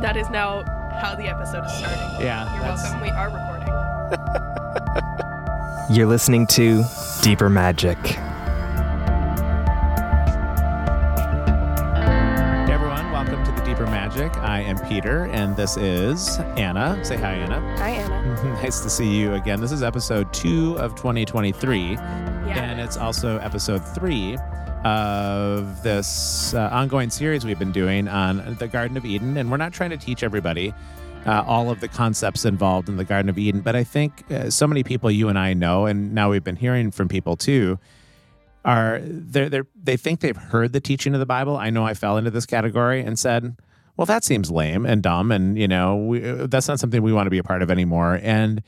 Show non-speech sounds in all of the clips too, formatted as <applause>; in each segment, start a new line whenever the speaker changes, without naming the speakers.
That is now how the episode is starting.
Yeah,
You're
that's-
welcome. We are recording. <laughs>
You're listening to Deeper Magic.
Hey everyone, welcome to the Deeper Magic. I am Peter, and this is Anna. Say hi, Anna.
Hi, Anna. <laughs>
nice to see you again. This is episode two of 2023,
Yeah.
and it's also episode three of this uh, ongoing series we've been doing on the Garden of Eden. And we're not trying to teach everybody uh, all of the concepts involved in the Garden of Eden, but I think uh, so many people you and I know, and now we've been hearing from people too, are they they they think they've heard the teaching of the Bible. I know I fell into this category and said, "Well, that seems lame and dumb, and you know, we, that's not something we want to be a part of anymore." And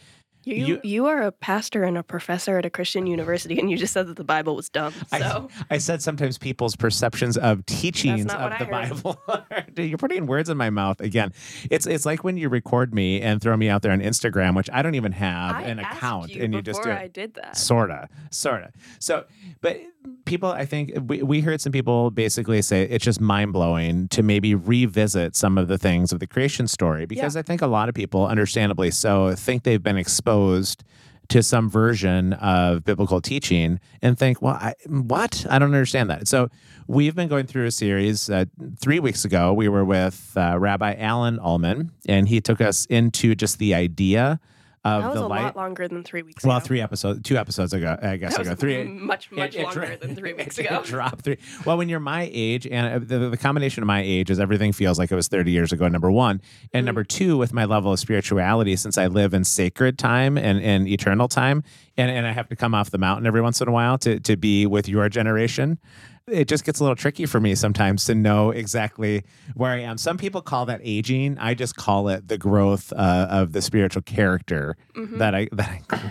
you,
you-
you are a pastor and a professor at a Christian university, and you just said that the Bible was dumb. So
I, I said sometimes people's perceptions of teachings of the Bible. <laughs> Dude, You're putting words in my mouth again. It's it's like when you record me and throw me out there on Instagram, which I don't even have
I
an account,
you
and you just do it.
I did that.
Sorta, sorta. So, but people, I think we, we heard some people basically say it's just mind blowing to maybe revisit some of the things of the creation story because I think a lot of people, understandably so, think they've been exposed to some version of biblical teaching and think, well, I, what? I don't understand that. So we've been going through a series. Uh, three weeks ago, we were with uh, Rabbi Alan Ulman, and he took us into just the idea of
That was
the
a
light.
lot longer than three weeks ago.
Well,
ago.
three episodes, two episodes ago, I guess
That
ago. Three.
much, much
it- it
longer
dro-
than three <laughs> weeks
it
ago.
dropped three. Well, when you're my age, and the, the combination of my age is everything feels like it was 30 years ago. Number one, and
Mm.
number two, with my level of spirituality, since I live in sacred time and, and eternal time, and, and I have to come off the mountain every once in a while to to be with your generation. It just gets a little tricky for me sometimes to know exactly where I am. Some people call that aging. I just call it the growth uh, of the spiritual character
Mhm.
that I <laughs> that I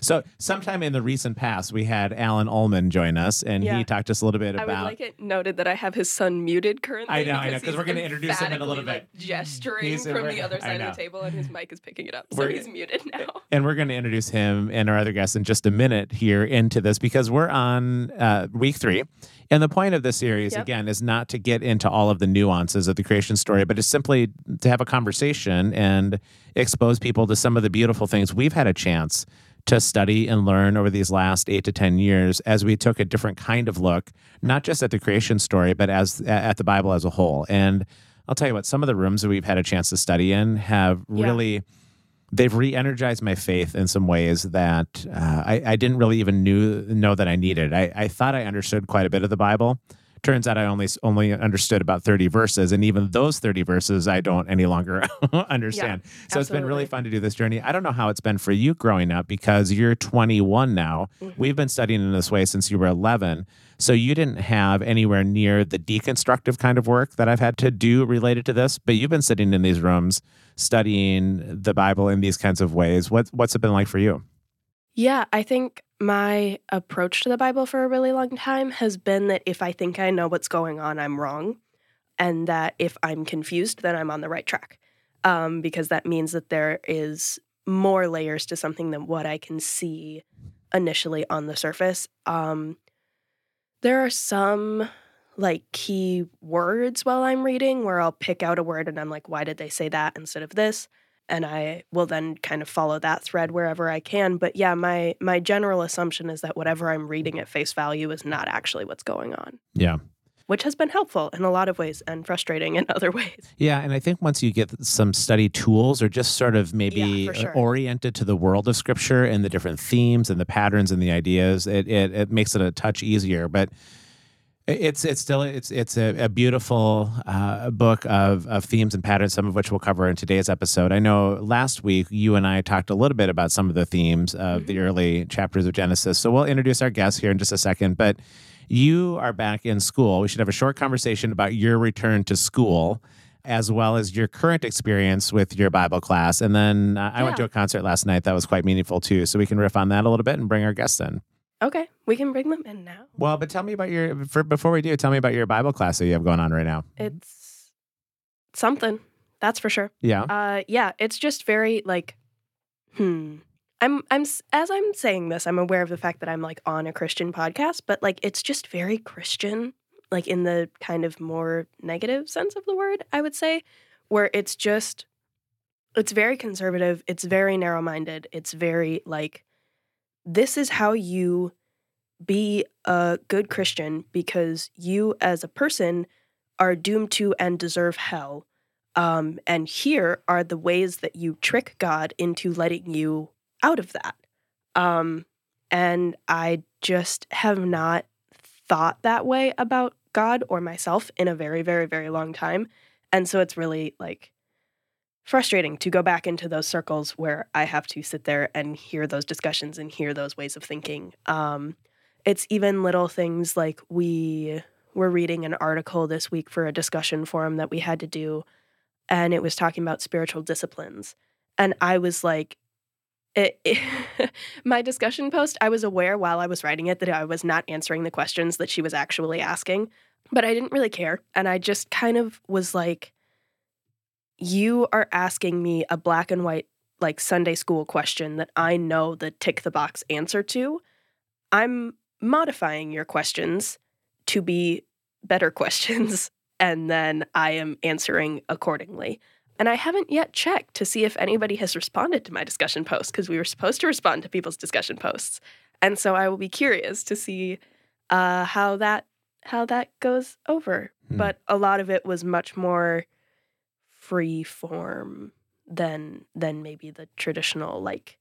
so sometime in the recent past we had Alan Ulman join us and
Yeah.
he talked to us a little bit about.
I would like it noted that I have his son muted currently.
I know, I know, 'cause
he's
we're gonna introduce him in a little bit.
like, gesturing
He's-
from the other side of the table, and his mic is picking it up, so
We're-
he's muted now. <laughs>
and we're going to introduce him and our other guests in just a minute here into this because we're on uh, week three. And the point of this series,
Yep.
again, is not to get into all of the nuances of the creation story, but it's simply to have a conversation and expose people to some of the beautiful things we've had a chance to study and learn over these last eight to 10 years as we took a different kind of look, not just at the creation story, but as at the Bible as a whole. And I'll tell you what, some of the rooms that we've had a chance to study in have
Yeah.
really they've re-energized my faith in some ways that uh, I, I didn't really even knew know that I needed. I, I thought I understood quite a bit of the Bible. Turns out I only only understood about 30 verses, and even those 30 verses I don't any longer <laughs> understand. so it's been really fun to do this journey. I don't know how it's been for you growing up because you're 21 now.
Mm-hmm.
We've been studying in this way since you were 11. So you didn't have anywhere near the deconstructive kind of work that I've had to do related to this, but you've been sitting in these rooms studying the Bible in these kinds of ways. What what's it been like for you?
Yeah, I think my approach to the Bible for a really long time has been that if I think I know what's going on, I'm wrong. And that if I'm confused, then I'm on the right track. Um, because that means that there is more layers to something than what I can see initially on the surface. Um, there are some like key words while I'm reading where I'll pick out a word and I'm like, why did they say that instead of this? and I will then kind of follow that thread wherever I can. But yeah, my my general assumption is that whatever I'm reading at face value is not actually what's going on,
Yeah.
which has been helpful in a lot of ways and frustrating <laughs> in other ways.
Yeah, and I think once you get some study tools or just sort of maybe
Yeah, sure.
oriented to the world of scripture and the different themes and the patterns and the ideas, it it, it makes it a touch easier. But it's it's still it's it's a, a beautiful uh, book of of themes and patterns, some of which we'll cover in today's episode. I know last week you and I talked a little bit about some of the themes of the early chapters of Genesis. So we'll introduce our guests here in just a second, but. You are back in school. We should have a short conversation about your return to school as well as your current experience with your Bible class. And then uh, I went to a concert last night that was quite meaningful too. So we can riff on that a little bit and bring our guests in.
Okay, we can bring them in now.
Well, but tell me about your, for, before we do, tell me about your Bible class that you have going on right now.
It's something, that's for sure.
Yeah.
Uh, yeah, it's just very like, hmm. I'm I'm as I'm saying this, I'm aware of the fact that I'm like on a Christian podcast, but like it's just very Christian, like in the kind of more negative sense of the word, I would say, where it's just it's very conservative, it's very narrow-minded, it's very like this is how you be a good Christian because you as a person are doomed to and deserve hell. Um, and here are the ways that you trick God into letting you out of that. Um, and I just have not thought that way about God or myself in a very, very, very long time. And so it's really like frustrating to go back into those circles where I have to sit there and hear those discussions and hear those ways of thinking. Um, it's even little things like we were reading an article this week for a discussion forum that we had to do, and it was talking about spiritual disciplines. And I was like, it, it, <laughs> my discussion post, I was aware while I was writing it that I was not answering the questions that she was actually asking, but I didn't really care. And I just kind of was like, you are asking me a black and white, like Sunday school question that I know the tick the box answer to. I'm modifying your questions to be better <laughs> questions, and then I am answering accordingly. And I haven't yet checked to see if anybody has responded to my discussion post because we were supposed to respond to people's discussion posts. And so I will be curious to see uh, how that how that goes over.
Hmm.
But a lot of it was much more free form than than maybe the traditional like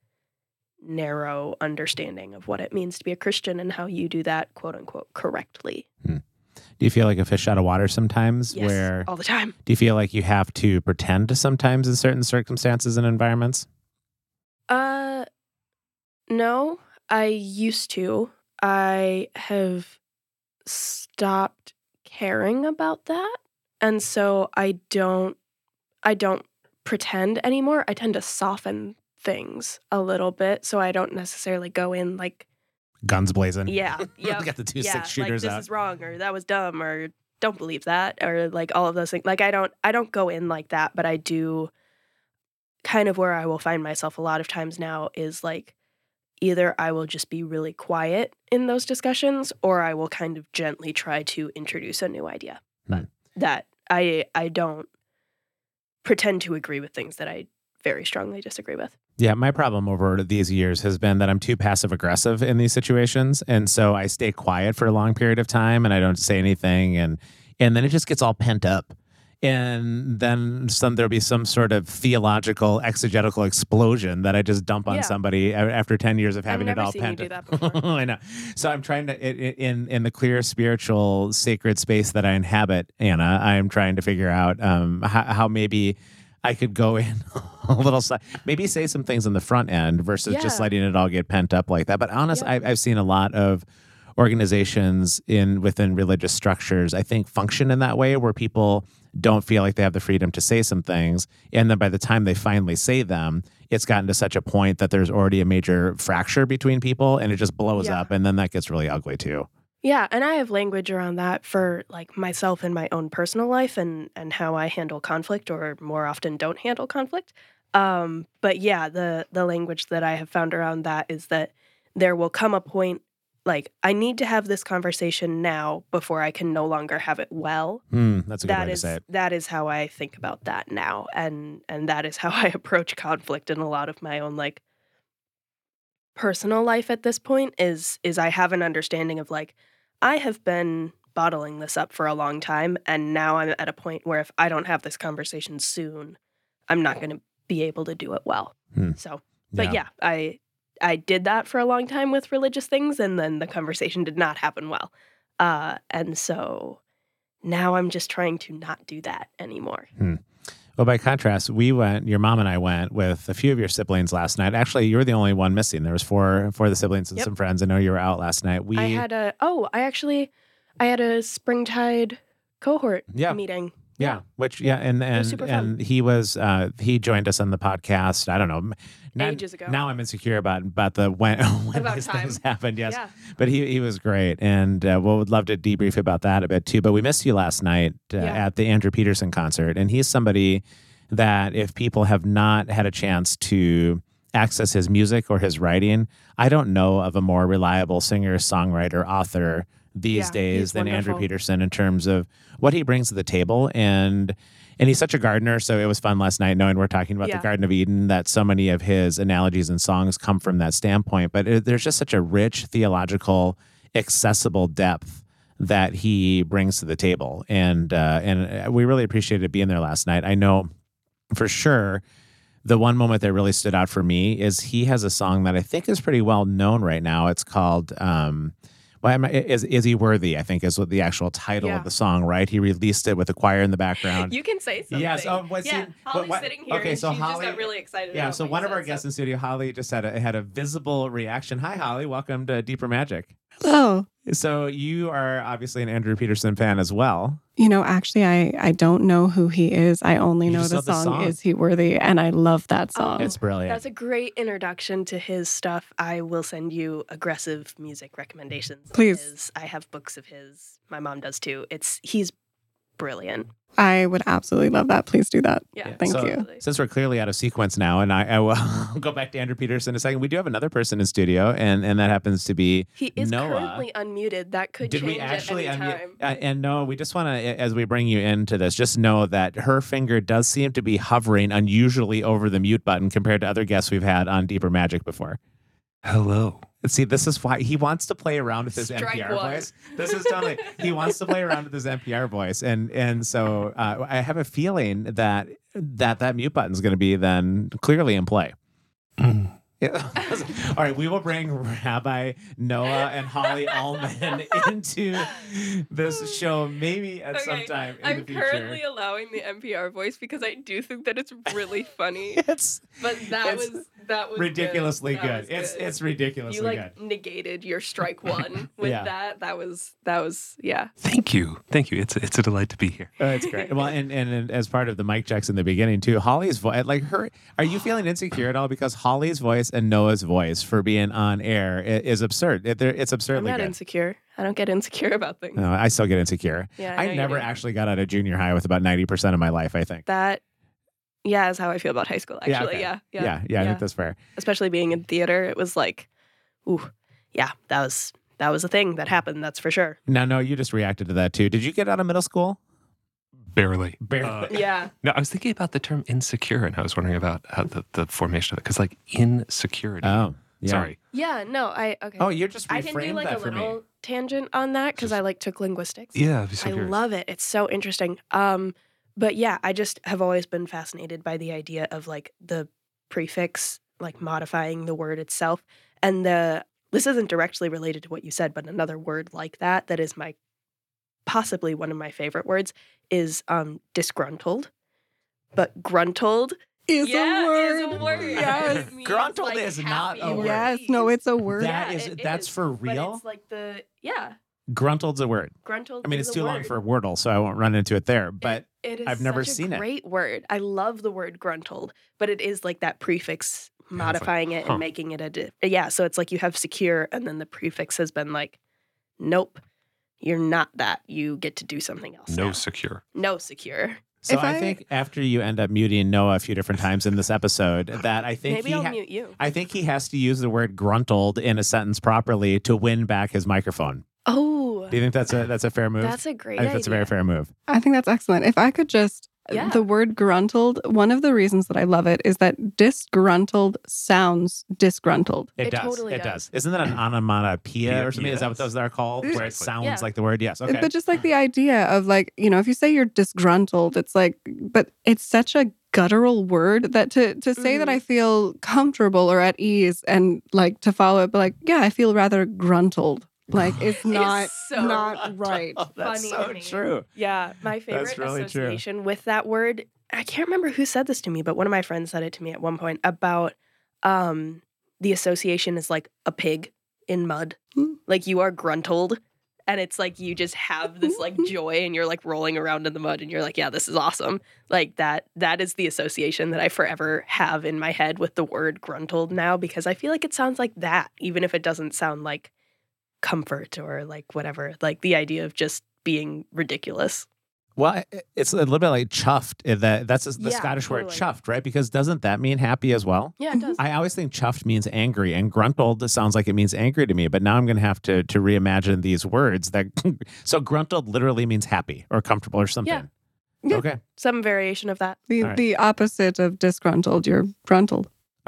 narrow understanding of what it means to be a Christian and how you do that quote unquote correctly.
Do you feel like a fish out of water sometimes?
Yes,
Where
all the time.
do you feel like you have to pretend sometimes in certain circumstances and environments?
Uh no, I used to. I have stopped caring about that. And so I don't I don't pretend anymore. I tend to soften things a little bit so I don't necessarily go in like
Guns blazing.
yeah, <laughs> yeah.
Got the two
yeah,
six shooters
like, this
out.
is wrong or that was dumb or don't believe that or like all of those things. Like I don't I don't go in like that, but I do kind of where I will find myself a lot of times now is like either I will just be really quiet in those discussions or I will kind of gently try to introduce a new idea.
Hmm.
that I I don't pretend to agree with things that I very strongly disagree with.
Yeah, my problem over these years has been that I'm too passive aggressive in these situations, and so I stay quiet for a long period of time, and I don't say anything, and and then it just gets all pent up, and then some there'll be some sort of theological exegetical explosion that I just dump on
Yeah.
somebody after ten years of having it all pent up. <laughs> I know. So I'm trying to in in the clear spiritual sacred space that I inhabit, Anna. I am trying to figure out um, how, how maybe I could go in <laughs> a little, si- maybe say some things on the front end versus just letting it all get pent up like that. But honestly,
Yeah.
I, I've seen a lot of organizations in within religious structures. I think function in that way where people don't feel like they have the freedom to say some things, and then by the time they finally say them, it's gotten to such a point that there's already a major fracture between people, and it just blows
Yeah.
up, and then that gets really ugly too.
Yeah, and I have language around that for like myself in my own personal life and and how I handle conflict or more often don't handle conflict. Um, but yeah, the the language that I have found around that is that there will come a point like I need to have this conversation now before I can no longer have it well.
Hmm, that's a good
That
way
is
to say it.
that is how I think about that now and and that is how <laughs> I approach conflict in a lot of my own like personal life at this point is is I have an understanding of like I have been bottling this up for a long time and now I'm at a point where if I don't have this conversation soon, I'm not going to be able to do it well.
Hmm.
So, but yeah, I I did that for a long time with religious things and then the conversation did not happen well. Uh and so now I'm just trying to not do that anymore.
Well, by contrast, we went. Your mom and I went with a few of your siblings last night. Actually, you were the only one missing. There was four, four of the siblings and
Yep.
some friends. I know you were out last night. We
I had a oh, I actually I had a springtide cohort
Yeah.
meeting.
Yeah, which yeah, and and
was super fun.
and he was uh he joined us on the podcast. I don't know, now,
Ages ago.
Now I'm insecure about about the when <laughs> when
About
these
time.
things happened. Yes,
Yeah.
but he he was great, and uh, we'll would love to debrief about that a bit too. But we missed you last night uh,
Yeah.
at the Andrew Peterson concert, and he's somebody that if people have not had a chance to access his music or his writing, I don't know of a more reliable singer, songwriter, author these
Yeah,
days than Andrew. Peterson in terms of what he brings to the table and and he's such a gardener so it was fun last night knowing we're talking about
Yeah.
the Garden of Eden that so many of his analogies and songs come from that standpoint but it, there's just such a rich theological accessible depth that he brings to the table and uh, and we really appreciated being there last night I know for sure the one moment that really stood out for me is he has a song that I think is pretty well known right now. It's called um, well, am I- is is he worthy? I think is what the actual title
Yeah.
of the song. Right? He released it with a choir in the background.
You can say something.
Yes, oh, what's
yeah,
he-
Holly's
what-
sitting here.
okay, so
she just
Holly-
got really excited.
yeah. So one of our
said,
guests in studio, Holly, just had a had a visible reaction. Hi, Holly. Welcome to Deeper Magic.
Oh,
So you are obviously an Andrew Peterson fan as well.
you know, actually, I I don't know who he is. I only
You
know the
love the
song,
song.
"Is He Worthy," and I love that
Oh,
song.
It's brilliant.
That's a great introduction to his stuff. I will send you aggressive music recommendations.
Please.
I have books of his. My mom does too. It's he's brilliant.
I would absolutely love that. Please do that.
Yeah,
Thank
so,
you.
Since we're clearly out of sequence now, and I, I will <laughs> go back to Andrew Peterson in a second. We do have another person in studio, and and that happens to be
He is
Noah.
currently unmuted. That could
Did
change
we actually?
at any
unmute-
time.
Uh, and no, we just want to, as we bring you into this, just know that her finger does seem to be hovering unusually over the mute button compared to other guests we've had on Deeper Magic before.
Hello.
See, this is why he wants to play around with his
Strike
NPR
one.
voice. This is totally he wants to play around with his NPR voice, and and so uh, I have a feeling that that that mute button is going to be then clearly in play.
Mm.
Yeah. <laughs> All right, we will bring Rabbi Noah and Holly Ulman <laughs> into this show maybe at some time in
I'm
the future.
currently allowing the NPR voice because I do think that it's really funny. <laughs>
it's
But that
It's
was that was
ridiculously
That
good.
was
It's
good.
it's ridiculously
you like
good.
negated your strike one <laughs> with
Yeah.
that. That was that was yeah.
Thank you. Thank you. It's it's a delight to be here.
Oh, it's great. Well, and, and and as part of the mic checks in the beginning too, Holly's voice, like her, are you feeling insecure at all? Because Holly's voice and Noah's voice for being on air i- is absurd. It, they're- it's
I'm not
good.
insecure. I don't get insecure about things.
No, I still get insecure.
Yeah, I,
I, never actually got out of junior high with about ninety percent of my life. I think.
that. Yeah, is how I feel about high school. Actually,
Yeah, okay.
yeah, yeah,
yeah, yeah, I think that's fair.
Especially being in theater, it was like, ooh, yeah, that was that was a thing that happened. That's for sure.
No, no, you just reacted to that too. Did you get out of middle school?
Barely.
Barely.
Uh,
Yeah,
no, I was thinking about the term insecure, and I was wondering about how the, the formation of it. Because, like, insecurity.
Oh, yeah.
Sorry.
yeah. No, I okay.
Oh, you're just
I can do like a
for me.
little tangent on that because I like took linguistics.
Yeah, I'd be so
I love it. It's so interesting. Um, but yeah, I just have always been fascinated by the idea of like the prefix, like modifying the word itself. And the this isn't directly related to what you said, but another word like that that is my possibly one of my favorite words is um disgruntled. But gruntled
Is
yeah,
a word.
is a word.
Yes. <laughs>
It
Gruntled
like,
is not a word.
Yes. No, it's a word.
That
Yeah,
is
it
that's
is,
for
But
real.
it's like the yeah,
Gruntold's a word.
gruntled.
I mean, it's
a
too long
word.
for Wordle, so I won't run into it there. But
It is
I've never
such
seen
a
it.
great word. I love the word gruntled, but it is like that prefix
it's like,
modifying it
huh.
and making it a di- yeah. So it's like you have secure, and then the prefix has been like, nope, you're not that. You get to do something else.
No
now.
secure.
no secure.
So
If
I,
I-
think after you end up muting Noah a few different times in this episode, that I think
Maybe
he
I'll
ha-
mute you.
I think he has to use the word gruntled in a sentence properly to win back his microphone.
Oh,
Do you think that's a that's a fair move?
that's a great
I think that's a very fair move.
I think that's excellent. If I could just,
Yeah.
the word gruntled, one of the reasons that I love it is that disgruntled sounds disgruntled.
It,
It
does.
totally
it
does.
does. Isn't that an onomatopoeia or something? Is that what those are called? Where it sounds
Yeah.
like the word? Yes. Okay.
But just like the idea of like, you know, if you say you're disgruntled, it's like, but it's such a guttural word that to to say that
Mhm.
I feel comfortable or at ease and like to follow it, but like, yeah, I feel rather gruntled. Like <laughs> it's not
so
not <laughs> right.
Oh, that's
funny
so
to
true.
Yeah, my favorite
really true.
association with that word. I can't remember who said this to me, but one of my friends said it to me at one point about um the association is like a pig in mud.
Hmm.
Like you are gruntled and it's like you just have this like <laughs> joy and you're like rolling around in the mud and you're like, yeah, this is awesome. Like that that is the association that I forever have in my head with the word gruntled now because I feel like it sounds like that even if it doesn't sound like comfort or like whatever. Like the idea of just being ridiculous.
Well, it's a little bit like chuffed. eh, That that's the
Yeah,
Scottish word chuffed, right? Because doesn't that mean happy as well?
Yeah, it does.
I always think chuffed means angry, and gruntled sounds like it means angry to me. But now I'm going to have to to reimagine these words. That <laughs> so gruntled literally means happy or comfortable or something.
Yeah.
Okay.
Some variation of that.
The
All right.
the opposite of disgruntled, you're gruntled. <laughs>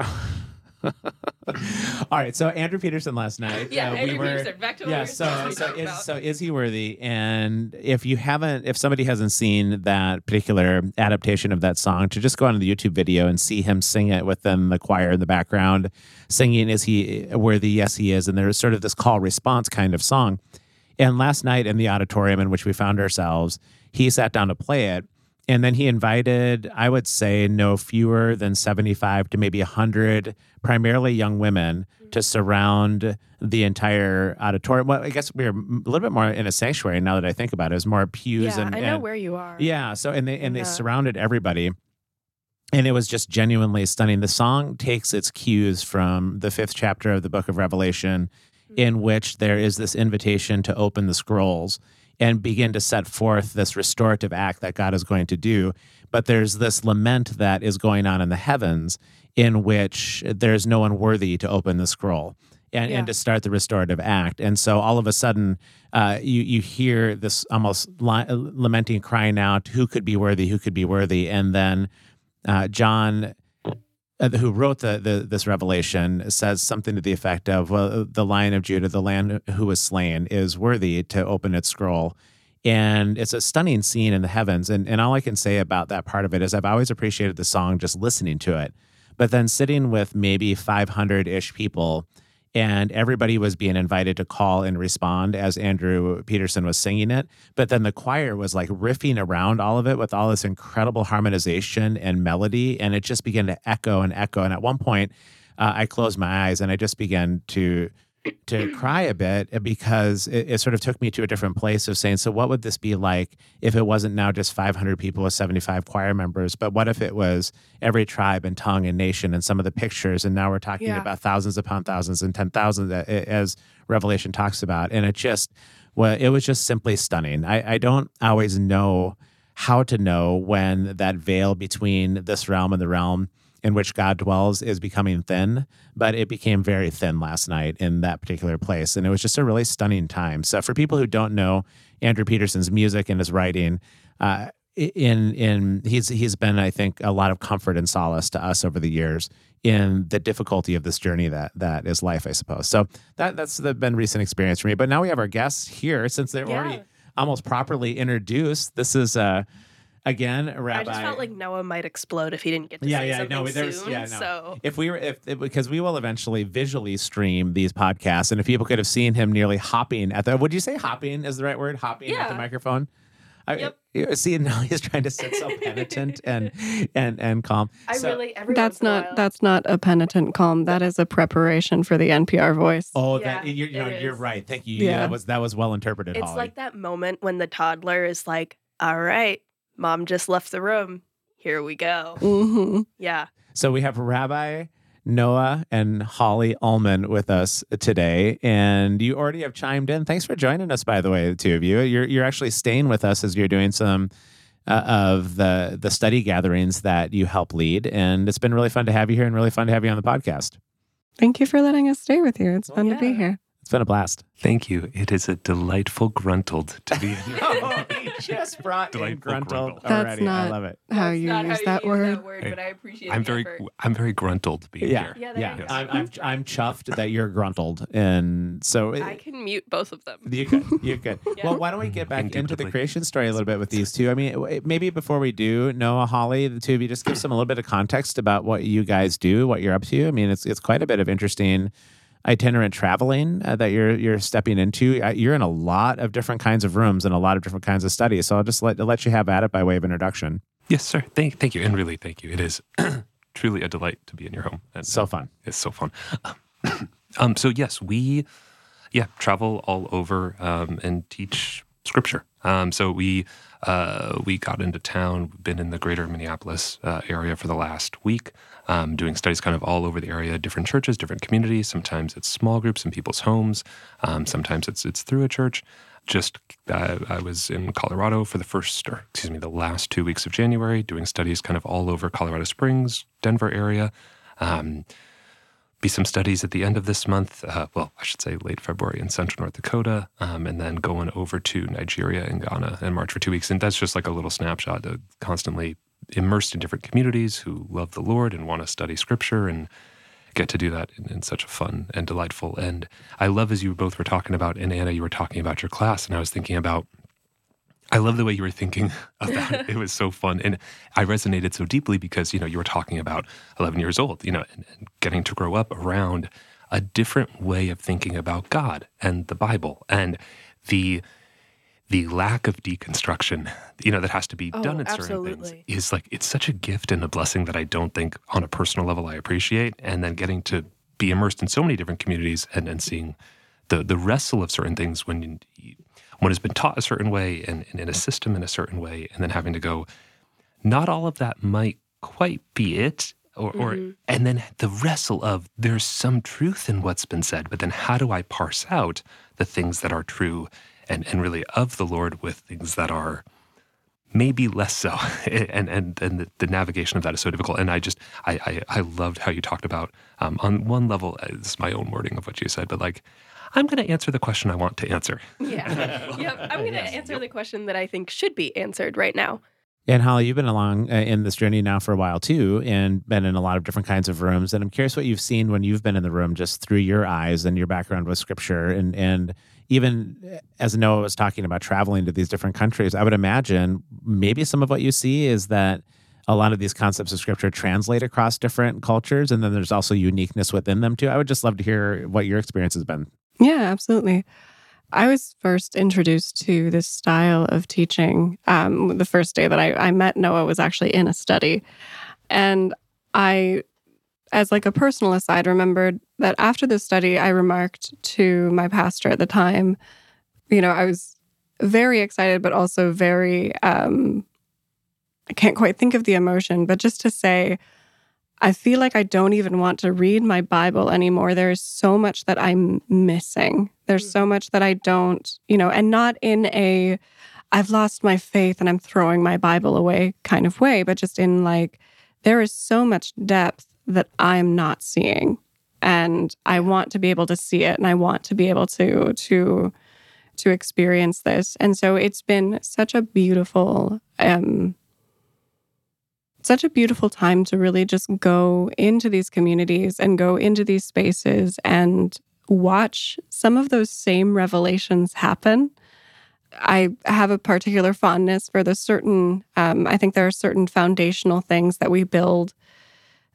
All right. So Andrew Peterson last night.
Yeah,
uh,
Andrew
we were,
Peterson. Back to what
yeah
we
so
supposed to be
so is so is he worthy and if you haven't if somebody hasn't seen that particular adaptation of that song to just go on the youtube video and see him sing it within the choir in the background singing is he worthy yes he is and there's sort of this call response kind of song and last night in the auditorium in which we found ourselves he sat down to play it and then he invited, I would say, no fewer than 75 to maybe 100, primarily young women, to mm. surround the entire auditorium. Well, I guess we are a little bit more in a sanctuary now that I think about it. It was more pews
yeah,
and,
I know
and-
where you are.
yeah. So and they and they
uh-huh.
surrounded everybody. And it was just genuinely stunning. The song takes its cues from the fifth chapter of the book of Revelation, mm. in which there is this invitation to open the scrolls and begin to set forth this restorative act that God is going to do. But there's this lament that is going on in the heavens in which there's no one worthy to open the scroll and,
Yeah.
and to start the restorative act. And so all of a sudden, uh, you you hear this almost li- lamenting, crying out, "Who could be worthy? Who could be worthy?" And then uh, John, uh, who wrote the, the this revelation, says something to the effect of, "Well, the Lion of Judah, the Lamb who was slain, is worthy to open its scroll." And it's a stunning scene in the heavens. And and all I can say about that part of it is I've always appreciated the song just listening to it, but then sitting with maybe 500 ish people and everybody was being invited to call and respond as Andrew Peterson was singing it. But then the choir was like riffing around all of it with all this incredible harmonization and melody, and it just began to echo and echo. And at one point, uh, I closed my eyes and I just began to to cry a bit because it, it sort of took me to a different place of saying, so what would this be like if it wasn't now just 500 people with 75 choir members, but what if it was every tribe and tongue and nation and some of the pictures, and now we're talking
Yeah.
about thousands upon thousands and 10,000 as Revelation talks about, and it just well, it was just simply stunning. I, I don't always know how to know when that veil between this realm and the realm in which God dwells is becoming thin, but it became very thin last night in that particular place. And it was just a really stunning time. So, for people who don't know Andrew Peterson's music and his writing, uh, in in he's he's been I think a lot of comfort and solace to us over the years in the difficulty of this journey that that is life I suppose so that that's the, been recent experience for me but now we have our guests here since they're
Yeah.
already almost properly introduced this is uh again rabbi
I just felt like Noah might explode if he didn't get to
Yeah,
say
yeah,
something
no, there's-
soon.
yeah, no.
So
if we were if, if because we will eventually visually stream these podcasts and if people could have seen him nearly hopping at the would you say hopping is the right word hopping at the microphone I,
Yep.
you see now he's trying to sit so penitent <laughs> and and and calm
I
So-
really every
That's
once in a
not
while-
that's not a penitent calm. That is a preparation for the NPR voice.
oh
Yeah,
that you're, you know, you're right thank you yeah.
Yeah.
that was that was well interpreted
It's
Holly.
like that moment when the toddler is like, "All right, mom just left the room. Here we go."
hmm
Yeah.
So we have Rabbi Noah and Holly Ulman with us today, and you already have chimed in. Thanks for joining us, by the way, the two of you. You're you're actually staying with us as you're doing some uh, of the the study gatherings that you help lead, and it's been really fun to have you here, and really fun to have you on the podcast.
Thank you for letting us stay with you. It's
Well,
fun to be here.
It's been a blast.
Thank you. It is a delightful gruntled to be <laughs> in your
oh, he just brought in
Delightful
gruntled
gruntle.
That's
already. I
not-
love it.
How
That's
you
not
use
how
that
you
word?
Use that word,
Hey,
but I appreciate
I'm very
effort.
I'm very gruntled being
Yeah,
here.
Yeah,
yeah.
you.
I'm, I'm I'm chuffed that you're gruntled, and so
I can mute both of them.
You could. You could. <laughs>
Yeah.
Well, why don't we get back into the
Indubitably.
creation story a little bit with these two? I mean, maybe before we do, Noah, Holly, the two of you, just give some a little bit of context about what you guys do, what you're up to. I mean, it's it's quite a bit of interesting itinerant traveling uh, that you're you're stepping into. Uh, You're in a lot of different kinds of rooms and a lot of different kinds of studies. So I'll just let let you have at it by way of introduction.
Yes, sir. Thank thank you. And really thank you. It is <clears throat> truly a delight to be in your home. And
So fun.
It's so fun. <coughs> um, so yes, we yeah travel all over um, and teach scripture. Um, so we uh, we got into town. Been in the greater Minneapolis uh, area for the last week, um, doing studies kind of all over the area, different churches, different communities. Sometimes it's small groups in people's homes. Um, sometimes it's it's through a church. just uh, I was in Colorado for the first, or excuse me, the last two weeks of January, doing studies kind of all over Colorado Springs, Denver area. Um, be some studies at the end of this month. Uh, well, I should say late February in Central North Dakota, um, and then going over to Nigeria and Ghana in March for two weeks. And that's just like a little snapshot. Of constantly immersed in different communities who love the Lord and want to study Scripture and get to do that in, in, such a fun and delightful. And I love as you both were talking about, and Anna, you were talking about your class, and I was thinking about. I love the way you were thinking <laughs> about it. It was so fun, and I resonated so deeply because you know you were talking about 11 years old, you know, and, and getting to grow up around a different way of thinking about God and the Bible and the the lack of deconstruction, you know, that has to be
Oh,
done in certain things is like it's such a gift and a blessing that I don't think on a personal level I appreciate. And then getting to be immersed in so many different communities and, and seeing the the wrestle of certain things when you, one has been taught a certain way and, and in a system in a certain way, and then having to go, not all of that might quite be it. Or, or
Mhm.
and then the wrestle of there's some truth in what's been said, but then how do I parse out the things that are true and, and really of the Lord with things that are maybe less so. <laughs> And and and the, the navigation of that is so difficult. And I just I I, I loved how you talked about um, on one level, uh, this is my own wording of what you said, but like I'm going to answer the question I want to answer.
Yeah. <laughs> yep. I'm going to
Yes.
answer the question that I think should be answered right now.
And Holly, you've been along uh, in this journey now for a while too, and been in a lot of different kinds of rooms. And I'm curious what you've seen when you've been in the room, just through your eyes and your background with Scripture, and and even as Noah was talking about traveling to these different countries, I would imagine maybe some of what you see is that a lot of these concepts of Scripture translate across different cultures, and then there's also uniqueness within them too. I would just love to hear what your experience has been.
Yeah, absolutely. I was first introduced to this style of teaching. Um, the first day that I, I met Noah was actually in a study. And I, as like a personal aside, remembered that after this study, I remarked to my pastor at the time, you know, I was very excited, but also very, um, I can't quite think of the emotion, but just to say, I feel like I don't even want to read my Bible anymore. There's so much that I'm missing. There's so much that I don't, you know, and not in a I've lost my faith and I'm throwing my Bible away kind of way, but just in like there is so much depth that I'm not seeing. And I want to be able to see it and I want to be able to to to experience this. And so it's been such a beautiful um such a beautiful time to really just go into these communities and go into these spaces and watch some of those same revelations happen. I have a particular fondness for the certain, um, I think there are certain foundational things that we build,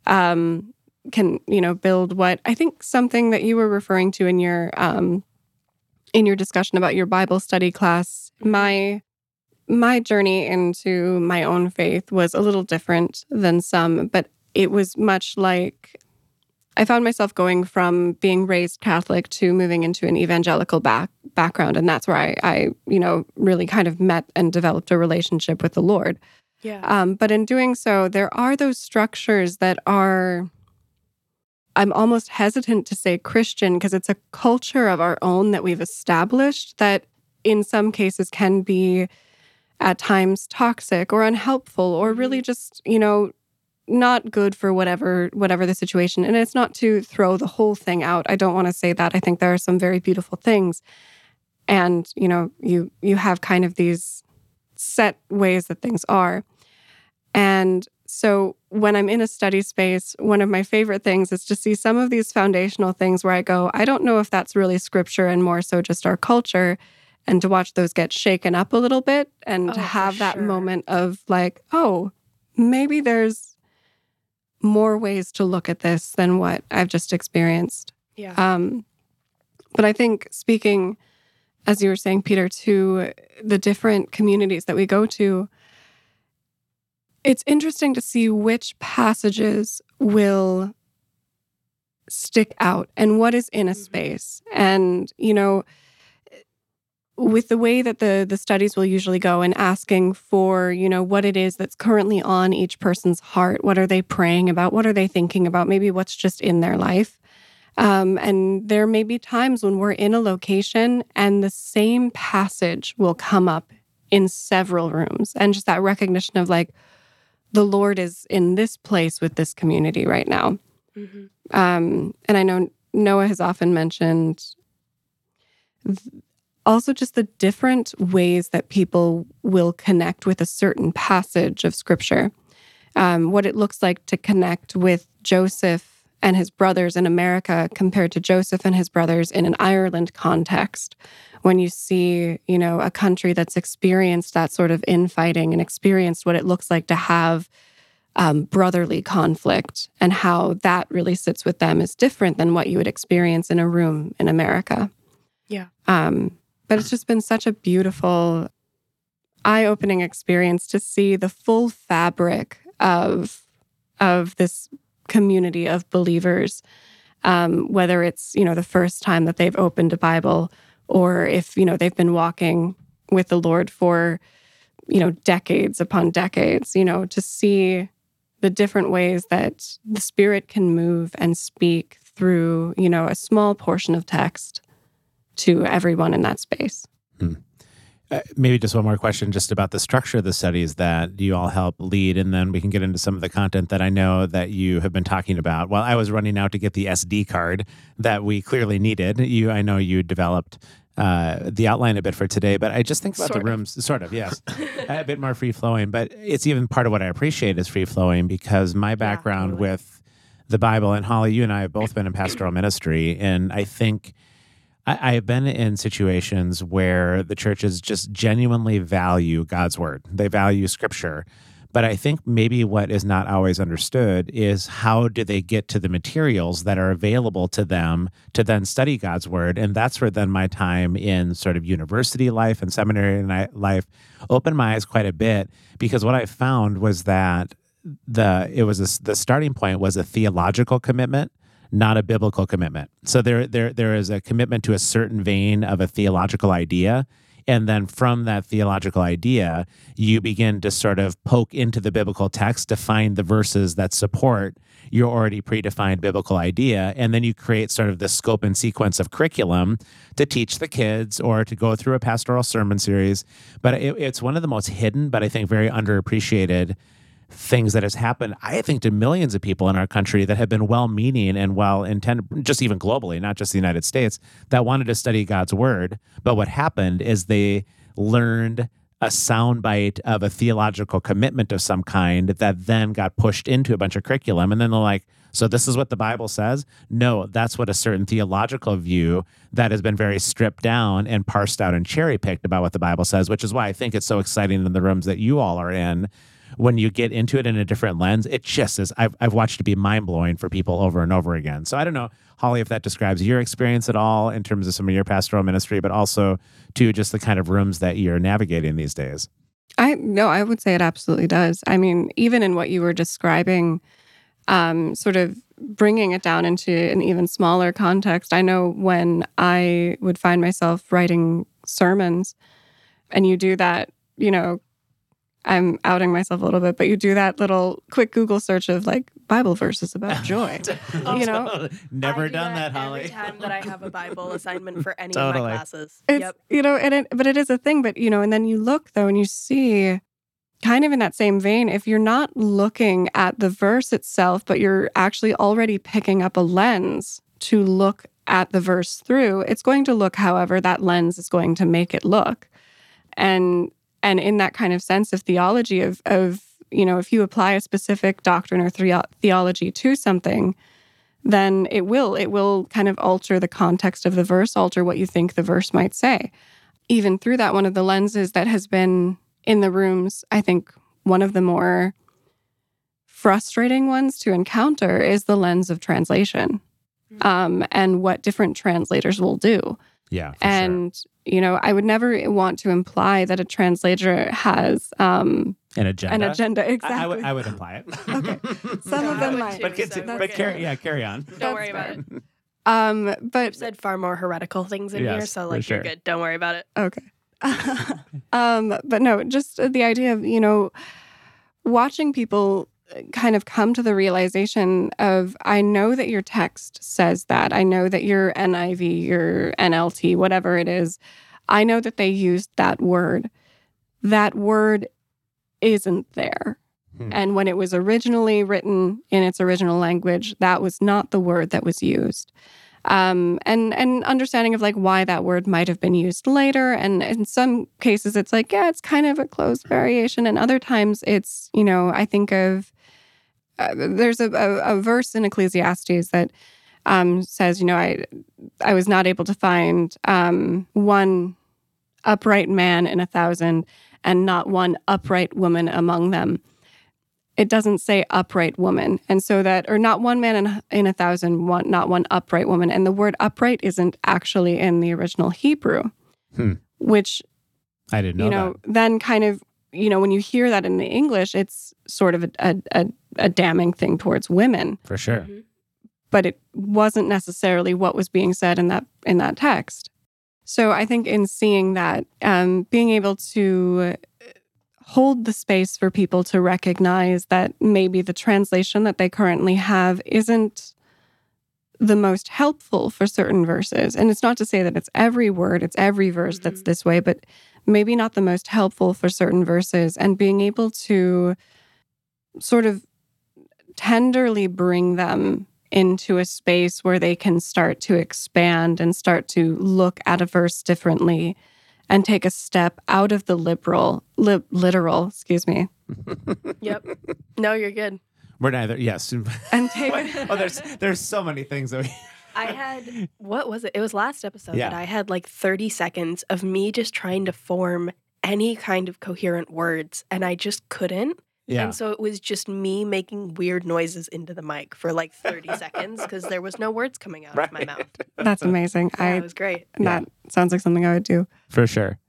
um, can, you know, build what I think something that you were referring to in your, um, in your discussion about your Bible study class, my my journey into my own faith was a little different than some, but it was much like I found myself going from being raised Catholic to moving into an evangelical back, background. And that's where I, I, you know, really kind of met and developed a relationship with the Lord.
Yeah.
Um, but in doing so, there are those structures that are, I'm almost hesitant to say Christian because it's a culture of our own that we've established that in some cases can be at times toxic or unhelpful or really just, you know, not good for whatever whatever the situation. And it's not to throw the whole thing out. I don't want to say that. I think there are some very beautiful things. And you know you you have kind of these set ways that things are and so when i'm in a study space one of my favorite things is to see some of these foundational things where i go i don't know if that's really scripture and more so just our culture and to watch those get shaken up a little bit and
Oh,
to have that
sure.
moment of like oh maybe there's more ways to look at this than what I've just experienced.
yeah.
Um, but I think speaking, as you were saying, Peter, to the different communities that we go to, it's interesting to see which passages will stick out and what is in a
Mhm.
space. And, you know, with the way that the the studies will usually go and asking for you know what it is that's currently on each person's heart what are they praying about what are they thinking about maybe what's just in their life Um, and there may be times when we're in a location and the same passage will come up in several rooms. And just that recognition of like, the Lord is in this place with this community right now.
Mhm.
Um, and I know Noah has often mentioned th- also just the different ways that people will connect with a certain passage of scripture. Um, what it looks like to connect with Joseph and his brothers in America compared to Joseph and his brothers in an Ireland context. When you see, you know, a country that's experienced that sort of infighting and experienced what it looks like to have um, brotherly conflict and how that really sits with them is different than what you would experience in a room in America.
Yeah.
Um, but it's just been such a beautiful, eye opening experience to see the full fabric of, of this community of believers. Um, whether it's, you know, the first time that they've opened a Bible or if, you know, they've been walking with the Lord for, you know, decades upon decades, you know, to see the different ways that the spirit can move and speak through, you know, a small portion of text to everyone in that space.
Uh, maybe just one more question just about the structure of the studies that you all help lead and then we can get into some of the content that i know that you have been talking about while i was running out to get the sd card that we clearly needed you i know you developed uh, the outline a bit for today but i just think about
Sort
the
of.
rooms sort of yes <laughs> a bit more free flowing but it's even part of what i appreciate is free flowing because my background
totally.
with the bible and holly you and i have both been in pastoral ministry and i think I, I have been in situations where the churches just genuinely value God's word. They value scripture. But I think maybe what is not always understood is how do they get to the materials that are available to them to then study God's word. And that's where then my time in sort of university life and seminary life opened my eyes quite a bit because what I found was that the it was a, the starting point was a theological commitment not a biblical commitment. So there there there is a commitment to a certain vein of a theological idea. And then from that theological idea you begin to sort of poke into the biblical text to find the verses that support your already predefined biblical idea. And then you create sort of the scope and sequence of curriculum to teach the kids or to go through a pastoral sermon series. But it, it's one of the most hidden but i think very underappreciated things that has happened i think to millions of people in our country that have been well meaning and well intended just even globally not just the united states that wanted to study god's word. But what happened is they learned a soundbite of a theological commitment of some kind that then got pushed into a bunch of curriculum. And then they're like so this is what the bible says? No that's what a certain theological view that has been very stripped down and parsed out and cherry picked about what the bible says which is why i think it's so exciting in the rooms that you all are in when you get into it in a different lens, it just is. I've, I've watched it be mind blowing for people over and over again. So I don't know, Holly, if that describes your experience at all in terms of some of your pastoral ministry, but also to just the kind of rooms that you're navigating these days.
I no, I would say it absolutely does. I mean, even in what you were describing, um, sort of bringing it down into an even smaller context. I know when I would find myself writing sermons, and you do that, you know, I'm outing myself a little bit, but you do that little quick Google search of like Bible verses about <laughs> joy. you know,
never
I do
done that,
Every
Holly.
time that I have a Bible <laughs> assignment for any of my classes.
It's
yep.
you know, and it, but it is a thing. But you know, and then you look though, and you see, kind of in that same vein, if you're not looking at the verse itself, but you're actually already picking up a lens to look at the verse through, it's going to look however that lens is going to make it look, and and in that kind of sense of theology of of you know, if you apply a specific doctrine or theo- theology to something then it will it will kind of alter the context of the verse alter what you think the verse might say. Even through that one of the lenses that has been in the rooms i think one of the more frustrating ones to encounter is the lens of translation. Um, and what different translators will do
Yeah, for sure.
and you know i would never want to imply that a translator has um,
An agenda.
an agenda exactly
I, would, <laughs> imply it. <laughs>
Okay. Some of them might.
But,
so
conti-
that's
but carry, yeah, carry on.
Don't worry about it.
um, but
I've said far more heretical things in here, so like
sure.
you're good. Don't worry about it.
Okay. <laughs> um, but no, just the idea of, you know, watching people kind of come to the realization of I know that your text says that. I know that your NIV, your NLT, whatever it is, I know that they used that word. That word isn't there.
Hmm.
And when it was originally written in its original language, that was not the word that was used. Um, and and understanding of like why that word might have been used later, and in some cases it's like yeah, it's kind of a close variation, and other times it's you know I think of uh, there's a, a, a verse in Ecclesiastes that um, says you know I I was not able to find um, one upright man in a thousand, and not one upright woman among them. It doesn't say upright woman. And so that or not one man in, in a thousand one not one upright woman. And the word upright isn't actually in the original hebrew
Hmm.
which
I didn't know,
you know then kind of you know when you hear that in the english it's sort of a, a, a, a damning thing towards women
for sure.
Mhm.
but it wasn't necessarily what was being said in that in that text. So I think in seeing that, um, being able to uh, hold the space for people to recognize that maybe the translation that they currently have isn't the most helpful for certain verses. And it's not to say that it's every word, it's every verse that's
Mhm.
this way, but maybe not the most helpful for certain verses. And being able to sort of tenderly bring them into a space where they can start to expand and start to look at a verse differently and take a step out of the liberal li- literal excuse me <laughs>
Yep. <laughs> No, you're good.
We're neither. Yes.
and take <laughs>
oh, there's there's so many things that we.
I <laughs> had what was it? It was last episode
Yeah.
that I had like 30 seconds of me just trying to form any kind of coherent words and I just couldn't.
Yeah.
And so it was just me making weird noises into the mic for like 30 seconds because there was no words coming out of my mouth.
that's amazing
Yeah,
i
it was great.
Yeah.
that sounds like something i would do
For sure.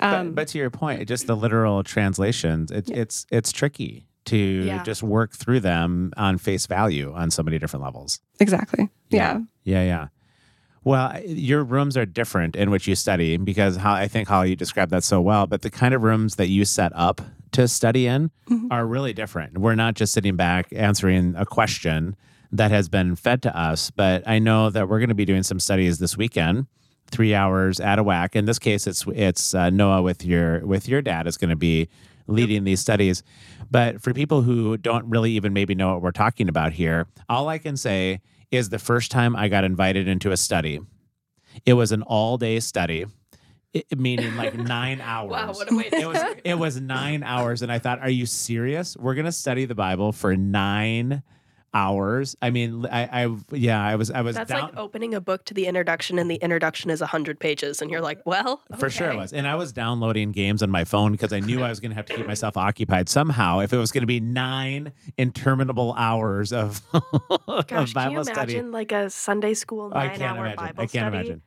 um
but, but to your point, just the literal translations, it,
Yeah.
it's it's tricky to
Yeah.
just work through them on face value on so many different levels.
exactly yeah
Yeah, yeah. Well, your rooms are different in which you study because how I think how you described that so well. But the kind of rooms that you set up to study in
Mhm.
are really different. We're not just sitting back answering a question that has been fed to us, but I know that we're going to be doing some studies this weekend, three hours at a whack. In this case, it's it's uh, Noah with your with your dad is going to be leading these studies. But for people who don't really even maybe know what we're talking about here, all I can say is the first time I got invited into a study, it was an all day study, it, meaning like <laughs> nine hours.
Wow, what a way to
it was it was nine hours, and I thought, "Are you serious? We're gonna study the Bible for nine hours?" I mean, I, I yeah, I was I was
That's
down
like opening a book to the introduction and the introduction is 100 pages and you're like, well,
for sure it was, and I was downloading games on my phone because I knew I was gonna have to keep myself occupied somehow if it was gonna be nine interminable hours of, <laughs> of
Gosh, can
Bible
you
study.
imagine like a Sunday school
nine-hour.
Bible
I can't
study?
imagine.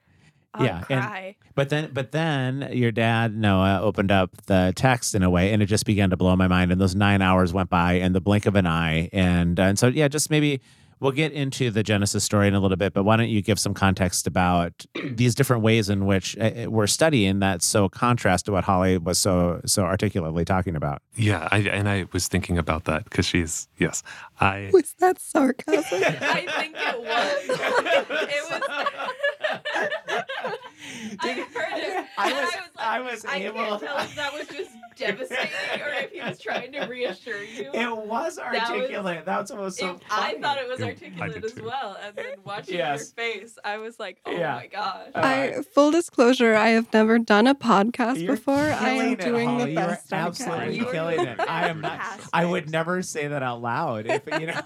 I'll
Yeah, and- But then, but then your dad Noah opened up the text in a way, and it just began to blow my mind. And those nine hours went by in the blink of an eye. And uh, and so yeah, just maybe we'll get into the Genesis story in a little bit. But why don't you give some context about <clears throat> these different ways in which uh, we're studying that so contrast to what Holly was so so articulately talking about.
Yeah, I, and I was thinking about that because she's yes, I <laughs>
was that sarcasm <laughs>
I think it was. <laughs> it was. I heard it.
I
and
was-
like,
I was
I
able-
can't tell if that was just <laughs> devastating or if he was trying to reassure you.
It was
was-
articulate. That's what was so.
It- I thought it was
Yeah,
articulate
did
as
too.
well, and then watching
Yes.
your face, I was like, "Oh
Yeah.
my gosh!"
Uh,
I full disclosure, I have never done a podcast
You're
before. I am
it,
doing
Holly.
the
You are
best I
absolutely
can.
You
killing it. I am not. I would never say that out loud. If you know,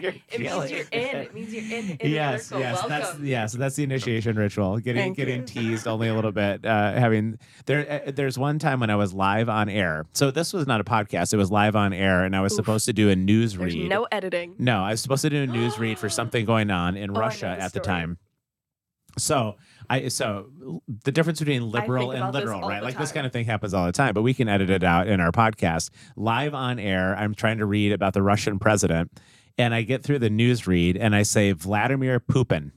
you're <laughs>
It means you're in. It means you're in. in
yes, yes,
Welcome.
that's yes, that's the initiation ritual. Getting
Thank
getting
you.
teased only a little bit. Uh, having there, uh, there's one time when I was live on air. So this was not a podcast; it was live on air, and I was
Oof.
supposed to do a news
There's
read.
no editing.
No, I was supposed to do a news read for <gasps> something going on in
Oh,
Russia at the time. So I so the difference between liberal and literal, right? Like this kind of thing happens all the time, but we can edit it out in our podcast. Live on air, I'm trying to read about the Russian president, and I get through the news read and I say Vladimir Putin.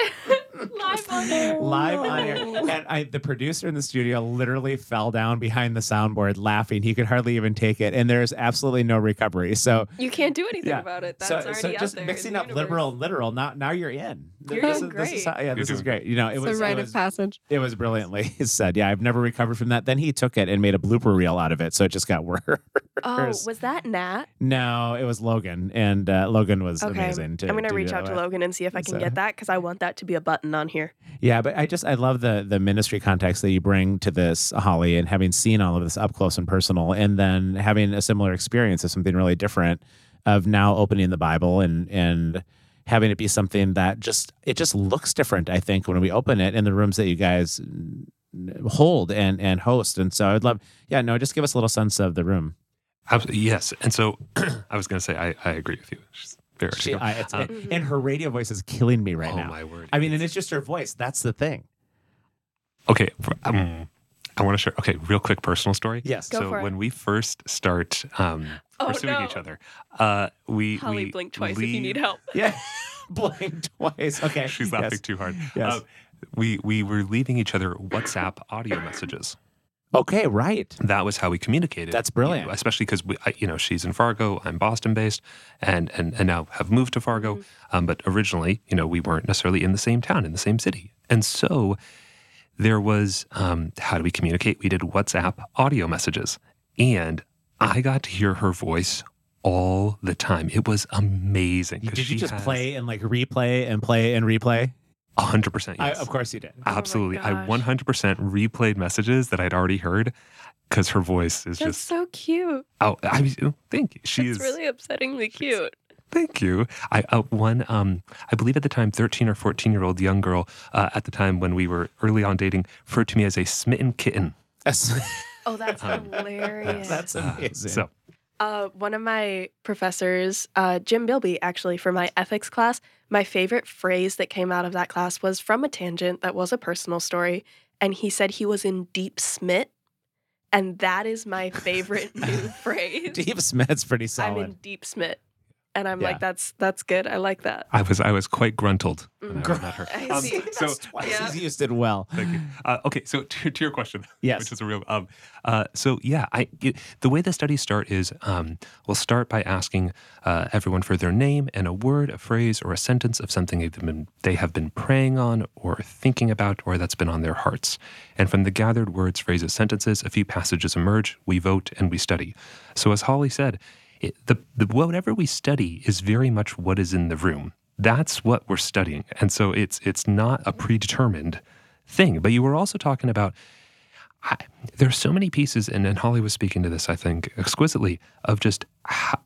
<laughs>
Live Live on <laughs> air.
live on air. And I, the producer in the studio literally fell down behind the soundboard laughing. He could hardly even take it, and there's absolutely no recovery. So
You can't do anything
Yeah.
about it. That's
so,
already
so
out
just
there
mixing
the
up
universe.
liberal and literal. Now, now you're in.
You're
this,
doing
is, this is
great.
how- yeah, this is great. You know, it
It's
was
a rite
it
of passage.
it was brilliantly <laughs> said. Yeah, I've never recovered from that. Then he took it and made a blooper reel out of it, so it just got <laughs> worse.
Oh, was that Nat?
No, it was Logan, and uh, Logan was
Okay.
amazing. To,
I'm gonna
to
reach out to. Logan and see if I can
So-
get that because I want that to be a button on here.
Yeah, but I just I love the the ministry context that you bring to this, Holly, and having seen all of this up close and personal, and then having a similar experience of something really different, of now opening the Bible and and having it be something that just it just looks different. I think when we open it in the rooms that you guys hold and and host, and so I'd love, yeah, no, just give us a little sense of the room.
Abs- yes. And so <clears throat> I was going to say, I, I agree with you. She's very
She,
articulate.
I, it's,
Uh,
and her radio voice is killing me right
oh,
now.
my word.
I mean, and it's just her voice. That's the thing.
Okay. Um, I want to share. Okay, real quick personal story.
Yes.
Go
so
for it.
when we first start um, <gasps>
Oh,
pursuing
no.
each other, uh, we
Holly,
we
blink twice if you
leave-
need help. <laughs>
Yeah. <laughs> Blink twice. Okay.
She's
Yes.
laughing too hard.
Yes.
Uh, we we were leaving each other WhatsApp audio messages.
Okay, right.
That was how we communicated.
That's brilliant.
you know, especially because we, I, you know, she's in Fargo, I'm Boston based, and and and now have moved to Fargo.
Mm-hmm.
Um, but originally, you know, we weren't necessarily in the same town, in the same city, and so there was um, how do we communicate? We did WhatsApp audio messages, and I got to hear her voice all the time. It was amazing.
Did you just
has
play and like replay and play and replay?
A hundred percent?
I,
Yes.
of course you did.
my
Absolutely. I 100% replayed messages that I'd already heard because her voice is
That's
just.
so cute.
Oh, I mean, thank you. She
It's
is.
really upsettingly cute.
Thank you. I uh, one. Um, I believe at the time, 13 or 14 year old young girl uh, at the time when we were early on dating referred to me as a smitten kitten.
That's, <laughs>
Oh, that's
Um,
hilarious.
that's
Uh,
amazing.
so
Uh, one of my professors, uh, Jim Bilby, actually, for my ethics class, my favorite phrase that came out of that class was from a tangent that was a personal story. And he said he was in deep smit. And that is my favorite new <laughs> phrase.
Deep Smith's pretty solid.
I'm in deep smit. And I'm
Yeah.
like, that's that's good. I like that.
I was I was quite gruntled when
Mhm.
I met her. <laughs>
I
Um,
see.
so
That's twice
yeah.
he's used it well.
Thank you. Uh, okay, so <laughs> to, to your question, <laughs>
Yes.
which is a real. Um, uh, so yeah, I it, the way the studies start is um, we'll start by asking uh, everyone for their name and a word, a phrase, or a sentence of something they've been they have been praying on or thinking about, or that's been on their hearts. And from the gathered words, phrases, sentences, a few passages emerge. We vote and we study. So as Holly said. It, the, the whatever we study is very much what is in the room. That's what we're studying, and so it's it's not a predetermined thing. But you were also talking about I, there are so many pieces, and, and Holly was speaking to this, I think, exquisitely, of just how,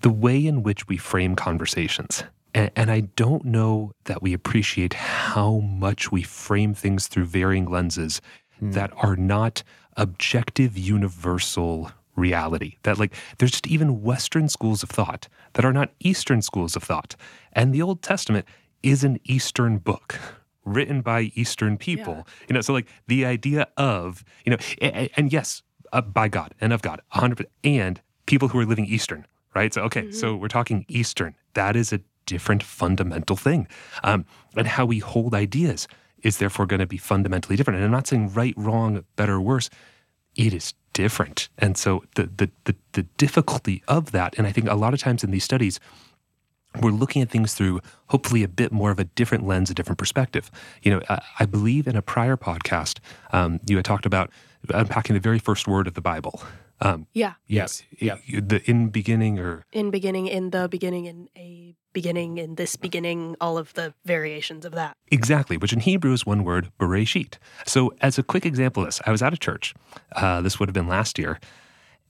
the way in which we frame conversations. And, and I don't know that we appreciate how much we frame things through varying lenses hmm. that are not objective, universal reality. That, like, there's just even Western schools of thought that are not Eastern schools of thought. And the Old Testament is an Eastern book written by Eastern people. You know, so like the idea of, you know, a- a- and, yes, uh, by God and of God, 100%, and people who are living Eastern, right? So, okay, so we're talking Eastern. That is a different fundamental thing. Um, and how we hold ideas is therefore going to be fundamentally different. And I'm not saying right, wrong, better, worse. It is different. And so the, the, the, the difficulty of that, and I think a lot of times in these studies, we're looking at things through hopefully a bit more of a different lens, a different perspective. You know, I, I believe in a prior podcast, um, you had talked about unpacking the very first word of the Bible. Um,
Yeah.
Yes. Yeah.
you- the in beginning or
In beginning, in the beginning, in a beginning, in this beginning, all of the variations of that.
Exactly, which in Hebrew is one word, bereshit. So, as a quick example of this, I was at a church. Uh, this would have been last year,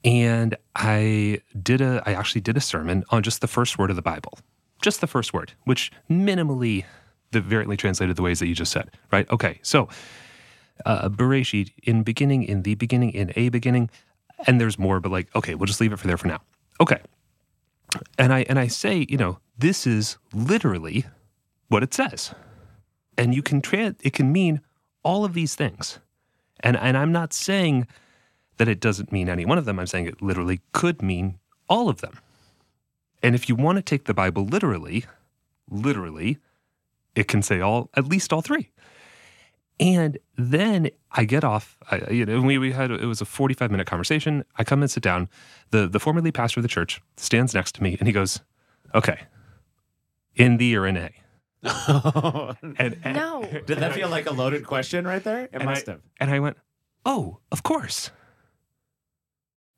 and I did a. I actually did a sermon on just the first word of the Bible, just the first word, which minimally, the variantly translated the ways that you just said. Right? Okay, so uh, bereshit in beginning, in the beginning, in a beginning, and there's more, but like, okay, we'll just leave it for there for now. Okay, and I and I say, you know, this is literally what it says. And you can tra- it can mean all of these things. And and i'm not saying that it doesn't mean any one of them. I'm saying it literally could mean all of them. And if you want to take the bible literally literally it can say all at least all three. And then I get off. I, you know, we, we had it was a forty five minute conversation. I come and sit down. The the former lead pastor of the church stands next to me, and he goes, "Okay, in the or in A." <laughs> And, and
No.
Did that feel like a loaded question right there? It
and
must
I,
have.
And I went, "Oh, of course."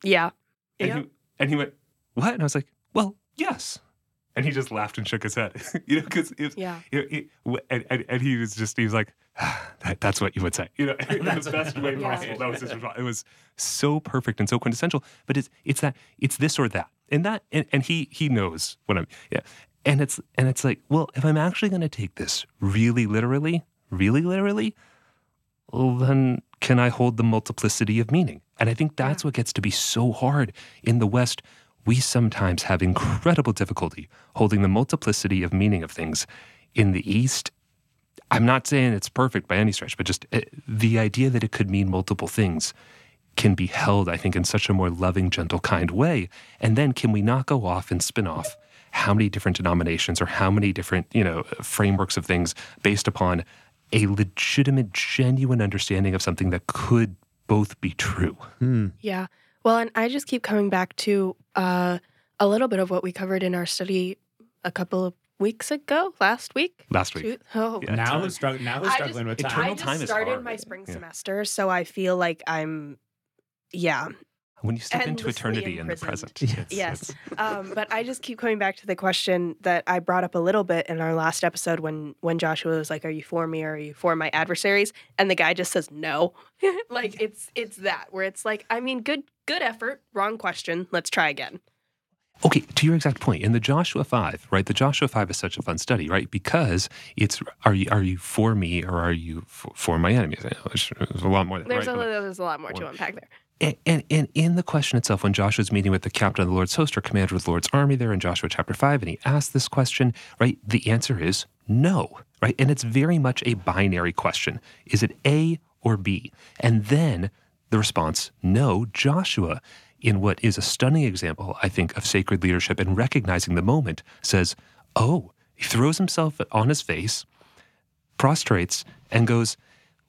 Yeah.
And,
Yeah.
he, and he went, "What?" And I was like, "Well, yes." And he just laughed and shook his head. <laughs> you know, because it,
Yeah.
it, it, and, and, and he was just he was like, <sighs> that, "That's what you would say." You know, <laughs> in the best way
Yeah.
possible. That was his response. It was so perfect and so quintessential. But it's it's that it's this or that, and that and, and he he knows what I'm. Yeah, and it's and it's like, well, if I'm actually going to take this really literally, really literally, well, then can I hold the multiplicity of meaning? And I think that's what gets to be so hard in the West. We sometimes have incredible difficulty holding the multiplicity of meaning of things. In the East, I'm not saying it's perfect by any stretch, but just uh, the idea that it could mean multiple things can be held, I think, in such a more loving, gentle, kind way. And then can we not go off and spin off how many different denominations or how many different, you know, frameworks of things based upon a legitimate, genuine understanding of something that could both be true?
Yeah. Well, and I just keep coming back to uh, a little bit of what we covered in our study a couple of weeks ago, last week.
Last week.
Two- Oh,
Yeah.
now who's struggling? Now who's
I
struggling with
just,
time?
I just
time
started
hard.
my spring
Yeah.
semester, so I feel like I'm, yeah,
When you step into
Endlessly
eternity in the present. <laughs> It's-
yes. um, but I just keep coming back to the question that I brought up a little bit in our last episode when when Joshua was like, "Are you for me or are you for my adversaries?" And the guy just says no. <laughs> like it's it's that where it's like, I mean, good good effort, wrong question. Let's try again.
Okay, to your exact point, in the Joshua Five, right? The Joshua Five is such a fun study, right? Because it's are you are you for me or are you for, for my enemies? There's a lot more.
There's
right?
a there's a lot more to unpack there.
And, and, and in the question itself, when Joshua's meeting with the captain of the Lord's host or commander of the Lord's army there in Joshua chapter 5, and he asks this question, right? The answer is no, right? And it's very much a binary question. Is it A or B? And then the response, no, Joshua, in what is a stunning example, I think, of sacred leadership and recognizing the moment, says, oh, he throws himself on his face, prostrates, and goes,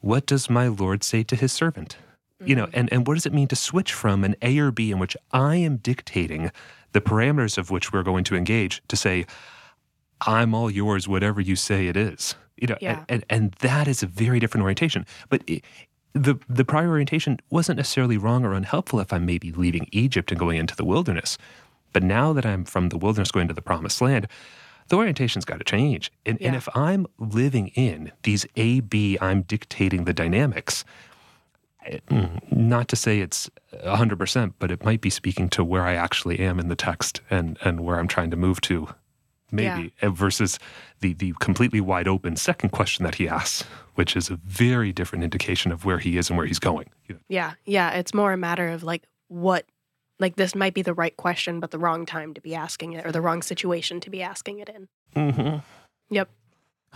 What does my Lord say to his servant? You know, and, and what does it mean to switch from an A or B in which I am dictating the parameters of which we're going to engage to say, I'm all yours, whatever you say it is. You know,
Yeah.
and, and, and that is a very different orientation. But it, the the prior orientation wasn't necessarily wrong or unhelpful if I'm maybe leaving Egypt and going into the wilderness. But now that I'm from the wilderness going to the promised land, the orientation's got to change. And, and if I'm living in these A, B, I'm dictating the dynamics, eh, mm, not to say it's 100%, but it might be speaking to where I actually am in the text and, and where I'm trying to move to, maybe, eh, versus the, the completely wide open second question that he asks, which is a very different indication of where he is and where he's going.
Yeah, yeah. It's more a matter of like what, like this might be the right question, but the wrong time to be asking it, or the wrong situation to be asking it in.
Mm-hmm.
Yep.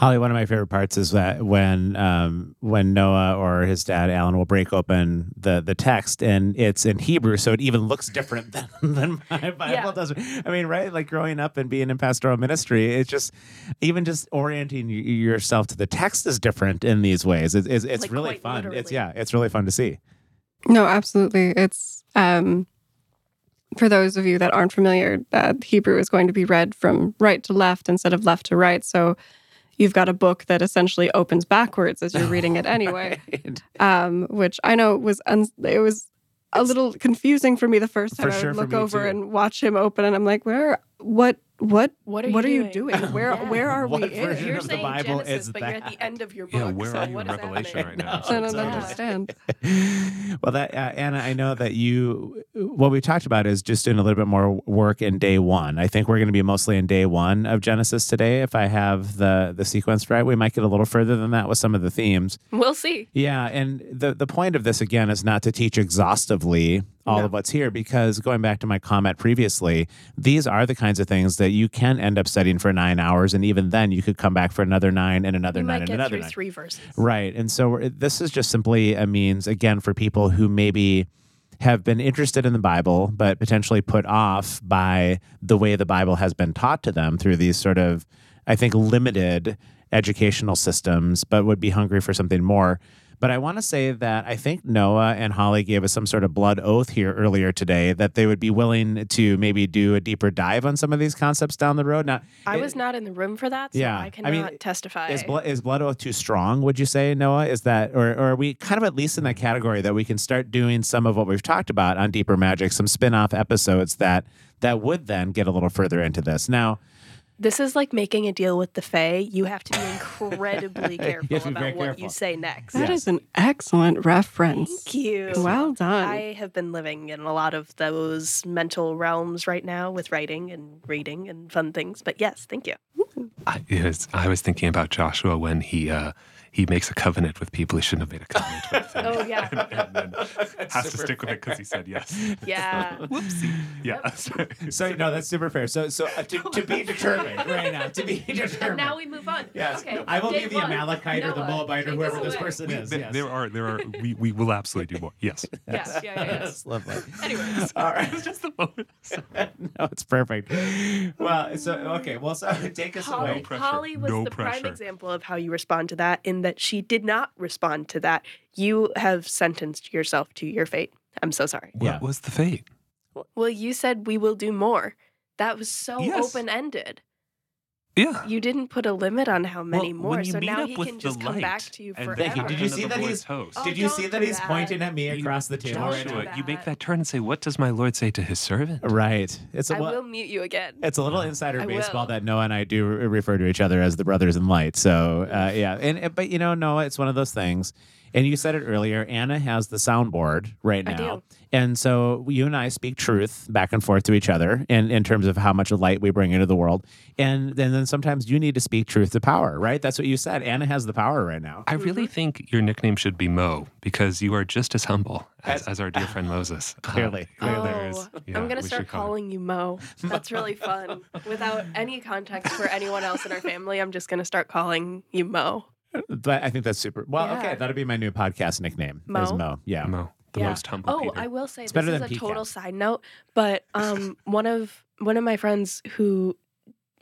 Holly, one of my favorite parts is that when um, when Noah or his dad Alan will break open the the text and it's in Hebrew, so it even looks different <laughs> than, than my Bible
Yeah.
does. I mean, right? Like growing up and being in pastoral ministry, it's just even just orienting yourself to the text is different in these ways. It's it's, it's
Like,
really
quite
fun. It's yeah, it's really fun to see.
No, absolutely. It's um, for those of you that aren't familiar, uh, Hebrew is going to be read from right to left instead of left to right. So you've got a book that essentially opens backwards as you're reading it <laughs> anyway,
Right.
um, which I know was un- it was a little confusing for me the first time
For
I
sure
would
for
look over
too.
and watch him open, and I'm like, where, what, what,
What are
what
you
are you
doing?
doing? <laughs> Where,
Yeah.
where are
What
we in?
version
You're
of the
saying
Bible
Genesis,
is
but you're at the end of your book.
Yeah, where
so
are you
what
in
is
Revelation right now? <laughs>
I don't understand. <laughs>
well, that uh, Anna, I know that you. What we talked about is just doing a little bit more work in day one. I think we're going to be mostly in day one of Genesis today. If I have the the sequence right, we might get a little further than that with some of the themes.
We'll see.
Yeah, and the the point of this again is not to teach exhaustively all
No.
of what's here because going back to my comment previously, these are the kinds of things that you can end up studying for nine hours, and even then you could come back for another nine and another
You
nine
might
and
get
another
through
nine.
three verses.
Right. And so this is just simply a means, again, for people who maybe have been interested in the Bible, but potentially put off by the way the Bible has been taught to them through these sort of, I think, limited educational systems, but would be hungry for something more. But I want to say that I think Noah and Holly gave us some sort of blood oath here earlier today that they would be willing to maybe do a deeper dive on some of these concepts down the road. Now,
I
it-
was not in the room for that, so
Yeah,
I
I
cannot
mean,
testify.
is blood is blood oath too strong? Would you say, Noah? Is that or or are we kind of at least in that category that we can start doing some of what we've talked about on Deeper Magic, some spin-off episodes that that would then get a little further into this. Now,
This is like making a deal with the Fae. You have to be <laughs> incredibly <laughs> careful
have be
about what
careful.
you say next.
That is
Yes.
an excellent reference.
Thank you.
Well done.
I have been living in a lot of those mental realms right now with writing and reading and fun things. But yes, thank you.
I, was, I was thinking about Joshua when he uh, he makes a covenant with people he shouldn't have made a covenant with. and- <laughs>
Oh, yeah.
and, then <laughs> has to
super
stick with it because he said yes. <laughs>
Yeah.
Whoopsie. Yeah.
so no, that's super fair. So so uh, to, to be determined right now, to be determined.
now we move on.
Yes,
Okay.
I will
Day
be the
one.
Amalekite or the Moabite or whoever this person
We-
is.
there,
yes.
there are there are we, we will absolutely do more. Yes.
Yeah, yeah, yeah, yeah.
Yes, lovely.
Anyways.
All right.
It's just the moment.
no, it's perfect. Well, so okay. Well, so take us
Holly,
away.
pressure.
Holly was
No
the prime example of how you respond to that, in that she did not respond to that. You have sentenced yourself to your fate. I'm so sorry.
Yeah.
What was the fate?
Well, you said we will do more. That was so
Yes.
open ended.
Yeah.
You didn't put a limit on how many
Well,
more, so now
up
he
with
can just come back to you
and
forever.
Thank you. Did you see that he's-
toast.
Oh,
Did you see that he's
that.
pointing at me
You-
across the table right
Joshua,
now?
you make that turn and say, "What does my Lord say to his servant?"
Right. It's a
I
well,
will mute you again.
It's a little insider
I
baseball
will.
that Noah and I do re- refer to each other as the brothers in light. So uh, yeah, and uh, but you know, Noah, it's one of those things. And you said it earlier. Anna has the soundboard right
I
now,
do.
and so you and I speak truth back and forth to each other in in terms of how much light we bring into the world. And, and then sometimes you need to speak truth to power, right? That's what you said. Anna has the power right now.
I really think your nickname should be Mo because you are just as humble as,
As-
as our dear friend Moses. <laughs> Uh,
Clearly.
yeah, there is-
Oh,
yeah,
I'm gonna start
should call
calling you Mo. That's really fun. <laughs> Without any context for anyone else in our family, I'm just gonna start calling you Mo.
But I think that's super. Well,
Yeah.
okay, that'll be my new podcast nickname. Is
Mo?
Mo. Yeah.
Mo, the
Yeah.
most humble.
Oh,
Peter.
I will say
It's
this is
than
a total side note, but um, <laughs> one of one of my friends who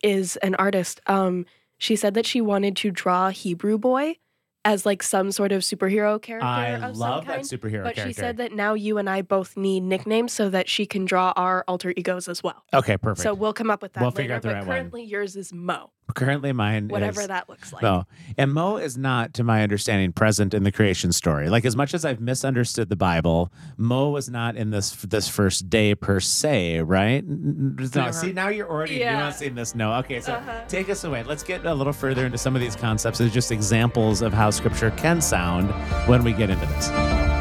is an artist, um, she said that she wanted to draw Hebrew Boy as like some sort of superhero character
I
of
love
some
that
kind.
superhero
But
character.
she said that now you and I both need nicknames so that she can draw our alter egos as well.
okay, perfect.
So we'll come up with that
We'll
later.
figure out the
but
right one.
currently yours is Mo,
Currently, mine
whatever
is
that looks like.
Mo. And Mo is not, to my understanding, present in the creation story. Like as much as I've misunderstood the Bible, Mo was not in this this first day per se, right? No, see now you're already
Yeah.
nuancing this. No, okay, so
Uh-huh.
take us away. Let's get a little further into some of these concepts as just examples of how Scripture can sound when we get into this.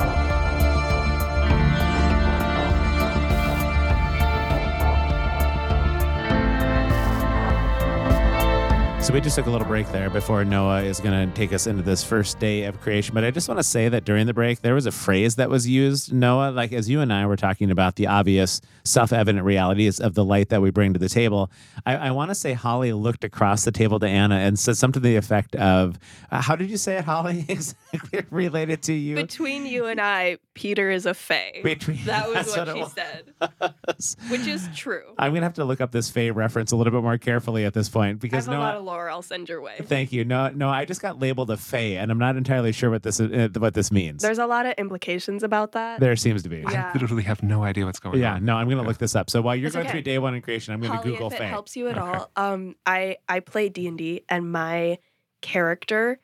So we just took a little break there before Noah is going to take us into this first day of creation. But I just want to say that during the break, there was a phrase that was used, Noah, like as you and I were talking about the obvious, self evident realities of the light that we bring to the table. I, I want to say Holly looked across the table to Anna and said something to the effect of, uh, How did you say it, Holly? <laughs> exactly related to you.
Between you and I, Peter is a fae.
Between-
that was what,
what
she
was.
said, <laughs> which is true.
I'm going to have to look up this Fae reference a little bit more carefully at this point
I
because
have a
Noah.
Lot of lore I'll send your way.
Thank you. No, no, I just got labeled a Fae, and I'm not entirely sure what this uh, what this means.
There's a lot of implications about that.
there seems to be.
Yeah.
I literally have no idea what's going
Yeah,
on.
Yeah, no, I'm gonna look this up. So while you're
It's
going
okay.
through day one in creation, I'm gonna
Holly,
Google
if it
Fae.
helps you at
Okay.
all, um, I I play D and D, and my character,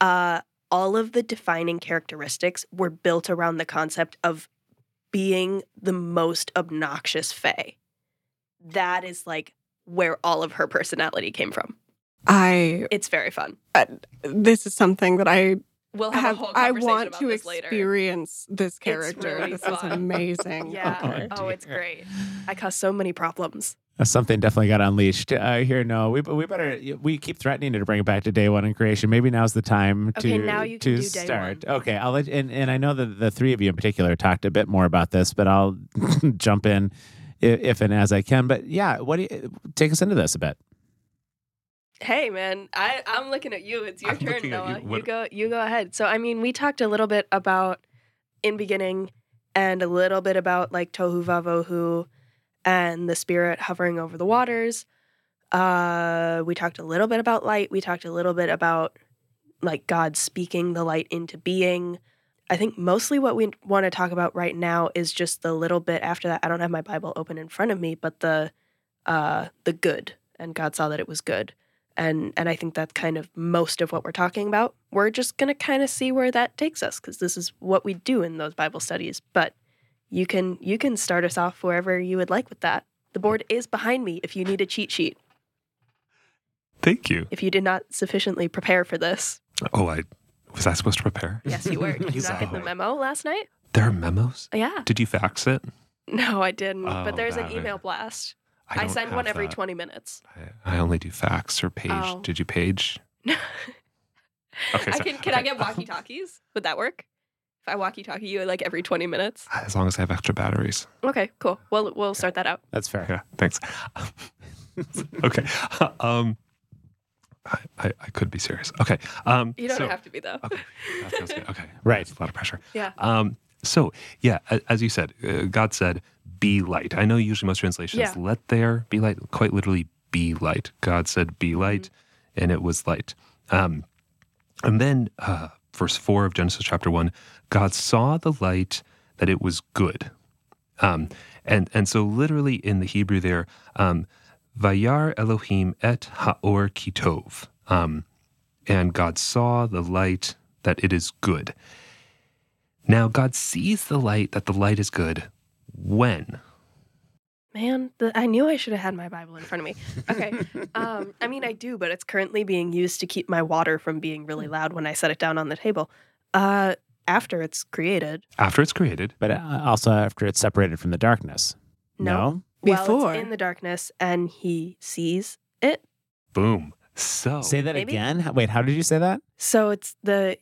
uh, all of the defining characteristics were built around the concept of being the most obnoxious Fae. That is like where all of her personality came from.
I
It's very fun.
this is something that I
We'll have,
have.
a whole
I want
about
to
this later.
experience this character.
really
this is amazing. <laughs>
Yeah.
Oh,
Oh, it's great. I cause so many problems.
Uh, Something definitely got unleashed uh, here. No, we we better we keep threatening to bring it back to day one in creation. Maybe now's the time to
Okay, now you
to
can do day
start.
one.
Okay, I'll let and and I know that the three of you in particular talked a bit more about this, but I'll <laughs> jump in if, if and as I can. But yeah, what do you take us into this a bit?
Hey man, I I'm looking at you. It's your
I'm
turn,
at you.
Noah. You, go you go ahead. So I mean, we talked a little bit about in beginning and a little bit about like tohu vavohu and the spirit hovering over the waters. Uh, we talked a little bit about light. We talked a little bit about like God speaking the light into being. I think mostly what we want to talk about right now is just the little bit after that. I don't have my Bible open in front of me, but the uh the good and God saw that it was good. And and I think that's kind of most of what we're talking about. We're just going to kind of see where that takes us cuz this is what we do in those Bible studies. But you can you can start us off wherever you would like with that. The board is behind me if you need a cheat sheet.
Thank you.
If you did not sufficiently prepare for this.
Oh, I was I supposed to prepare?
Yes, you were. Did you not get the <laughs>
oh.
memo last night?
There are memos.
Yeah.
Did you fax it?
No, I didn't.
Oh,
but there's an email blast. I,
don't
send one every
that.
20 minutes.
I, I only do fax or page.
Oh.
Did you page? <laughs> Okay,
I
so-
can can I get walkie talkies? Would that work? If I walkie talkie you like every 20 minutes?
As long as I have extra batteries.
Okay, cool. We'll we'll start that out.
That's fair.
Yeah, thanks. <laughs> okay. <laughs> Um, I, I, I could be serious. Okay. Um,
You don't
so-
have to be though.
Okay. That feels good. Okay.
Right.
That's a lot of pressure.
Yeah.
Um, so, yeah, as you said, uh, God said, be light. I know usually most translations,
Yeah.
let there be light, quite literally, be light. God said, be light, and it was light. Um, and then, uh, verse 4 of Genesis chapter 1, God saw the light that it was good. Um, and, and so, literally in the Hebrew there, um, Vayar Elohim et haor kitov. Um, and God saw the light that it is good. Now, God sees the light that the light is good when?
Man, the, I knew I should have had my Bible in front of me. Okay. um, <laughs> I mean, I do, but it's currently being used to keep my water from being really loud when I set it down on the table. Uh, after it's created.
After it's created.
But uh, also after it's separated from the darkness.
No.
Before.
Well, it's in the darkness and he sees it.
Boom. So,
Say that
Maybe.
again. Wait, how did you say that?
So it's the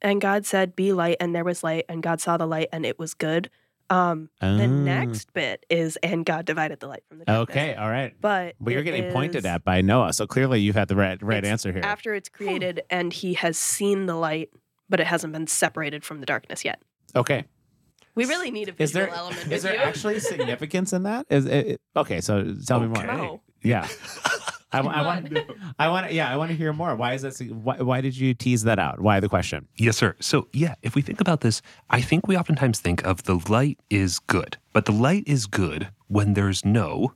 and God said, "Be light," and there was light, and God saw the light, and it was good. Um, the
Oh.
next bit is, and God divided the light from the darkness.
Okay, all right.
but
Well, you're
it
getting pointed at by Noah, so clearly you had the right right answer here.
after it's created, and He has seen the light, but it hasn't been separated from the darkness yet.
okay.
We really need a
Is
visual
there
element.
is there
you.
actually significance in that? Is it, it- okay? So tell me more. Yeah, <laughs> I, I want.
on. <laughs>
I want. Yeah, I want to hear more. Why is that? Why, why did you tease that out? Why the question?
yes, sir. So, yeah, if we think about this, I think we oftentimes think of the light is good, but the light is good when there's no.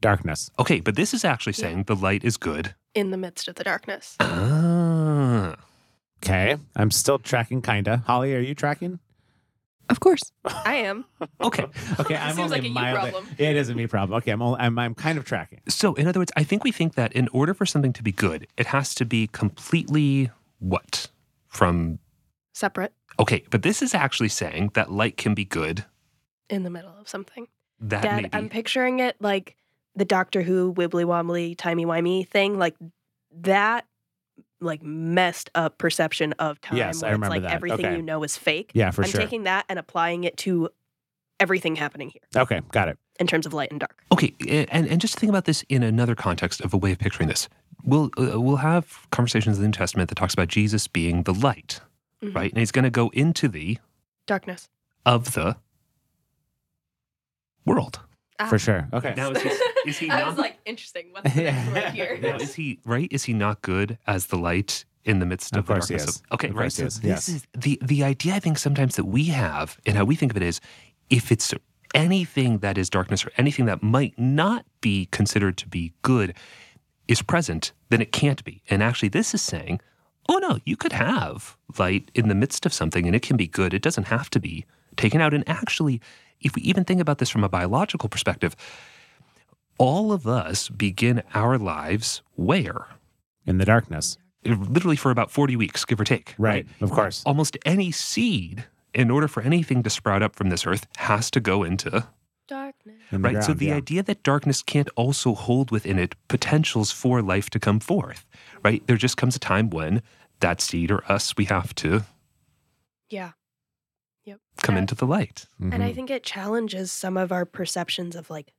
Darkness.
Okay, but this is actually
Yeah.
saying the light is good.
in the midst of the darkness.
Ah.
Okay, I'm still tracking. Kinda. Holly, are you tracking?
Of course.
I am. <laughs>
Okay.
Okay, I'm
Seems
only
like a you
mildly.
problem.
It is a me problem. Okay, I'm, only, I'm I'm kind of tracking.
So, in other words, I think we think that in order for something to be good, it has to be completely what? From.
Separate
Okay, but this is actually saying that light can be good.
in the middle of something.
That
Dad,
may be.
I'm picturing it like the Doctor Who wibbly wobbly timey wimey thing, like that, like messed up perception of time.
Yes, I remember
it's like
that.
everything
Okay.
you know is fake.
Yeah, for
I'm
sure.
taking that and applying it to everything happening here
Okay, got it.
in terms of light and dark.
Okay, and, and just think about this in another context of a way of picturing this. We'll uh, we'll have conversations in the New Testament that talks about Jesus being the light,
Mhm.
right? And he's going to go into the
Darkness.
of the world.
Ah.
For sure. Okay.
Now is he, <laughs> is he
I
not?
was like, interesting. What's the next word here? <laughs>
now, is he right? Is he not good as the light in the midst of,
Of
the
he
darkness?
is.
okay,
Of
right. So
is,
this
yes.
is the the idea I think sometimes that we have and how we think of it is if it's anything that is darkness or anything that might not be considered to be good is present, then it can't be. And actually, this is saying, oh no, you could have light in the midst of something and it can be good. It doesn't have to be taken out. And actually, if we even think about this from a biological perspective, all of us begin our lives where?
In the darkness.
Literally for about 40 weeks, give or take.
Right. Of course.
Almost any seed, in order for anything to sprout up from this earth, has to go into
Darkness.
In the
right? so the
yeah.
idea that darkness can't also hold within it potentials for life to come forth, right? There just comes a time when that seed or us, we have to
Yeah. Yep.
come
Uh,
into the light.
And I
Mhm.
think it challenges some of our perceptions of like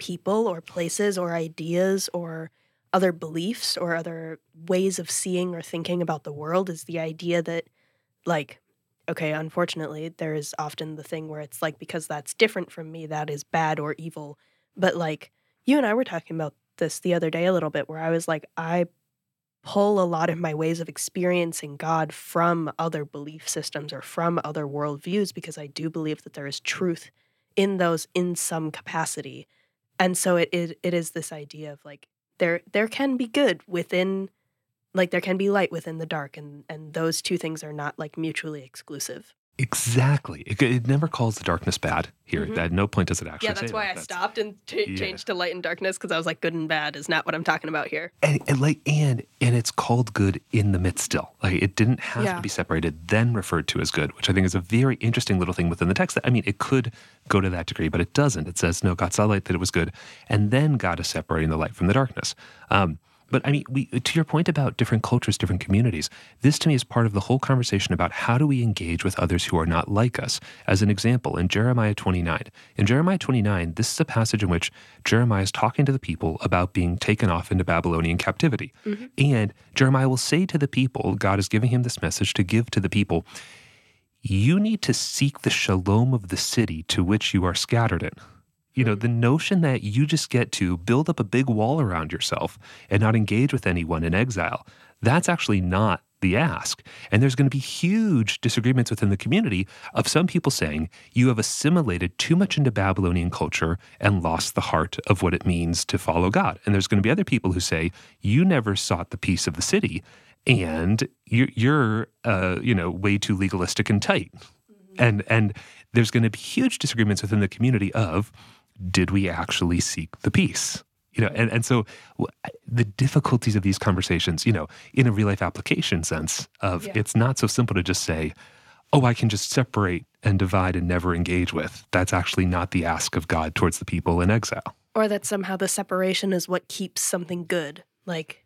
people or places or ideas or other beliefs or other ways of seeing or thinking about the world is the idea that like okay unfortunately there is often the thing where it's like because that's different from me that is bad or evil but like you and I were talking about this the other day a little bit, where I was like, I pull a lot of my ways of experiencing God from other belief systems or from other worldviews because I do believe that there is truth in those in some capacity. And so it, it it is this idea of like there there can be good within like there can be light within the dark and and those two things are not like mutually exclusive.
Exactly. It, it never calls the darkness bad here.
Mhm.
At no point does it actually
Yeah, that's why
that.
I stopped and ch-
yeah.
changed to light and darkness because I was like good and bad is not what I'm talking about here.
and, and like and and it's called good in the midst still like it didn't have
Yeah.
to be separated then referred to as good which i think is a very interesting little thing within the text i mean it could go to that degree but it doesn't it says no god saw light that it was good and then god is separating the light from the darkness um, but I mean, we, to your point about different cultures, different communities, this to me is part of the whole conversation about how do we engage with others who are not like us. As an example, in Jeremiah 29, in Jeremiah 29, this is a passage in which Jeremiah is talking to the people about being taken off into Babylonian captivity. Mm-hmm. And Jeremiah will say to the people, God is giving him this message to give to the people, you need to seek the shalom of the city to which you are scattered in. You know, the notion that you just get to build up a big wall around yourself and not engage with anyone in exile, that's actually not the ask. And there's going to be huge disagreements within the community of some people saying you have assimilated too much into Babylonian culture and lost the heart of what it means to follow God. And there's going to be other people who say you never sought the peace of the city and you're, you're uh, you know, way too legalistic and tight. And and there's going to be huge disagreements within the community of did we actually seek the peace? You know, and, and so the difficulties of these conversations, you know, in a real life application sense of
Yeah.
it's not so simple to just say, oh, I can just separate and divide and never engage with. That's actually not the ask of God towards the people in exile.
Or that somehow the separation is what keeps something good. Like,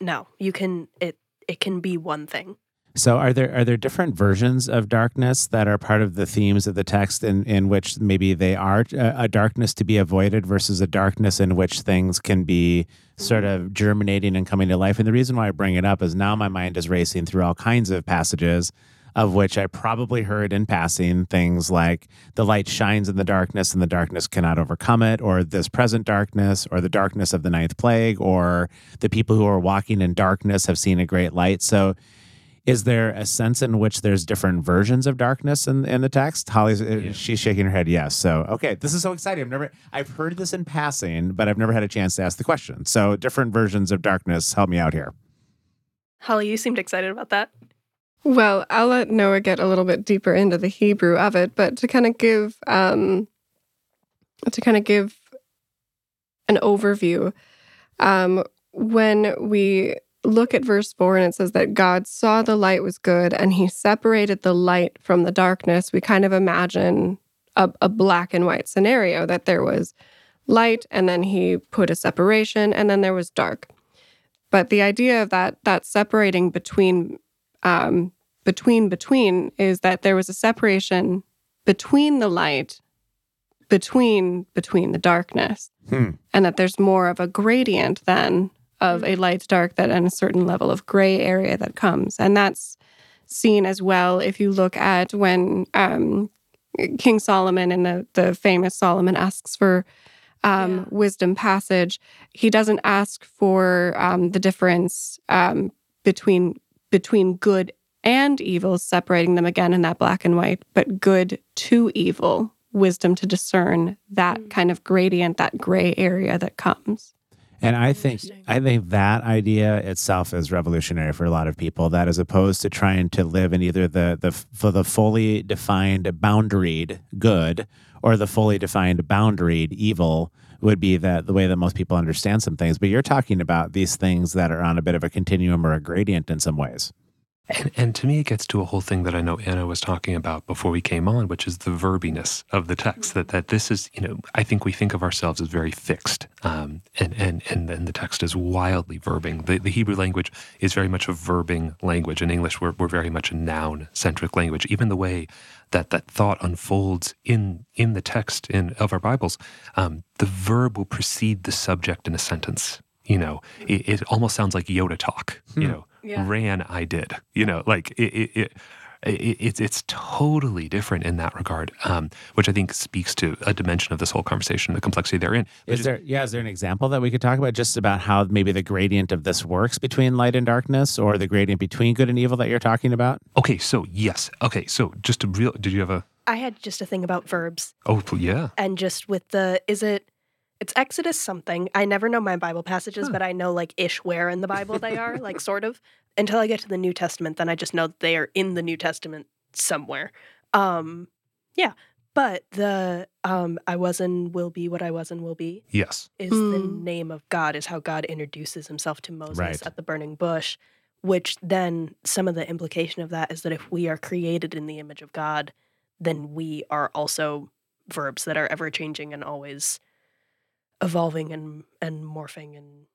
no, you can it it can be one thing.
So are there are there different versions of darkness that are part of the themes of the text in, in which maybe they are a, a darkness to be avoided versus a darkness in which things can be sort of germinating and coming to life? And the reason why I bring it up is now my mind is racing through all kinds of passages of which I probably heard in passing things like the light shines in the darkness and the darkness cannot overcome it, or this present darkness, or the darkness of the ninth plague, or the people who are walking in darkness have seen a great light. So is there a sense in which there's different versions of darkness in, in the text? Holly's uh, she's shaking her head yes. So okay, this is so exciting. I've never I've heard this in passing, but I've never had a chance to ask the question. So different versions of darkness. Help me out here.
Holly, you seemed excited about that.
Well, I'll let Noah get a little bit deeper into the Hebrew of it, but to kind of give um, to kind of give an overview, um, when we look at verse four and it says that God saw the light was good and He separated the light from the darkness, we kind of imagine a, a black and white scenario that there was light and then He put a separation and then there was dark. But the idea of that that separating between um, between between is that there was a separation between the light between between the darkness
Hmm.
and that there's more of a gradient then of a light dark that and a certain level of gray area that comes and that's seen as well if you look at when um, king solomon in the, the famous solomon asks for um,
Yeah.
wisdom passage he doesn't ask for um, the difference um, between between good and evil separating them again in that black and white but good to evil wisdom to discern that
Mm.
kind of gradient that gray area that comes
And I think I think that idea itself is revolutionary for a lot of people. That as opposed to trying to live in either the the for the fully defined boundaried good or the fully defined boundaried evil would be that the way that most people understand some things. But you're talking about these things that are on a bit of a continuum or a gradient in some ways.
And, and to me, it gets to a whole thing that I know Anna was talking about before we came on, which is the verbiness of the text. That that this is, you know, I think we think of ourselves as very fixed, um, and and and then the text is wildly verbing. The, the Hebrew language is very much a verbing language. In English, we're we're very much a noun centric language. Even the way that that thought unfolds in in the text in of our Bibles, um, the verb will precede the subject in a sentence. You know, it, it almost sounds like Yoda talk. You know,
Yeah.
ran I did. You know, like it, it, it it, it's it's totally different in that regard, um, which I think speaks to a dimension of this whole conversation, the complexity therein. which
Is there yeah, is there an example that we could talk about just about how maybe the gradient of this works between light and darkness or the gradient between good and evil that you're talking about?
okay? So yes, okay. So just a real. Did you have a?
I had just a thing about verbs
Oh yeah.
and just with the is it it's Exodus something. I never know my Bible passages, but I know like ish where in the Bible they are, like <laughs> sort of. Until I get to the New Testament, then I just know that they are in the New Testament somewhere. Um yeah. But the um I was and will be what I was and will be
Yes.
is the
Mm.
name of God, is how God introduces himself to Moses
Right.
at the burning bush, which then some of the implication of that is that if we are created in the image of God, then we are also verbs that are ever changing and always evolving and, and morphing and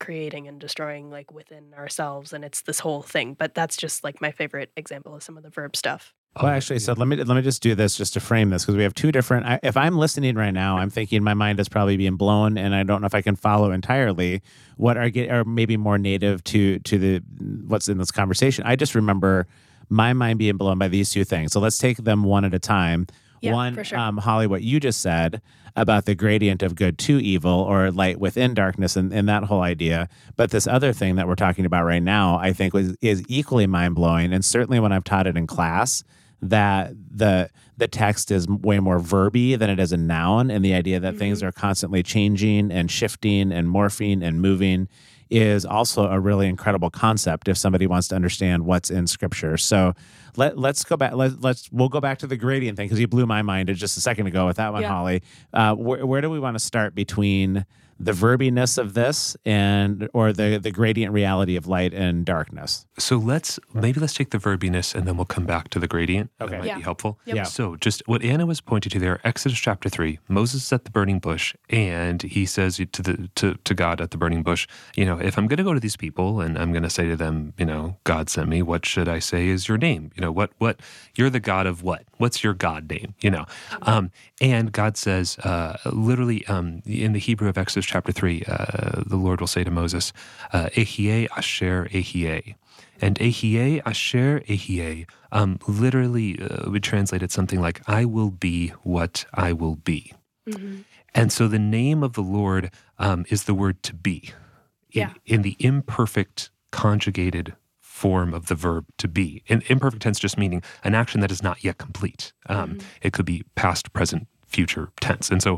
creating and destroying like within ourselves and it's this whole thing but that's just like my favorite example of some of the verb stuff
Well,
Oh,
actually, so let me let me just do this just to frame this because we have two different. I, if I'm listening right now, I'm thinking my mind is probably being blown, and I don't know if I can follow entirely what are get are maybe more native to to the what's in this conversation. I just remember my mind being blown by these two things. So let's take them one at a time.
Yeah,
one,
for sure.
um, Holly, what you just said about the gradient of good to evil or light within darkness and, and that whole idea. But this other thing that we're talking about right now, I think was is equally mind blowing. And certainly when I've taught it in class, that the the text is way more verby than it is a noun, and the idea that things are constantly changing and shifting and morphing and moving is also a really incredible concept if somebody wants to understand what's in scripture. So let let's go back. Let, let's we'll go back to the gradient thing because you blew my mind just a second ago with that one,
Yeah.
Holly. Uh, where, where do we want to start between the verbiness of this and or the the gradient reality of light and darkness?
So let's maybe let's take the verbiness and then we'll come back to the gradient.
Okay.
That might
Yeah.
be helpful.
Yep.
Yeah.
So just what Anna was pointing to there, Exodus chapter three, Moses is at the burning bush and he says to the to, to God at the burning bush, you know, if I'm gonna go to these people and I'm gonna say to them, you know, God sent me, what should I say is your name? You know, what what you're the God of what? What's your God name? You know. Um, and God says, uh, literally um, in the Hebrew of Exodus chapter three, uh, the Lord will say to Moses, uh, Ehie Asher Ehie. And Ehie, Asher Ehie, um, literally uh, we translated something like, I will be what I will be. And so the name of the Lord um, is the word to be in,
Yeah.
in the imperfect conjugated form of the verb to be. In imperfect tense just meaning an action that is not yet complete. Um, It could be past, present, future tense. And so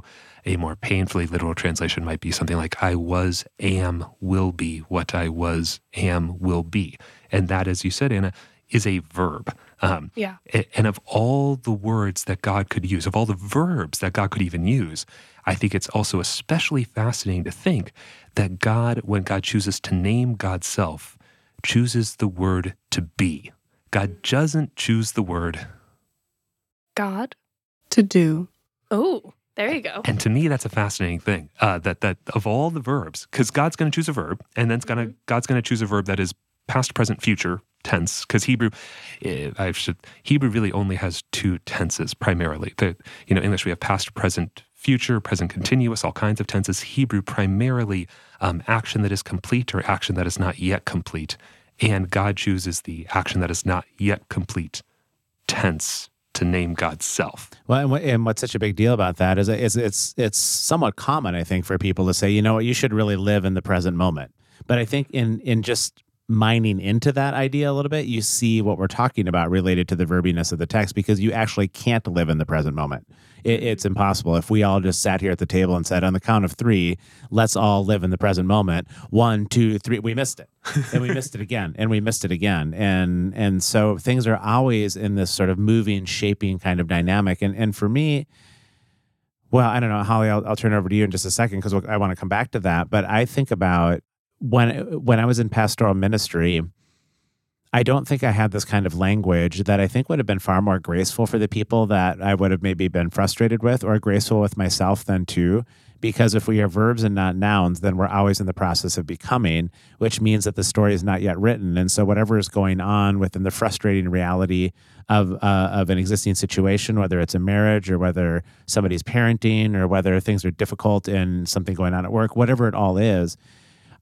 a more painfully literal translation might be something like, I was, am, will be what I was, am, will be. And that, as you said, Anna, is a verb. Um,
yeah
And of all the words that God could use, of all the verbs that God could even use, I think it's also especially fascinating to think that God, when God chooses to name God's self, chooses the word to be. God doesn't choose the word.
god
To do.
oh there you go
And to me, that's a fascinating thing. Uh, that that of all the verbs, because God's going to choose a verb, and then it's gonna God's going to choose a verb that is past, present, future tense. Because Hebrew, eh, I should Hebrew really only has two tenses primarily. The you know English we have past, present, future, present continuous, all kinds of tenses. Hebrew primarily um, action that is complete or action that is not yet complete, and God chooses the action that is not yet complete tense to name God's self.
Well, and, what, and what's such a big deal about that is, is it's it's somewhat common, I think, for people to say, you know what, you should really live in the present moment. But I think in in just mining into that idea a little bit, you see what we're talking about related to the verbiness of the text because you actually can't live in the present moment. It, it's impossible. If we all just sat here at the table and said, on the count of three, let's all live in the present moment. One, two, three. We missed it, and we missed it again, and we missed it again, and and so things are always in this sort of moving, shaping kind of dynamic. And and for me, well, I don't know, Holly. I'll, I'll turn it over to you in just a second because I want to come back to that. But I think about when when I was in pastoral ministry, I don't think I had this kind of language that I think would have been far more graceful for the people that I would have maybe been frustrated with, or graceful with myself then too. Because if we are verbs and not nouns, then we're always in the process of becoming, which means that the story is not yet written. And so, whatever is going on within the frustrating reality of uh, of an existing situation, whether it's a marriage or whether somebody's parenting or whether things are difficult and something going on at work, whatever it all is,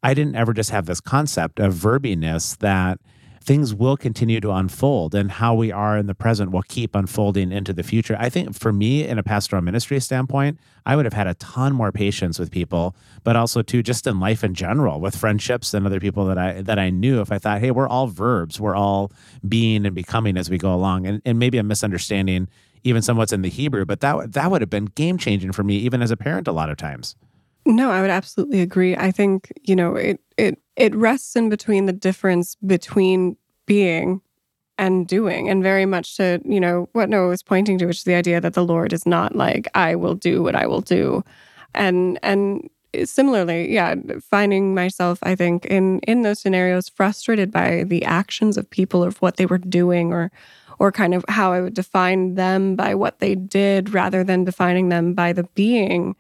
I didn't ever just have this concept of verbiness that things will continue to unfold and how we are in the present will keep unfolding into the future. I think for me, in a pastoral ministry standpoint, I would have had a ton more patience with people, but also too just in life in general, with friendships and other people that I that I knew. If I thought, hey, we're all verbs, we're all being and becoming as we go along, and, and maybe I'm misunderstanding even somewhat's in the Hebrew, but that that would have been game changing for me, even as a parent, a lot of times.
No, I would absolutely agree. I think, you know, it it it rests in between the difference between being and doing and very much to, you know, what Noah was pointing to, which is the idea that the Lord is not like, I will do what I will do. And and similarly, yeah, finding myself, I think, in in those scenarios frustrated by the actions of people of what they were doing or or kind of how I would define them by what they did rather than defining them by the being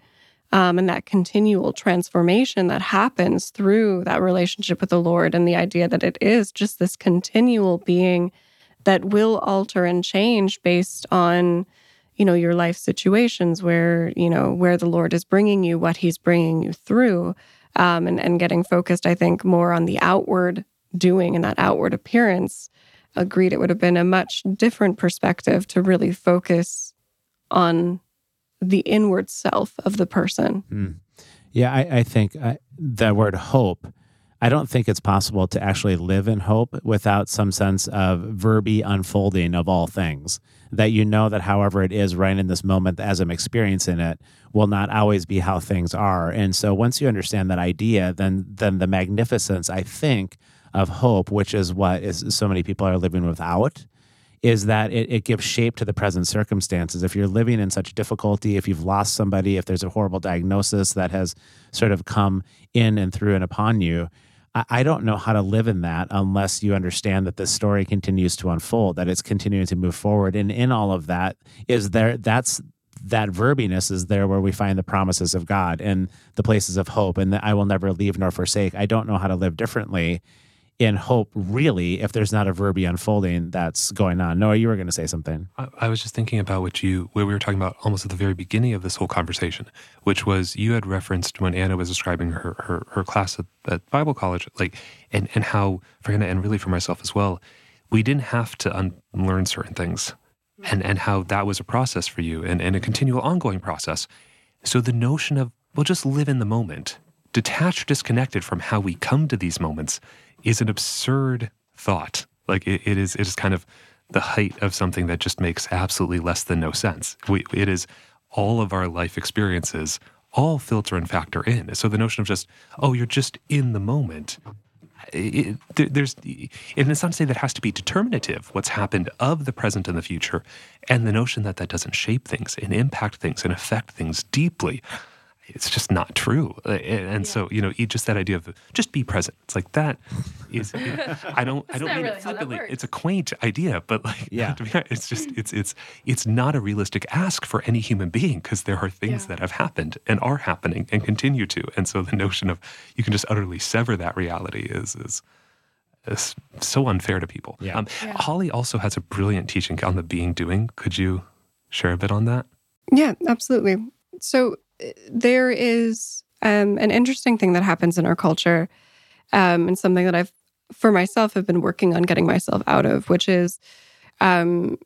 um, and that continual transformation that happens through that relationship with the Lord, and the idea that it is just this continual being that will alter and change based on you know your life situations where you know where the lord is bringing you what he's bringing you through um, and, and getting focused i think more on the outward doing and that outward appearance. Agreed it would have been a much different perspective to really focus on the inward self of the person.
Mm. Yeah, I, I think uh, the word hope, I don't think it's possible to actually live in hope without some sense of verbi unfolding of all things. That you know that however it is right in this moment as I'm experiencing it will not always be how things are. And so once you understand that idea, then then the magnificence, I think, of hope, which is what is so many people are living without, is that it, it gives shape to the present circumstances. If you're living in such difficulty, if you've lost somebody, if there's a horrible diagnosis that has sort of come in and through and upon you, I, I don't know how to live in that unless you understand that the story continues to unfold, that it's continuing to move forward. And in all of that is there that's that verbiness is there where we find the promises of God and the places of hope and that I will never leave nor forsake. I don't know how to live differently in hope, really, if there's not a verbi unfolding that's going on. Noah, you were going to say something.
I, I, was just thinking about what you, what we were talking about almost at the very beginning of this whole conversation, which was you had referenced when Anna was describing her her, her class at, at Bible college, like, and, and how, for Anna and really for myself as well, we didn't have to unlearn certain things and, and how that was a process for you and, and a continual ongoing process. So the notion of, well, just live in the moment, detached, disconnected from how we come to these moments is an absurd thought. Like it, it is, it is kind of the height of something that just makes absolutely less than no sense. We, it is all of our life experiences all filter and factor in. So the notion of just, oh, you're just in the moment. It, there's, and it's not to say that has to be determinative, what's happened of the present and the future, and the notion that that doesn't shape things and impact things and affect things deeply it's just not true. And yeah. so, you know, just that idea of just be present. It's like that is <laughs> I don't I don't mean really it flippantly. It's a quaint idea, but like <laughs>
yeah.
it's just it's it's it's not a realistic ask for any human being because there are things yeah. that have happened and are happening and continue to. And so the notion of you can just utterly sever that reality is is is so unfair to people.
Yeah. Um,
yeah. Holly also has a brilliant teaching on the being doing. Could you share a bit on that?
Yeah, absolutely. So there is um, an interesting thing that happens in our culture, um, and something that I've, for myself, have been working on getting myself out of, which is um,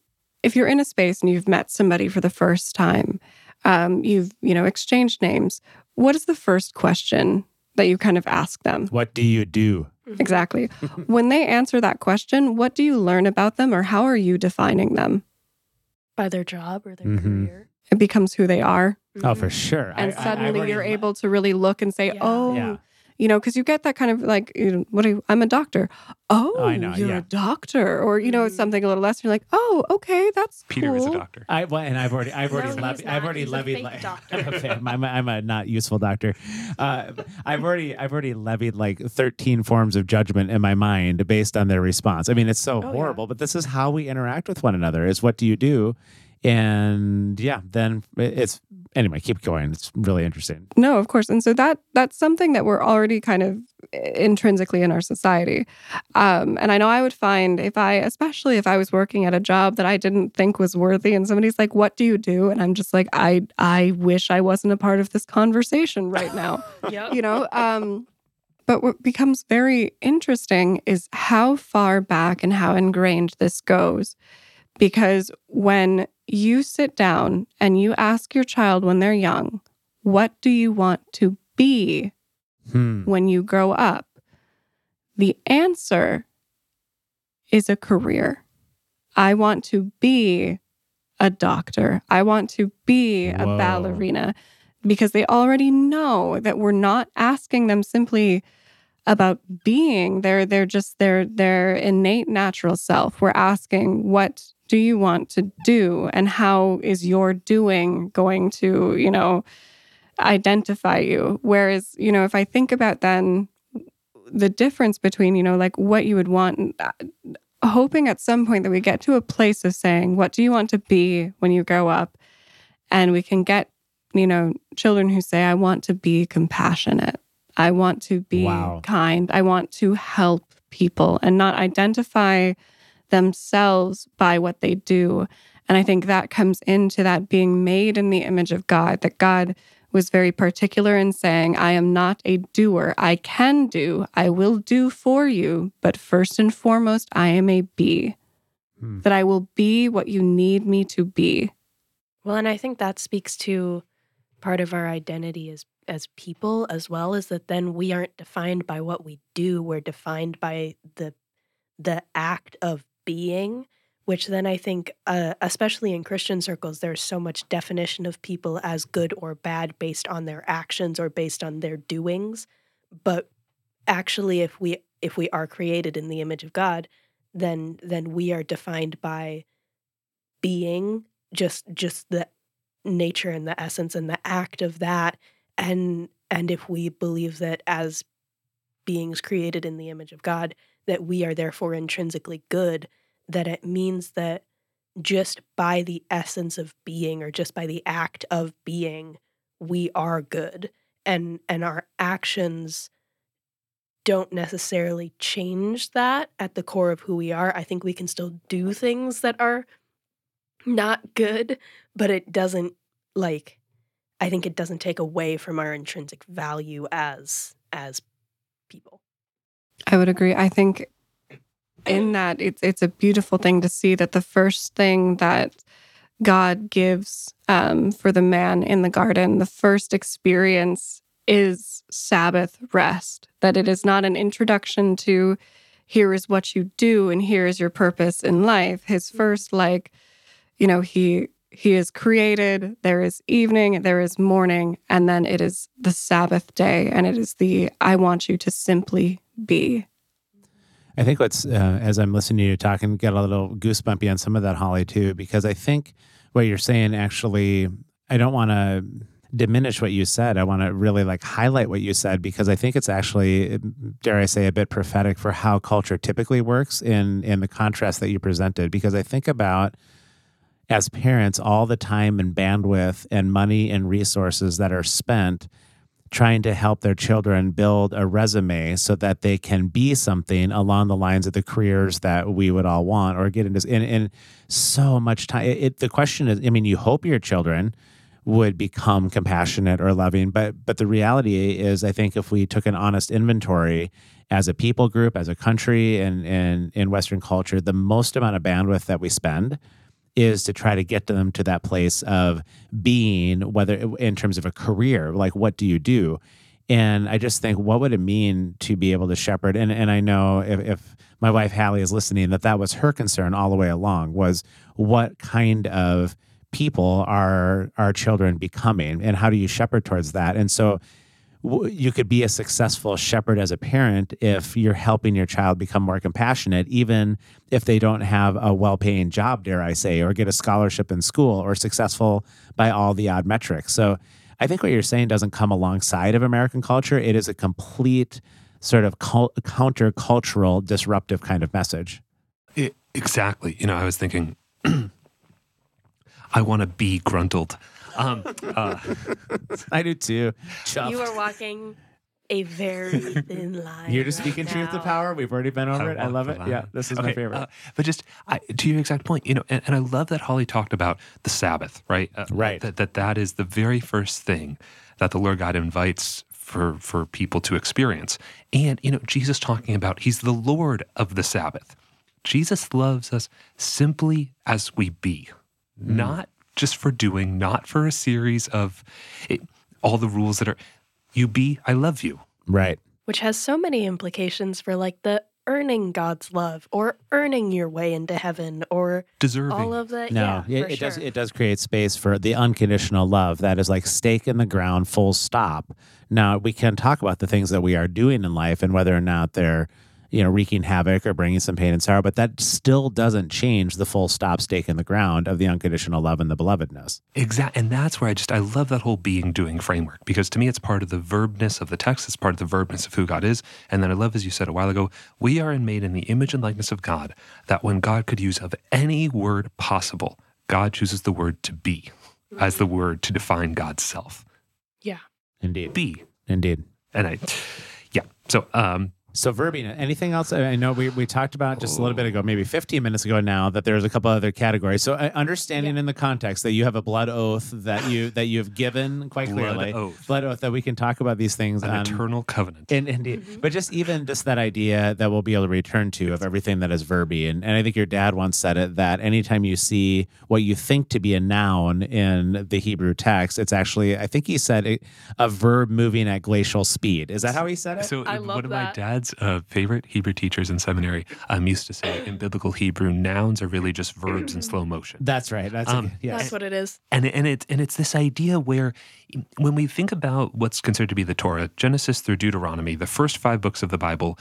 if you're in a space and you've met somebody for the first time, um, you've you know exchanged names. What is the first question that you kind of ask them?
What do you do?
Exactly. <laughs> when they answer that question, what do you learn about them, or how are you defining them?
By their job or their mm-hmm. career
it becomes who they are.
Oh, for sure.
And I, suddenly I, you're able to really look and say, yeah. oh, yeah you know, because you get that kind of like, you know, what are you, I'm a doctor. Oh, I know, you're yeah. a doctor, or you know, it's mm. something a little less. You're like, oh, okay, that's
Peter
cool.
is a doctor.
I well, and I've already, I've already, no, levied, I've already levied. Like, <laughs> I'm, I'm, a, I'm a not useful doctor. Uh, I've already, I've already levied like 13 forms of judgment in my mind based on their response. I mean, it's so oh, horrible, yeah. but this is how we interact with one another. Is what do you do? And yeah then it's anyway keep going. It's really interesting.
No of course. And so that that's something that we're already kind of intrinsically in our society. Um, and i know i would find if i especially if i was working at a job that i didn't think was worthy and somebody's like what do you do? And i'm just like i i wish i wasn't a part of this conversation right now. <laughs> Yep. you know um But what becomes very interesting is how far back and how ingrained this goes. Because when you sit down and you ask your child when they're young, what do you want to be
Hmm.
when you grow up? The answer is a career. I want to be a doctor. I want to be a
Whoa.
ballerina because they already know that we're not asking them simply about being their they're just their their innate natural self. We're asking what do you want to do and how is your doing going to, you know, identify you. Whereas, you know, if I think about then the difference between, you know, like what you would want, uh, hoping at some point that we get to a place of saying, what do you want to be when you grow up? And we can get, you know, children who say, I want to be compassionate. I want to be
Wow.
kind. I want to help people and not identify themselves by what they do. And I think that comes into that being made in the image of God, that God was very particular in saying, I am not a doer. I can do, I will do for you, but first and foremost, I am a be.
Hmm.
That I will be what you need me to be.
Well, and I think that speaks to part of our identity as as people as well is that then we aren't defined by what we do, we're defined by the the act of being, which then I think uh, especially in Christian circles there's so much definition of people as good or bad based on their actions or based on their doings, but actually if we if we are created in the image of God, then then we are defined by being just just the nature and the essence and the act of that. And and if we believe that as beings created in the image of God that we are therefore intrinsically good that it means that just by the essence of being or just by the act of being we are good. And and our actions don't necessarily change that at the core of who we are. I think we can still do things that are not good but it doesn't like i think it doesn't take away from our intrinsic value as as people.
I would agree. I think in that it's it's a beautiful thing to see that the first thing that God gives um, for the man in the garden, the first experience is Sabbath rest. That it is not an introduction to here is what you do and here is your purpose in life. His first like, you know, he he is created, there is evening, there is morning, and then it is the Sabbath day and it is the I want you to simply be.
I think what's uh, as I'm listening to you talking, get a little goosebumpy on some of that, Holly, too, because I think what you're saying actually, I don't want to diminish what you said. I want to really like highlight what you said because I think it's actually, dare I say, a bit prophetic for how culture typically works in in the contrast that you presented. Because I think about as parents all the time and bandwidth and money and resources that are spent trying to help their children build a resume so that they can be something along the lines of the careers that we would all want or get into. And, and so much time it, it- the question is i mean you hope your children would become compassionate or loving but but the reality is i think if we took an honest inventory as a people group as a country and in western culture the most amount of bandwidth that we spend is to try to get them to that place of being, whether in terms of a career, like what do you do? And I just think, what would it mean to be able to shepherd? And and I know if, if my wife Hallie is listening, that that was her concern all the way along was what kind of people are our children becoming, and how do you shepherd towards that? And so you could be a successful shepherd as a parent if you're helping your child become more compassionate, even if they don't have a well paying job, dare I say, or get a scholarship in school or successful by all the odd metrics. So I think what you're saying doesn't come alongside of American culture. It is a complete sort of cul- counter-cultural disruptive kind of message.
I- exactly. You know, I was thinking, <clears throat> I want to be gruntled. Um, uh,
I do too.
you
Chuffed.
are walking a very <laughs> thin line
You're just
right
speaking truth to power. We've already been over it. I love it.
line.
Yeah, this is my favorite.
uh, but just I, to your exact point, you know, and, and I love that Holly talked about the Sabbath, right? Uh,
Right.
That, that that is the very first thing that the Lord God invites for for people to experience. And you know, Jesus talking about he's the Lord of the Sabbath. Jesus loves us simply as we be, not just for doing, not for a series of it, all the rules that are you be, I love you.
Right.
Which has so many implications for like the earning God's love or earning your way into heaven or
Deserving.
all of that.
No,
yeah,
it,
for
it does. It does create space for the unconditional love that is like stake in the ground, full stop. Now we can talk about the things that we are doing in life and whether or not they're, you know, wreaking havoc or bringing some pain and sorrow, but that still doesn't change the full stop stake in the ground of the unconditional love and the belovedness.
Exactly. and that's where I just I love that whole being doing framework because to me it's part of the verbness of the text. It's part of the verbness of who God is, and then I love as you said a while ago, we are made in the image and likeness of God. That when God could use of any word possible, God chooses the word to be as the word to define God's self.
yeah.
Indeed.
Be,
Indeed.
and I, yeah. So um,
So verbing, anything else? I know we, we talked about just a little bit ago, maybe 15 minutes ago now, that there's a couple other categories. So uh, understanding in the context that you have a blood oath that you that you have given quite
Blood
clearly,
oath.
blood oath that we can talk about these things
an
on-
eternal covenant.
In, indeed. But just even just that idea that we'll be able to return to of everything that is verby. And, and I think your dad once said it that anytime you see what you think to be a noun in the Hebrew text, it's actually, I think he said it, a verb moving at glacial speed. Is that how he said it?
So
I love
one of my
that.
Dad's uh, favorite Hebrew teachers in seminary um, used to say in biblical Hebrew, nouns are really just verbs in slow motion.
That's right. That's
Um,
yes.
That's what it is.
and and it's and it's this idea where when we think about what's considered to be the Torah, Genesis through Deuteronomy, the first five books of the Bible,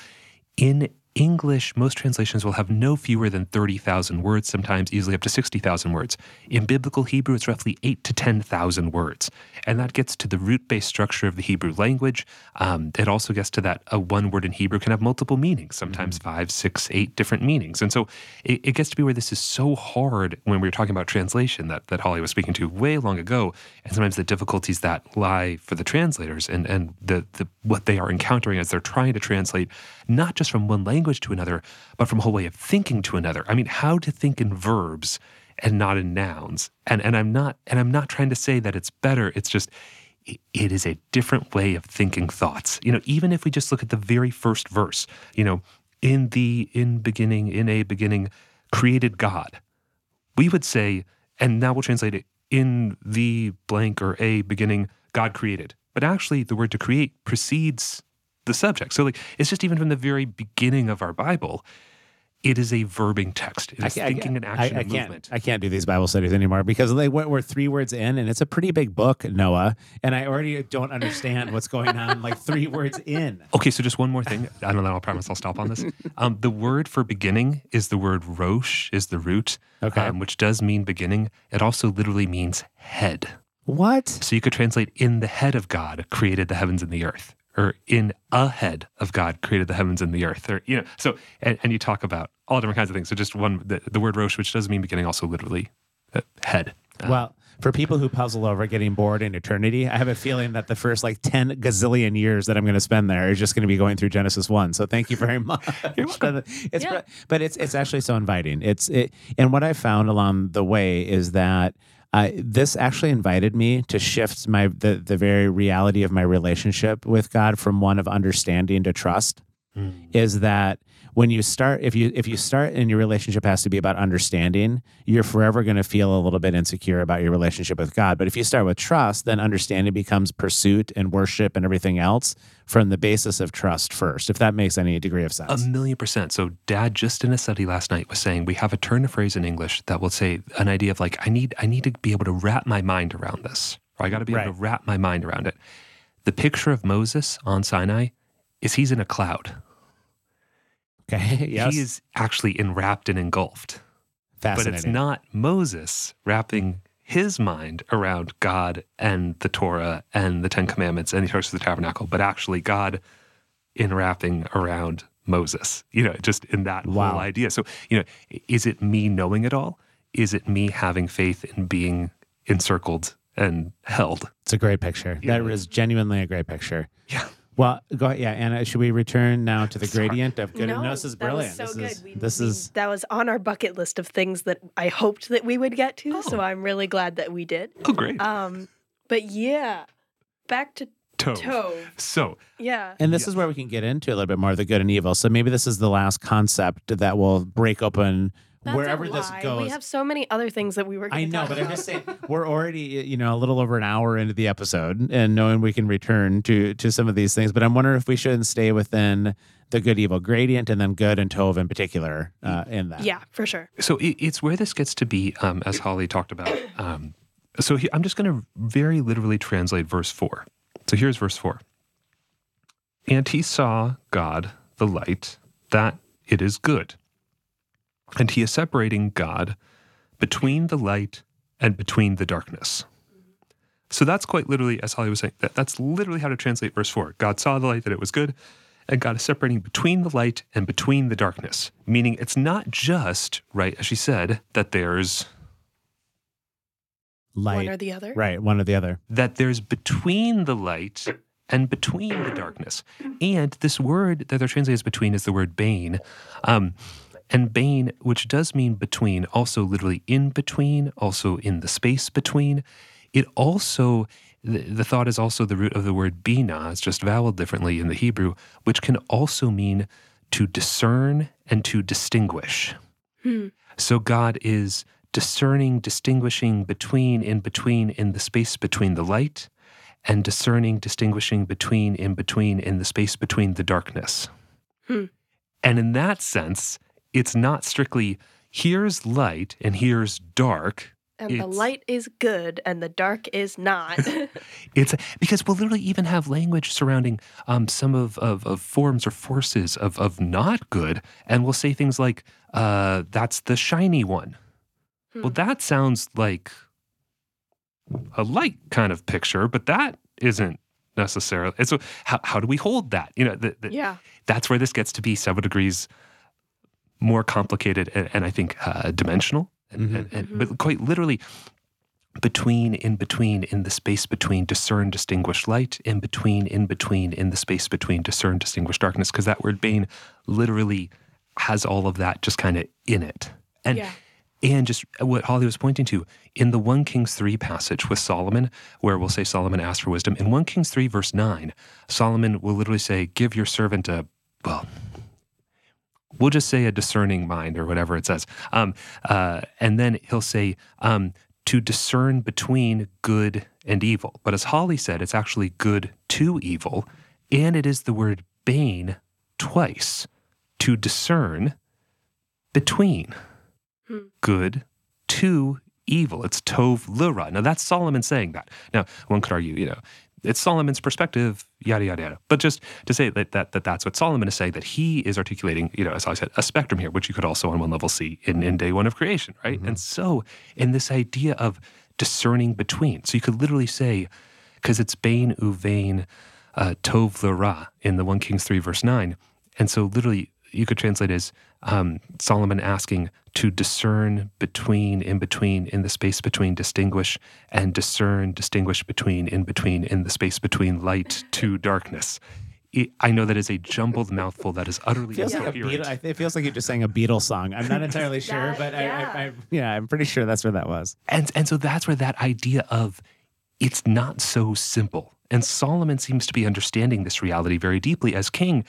in English, most translations will have no fewer than 30,000 words, sometimes easily up to 60,000 words. In biblical Hebrew, it's roughly 8 to 10,000 words. And that gets to the root based structure of the Hebrew language. Um, it also gets to that a one word in Hebrew can have multiple meanings, sometimes five, six, eight different meanings. And so it, it gets to be where this is so hard when we were talking about translation that, that Holly was speaking to way long ago. And sometimes the difficulties that lie for the translators and, and the, the what they are encountering as they're trying to translate not just from one language to another, but from a whole way of thinking to another. I mean, how to think in verbs and not in nouns. And and I'm not and I'm not trying to say that it's better. It's just it is a different way of thinking thoughts. You know, even if we just look at the very first verse, you know, in the in beginning, in a beginning, created God. We would say, and now we'll translate it in the blank or a beginning, God created. But actually, the word to create precedes the subject. So, like, it's just even from the very beginning of our Bible, it is a verbing text. It is thinking and action
I, I
and movement.
I can't do these Bible studies anymore because they went, we're three words in and it's a pretty big book, Noah. And I already don't understand what's going on like three <laughs> words in.
Okay, so just one more thing. I don't know. I'll promise I'll stop on this. <laughs> Um, the word for beginning is the word rosh, is the root,
Okay.
um, which does mean beginning. It also literally means head.
What?
So you could translate in the head of God created the heavens and the earth, or in a head of God created the heavens and the earth, or you know. So and, and you talk about all different kinds of things. So just one, the, the word rosh, which does mean beginning, also literally uh, head. Uh,
Well, for people who puzzle over getting bored in eternity, I have a feeling that the first like 10 gazillion years that I'm going to spend there is just going to be going through Genesis 1. So thank you very <laughs> much. <laughs> You're welcome. It's,
Yeah.
But it's it's actually so inviting. It's it, And what I found along the way is that uh, this actually invited me to shift my the, the very reality of my relationship with God from one of understanding to trust is that when you start if you if you start and your relationship has to be about understanding you're forever going to feel a little bit insecure about your relationship with god but if you start with trust then understanding becomes pursuit and worship and everything else from the basis of trust first if that makes any degree of sense.
A million percent. So, Dad, just in a study last night, was saying we have a turn of phrase in English that will say an idea of like, I need, I need to be able to wrap my mind around this, or I got to be able to wrap my mind around it. The picture of Moses on Sinai is he's in a cloud.
Okay <laughs> yes
He is actually enwrapped and engulfed, but it's not Moses wrapping his mind around God and the Torah and the Ten Commandments and the Arks of the Tabernacle, but actually God enwrapping around Moses. You know, just in that
Wow.
whole idea. So, you know, is it me knowing it all? Is it me having faith in being encircled and held?
it's a great picture
Yeah.
that is genuinely a great picture
Yeah.
Well go ahead yeah anna should we return now to the
Sorry.
gradient of good
no,
no, this is
that was
brilliant
so
this
good.
is
We-
this
we-
is
that was on our bucket list of things that I hoped that we would get to. So
Oh.
I'm really glad that we did.
Oh, great.
Um, but yeah, back to
Tove.
Tove.
So
Yeah.
And this is where we can get into a little bit more of the good and evil. So maybe this is the last concept that will break open
That's
wherever
a
this goes.
We have so many other things that we were.
I
gonna I
know,
talk
but I'm just saying we're already, you know, a little over an hour into the episode and knowing we can return to to some of these things. But I'm wondering if we shouldn't stay within the good evil gradient and then good and Tove in particular uh, in that.
Yeah, for sure.
so it, it's where this gets to be, um, as Holly talked about. Um, so he, I'm just going to very literally translate verse four. So here's verse four. And he saw God, the light, that it is good. And he is separating God between the light and between the darkness. So that's quite literally, as Holly was saying, that, that's literally how to translate verse 4. God saw the light, that it was good, and God is separating between the light and between the darkness. Meaning it's not just, right, as she said, that there's
Light.
One or the other.
right, one or the other.
that there's between the light and between the darkness. And this word that they're translating as between is the word bane. Um, and bane, which does mean between, also literally in between, also in the space between. It also, the, thought is also the root of the word bina, it's just voweled differently in the Hebrew, which can also mean to discern and to distinguish.
Hmm.
So God is discerning, distinguishing between, in between, in the space between the light, and discerning, distinguishing between, in between, in the space between the darkness.
Hmm.
And in that sense, it's not strictly here's light and here's dark.
And the light is good, and the dark is not. <laughs> <laughs>
It's because we'll literally even have language surrounding um, some of, of, of forms or forces of, of not good. And we'll say things like, uh, that's the shiny one. Well,
Hmm.
that sounds like a light kind of picture, but that isn't necessarily. And so, how, how do we hold that? You know, the, the,
yeah.
that's where this gets to be several degrees more complicated and, and I think uh, dimensional. And,
Mhm.
and, and, but quite literally, between, in between, in the space between, discern, distinguish light, in between, in between, in the space between, discern, distinguish darkness, because that word bane literally has all of that just kind of in it. And
yeah.
and just what Holly was pointing to in the 1 Kings 3 passage with Solomon, where we'll say Solomon asked for wisdom. In 1 Kings 3, verse 9, Solomon will literally say, Give your servant a, well, we'll just say a discerning mind or whatever it says. Um, uh, and then he'll say, um, to discern between good and evil. But as Holly said, it's actually good to evil. And it is the word bane twice to discern between
Hmm.
good to evil. It's tov lura. Now that's Solomon saying that. Now one could argue, you know, it's Solomon's perspective, yada yada yada. But just to say that, that that that's what Solomon is saying, that he is articulating, you know, as I said, a spectrum here, which you could also on one level see in, in day one of creation, right? And so in this idea of discerning between, so you could literally say, because it's Bain Uvain uh, Tov Lura in the 1 Kings 3, verse 9. And so literally you could translate as um, Solomon asking to discern between, in between, in the space between, distinguish, and discern, distinguish between, in between, in the space between light to darkness. It, I know that is a jumbled mouthful that is utterly
feels like a
incoherent.
Beatle, it feels like you're just sang a Beatles song. I'm not entirely sure,
That-
but I,
yeah.
I, I, yeah, I'm pretty sure that's where that was.
And and so that's where that idea of it's not so simple. And Solomon seems to be understanding this reality very deeply as king.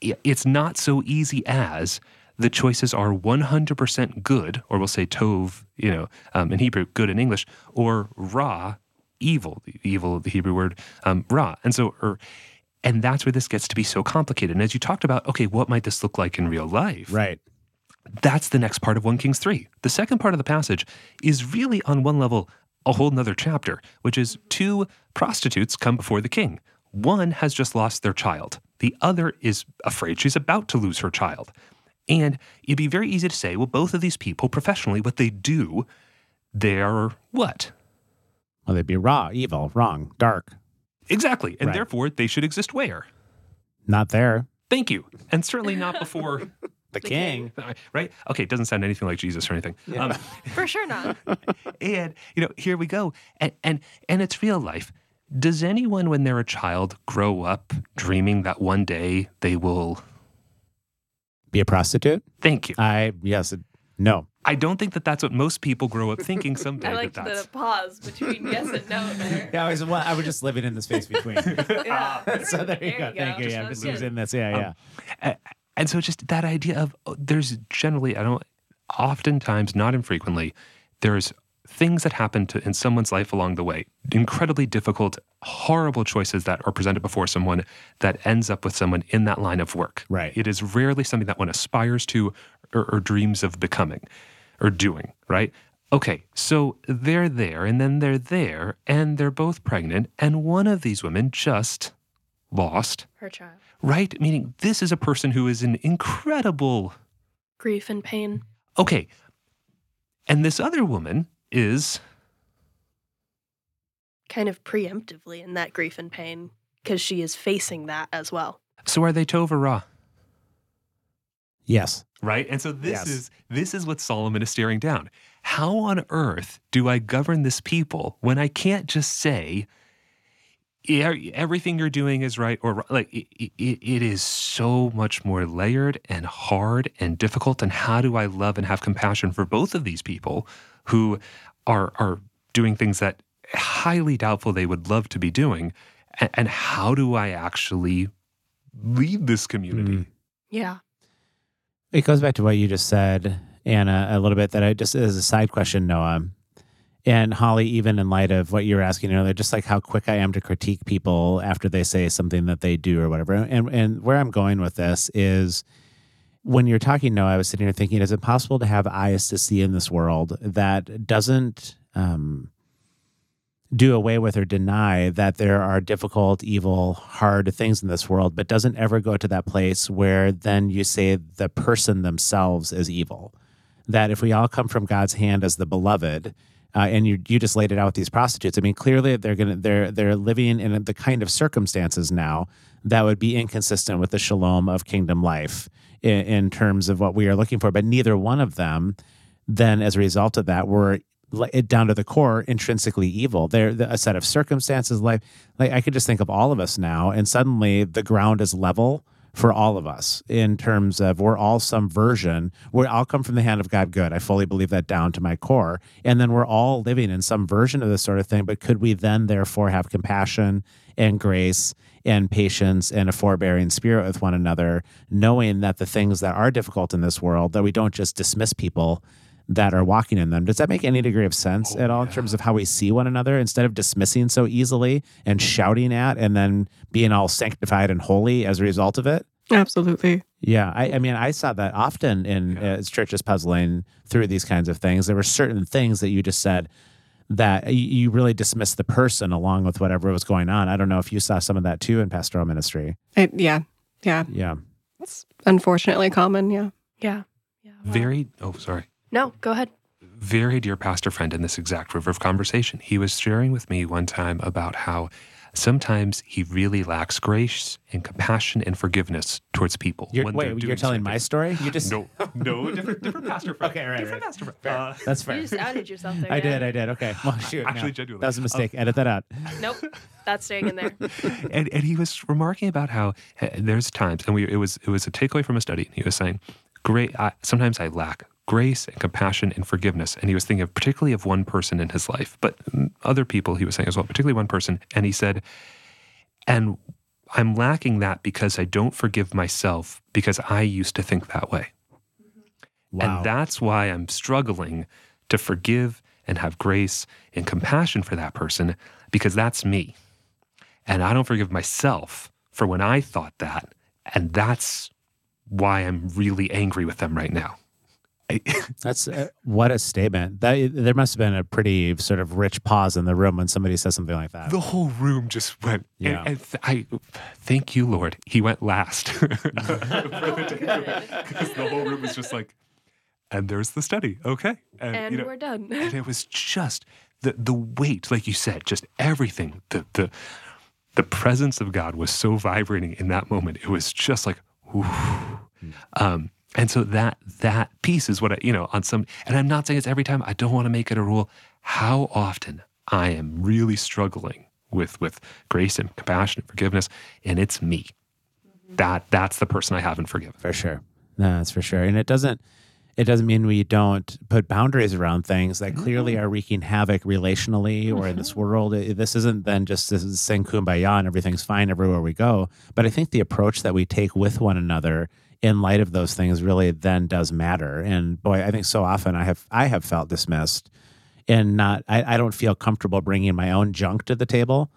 It's not so easy as the choices are 100% good, or we'll say tov, you know, um, in Hebrew, good in English, or ra, evil, the evil, of the Hebrew word um, ra. And so, or, and that's where this gets to be so complicated. And as you talked about, okay, what might this look like in real life?
Right.
That's the next part of 1 Kings 3. The second part of the passage is really, on one level, a whole nother chapter, which is two prostitutes come before the king. One has just lost their child, the other is afraid she's about to lose her child. And it'd be very easy to say, well, both of these people, professionally, what they do, they're what?
Well, they'd be raw, evil, wrong, dark,
Exactly. And
Right.
therefore, they should exist where?
not there.
Thank you. And certainly not before, <laughs>
The,
king.
right? Okay, it doesn't sound anything like Jesus or anything. Um, <laughs>
For sure not. <laughs>
and you know here we go and and and it's real life does anyone when they're a child grow up dreaming that one day they will
Be a prostitute?
thank you
I yes, it, No.
I don't think that that's what most people grow up thinking someday. <laughs>
I liked
that that's,
the pause between yes and no there. <laughs>
Yeah, I was, well, I was just living in the space between. <laughs>
Yeah.
so there you go. Thank you. Yeah, I'm
That's
just
good.
this. Yeah, um,
yeah. And so just that idea of oh, there's generally I don't oftentimes not infrequently there's things that happen to in someone's life along the way incredibly difficult horrible choices that are presented before someone that ends up with someone in that line of work
Right.
it is rarely something that one aspires to or, or dreams of becoming or doing right okay so they're there and then they're there and they're both pregnant and one of these women just lost
Her child.
right? Meaning this is a person who is in incredible.
Grief and pain.
Okay. And this other woman is.
Kind of preemptively in that grief and pain because she is facing that as well.
So are they Tova Ra?
Yes.
Right? And so this
Yes.
is this is what Solomon is staring down. How on earth do I govern this people when I can't just say "E- everything you're doing is right or like it, it, it is so much more layered and hard and difficult and how do I love and have compassion for both of these people who are are doing things that highly doubtful they would love to be doing and, and how do I actually lead this community?
Mm.
Yeah.
It goes back to what you just said, Anna, a little bit. That I just as a side question, Noah, and Holly, even in light of what you were asking earlier, just like how quick I am to critique people after they say something that they do or whatever. And and where I'm going with this is when you're talking, Noah, I was sitting here thinking, is it possible to have eyes to see in this world that doesn't um, do away with or deny that there are difficult, evil, hard things in this world, but doesn't ever go to that place where then you say the person themselves is evil. That if we all come from God's hand as the beloved, uh, and you you just laid it out with these prostitutes. I mean, clearly they're gonna they're they're living in the kind of circumstances now that would be inconsistent with the shalom of kingdom life in, in terms of what we are looking for. But neither one of them, then as a result of that, were down to the core intrinsically evil. They're a set of circumstances. Like like I could just think of all of us now, and suddenly the ground is level for all of us in terms of we're all some version. We all come from the hand of God good. I fully believe that down to my core. And then we're all living in some version of this sort of thing. But could we then therefore have compassion and grace and patience and a forbearing spirit with one another, knowing that the things that are difficult in this world, that we don't just dismiss people that are walking in them. Does that make any degree of sense
Oh,
at all in terms of how we see one another instead of dismissing so easily and shouting at and then being all sanctified and holy as a result of it?
Absolutely.
Yeah, I, I mean, I saw that often in
Yeah.
uh, as churches puzzling through these kinds of things. There were certain things that you just said that you really dismiss the person along with whatever was going on. I don't know if you saw some of that too in pastoral ministry.
It, yeah. Yeah.
Yeah,
It's unfortunately common. Yeah.
Yeah. Yeah. wow.
Very, oh, sorry.
No, go ahead.
very dear pastor friend in this exact river of conversation. He was sharing with me one time about how sometimes he really lacks grace and compassion and forgiveness towards people.
you're,
when
wait, you're telling
certain
my story. You just
No, <laughs> no, different, different pastor friend.
Okay, right,
different
right.
pastor friend.
Fair.
Uh,
that's
You
fair.
just outed yourself there. <laughs>
I
Dan.
did. I did. Okay. Well, shoot.
Actually,
no.
genuinely.
that was a mistake. Edit that out. <laughs>
Nope. That's staying in there.
and, and he was remarking about how uh, there's times, and we it was it was a takeaway from a study. He was saying, "Great, I, sometimes I lack grace and compassion and forgiveness." And he was thinking of particularly of one person in his life, but other people he was saying as well, particularly one person. And he said, "And I'm lacking that because I don't forgive myself because I used to think that way."
Wow.
And that's why I'm struggling to forgive and have grace and compassion for that person because that's me. And I don't forgive myself for when I thought that. And that's why I'm really angry with them right now. I, <laughs>
That's uh, what a statement. That there must have been a pretty sort of rich pause in the room when somebody says something like that.
the whole room just went.
Yeah.
And, and th- I thank you, Lord. He went last <laughs> because <laughs> the whole room was just like, and there's the study. Okay, and,
And
you know,
we're done.
and it was just the the weight, like you said, just everything. The the the presence of God was so vibrating in that moment. It was just like, ooh. Um, and so that that piece is what I, you know, on some. And I'm not saying it's every time. I don't want to make it a rule. How often I am really struggling with with grace and compassion and forgiveness, and it's me. Mm-hmm. That that's the person I haven't forgiven.
For sure. No, that's for sure. And it doesn't It doesn't mean we don't put boundaries around things that clearly are wreaking havoc relationally or in this world. This isn't then just this is sing kumbaya and everything's fine everywhere we go. But I think the approach that we take with one another in light of those things really then does matter. And boy, I think so often I have I have felt dismissed and not I, I don't feel comfortable bringing my own junk to the table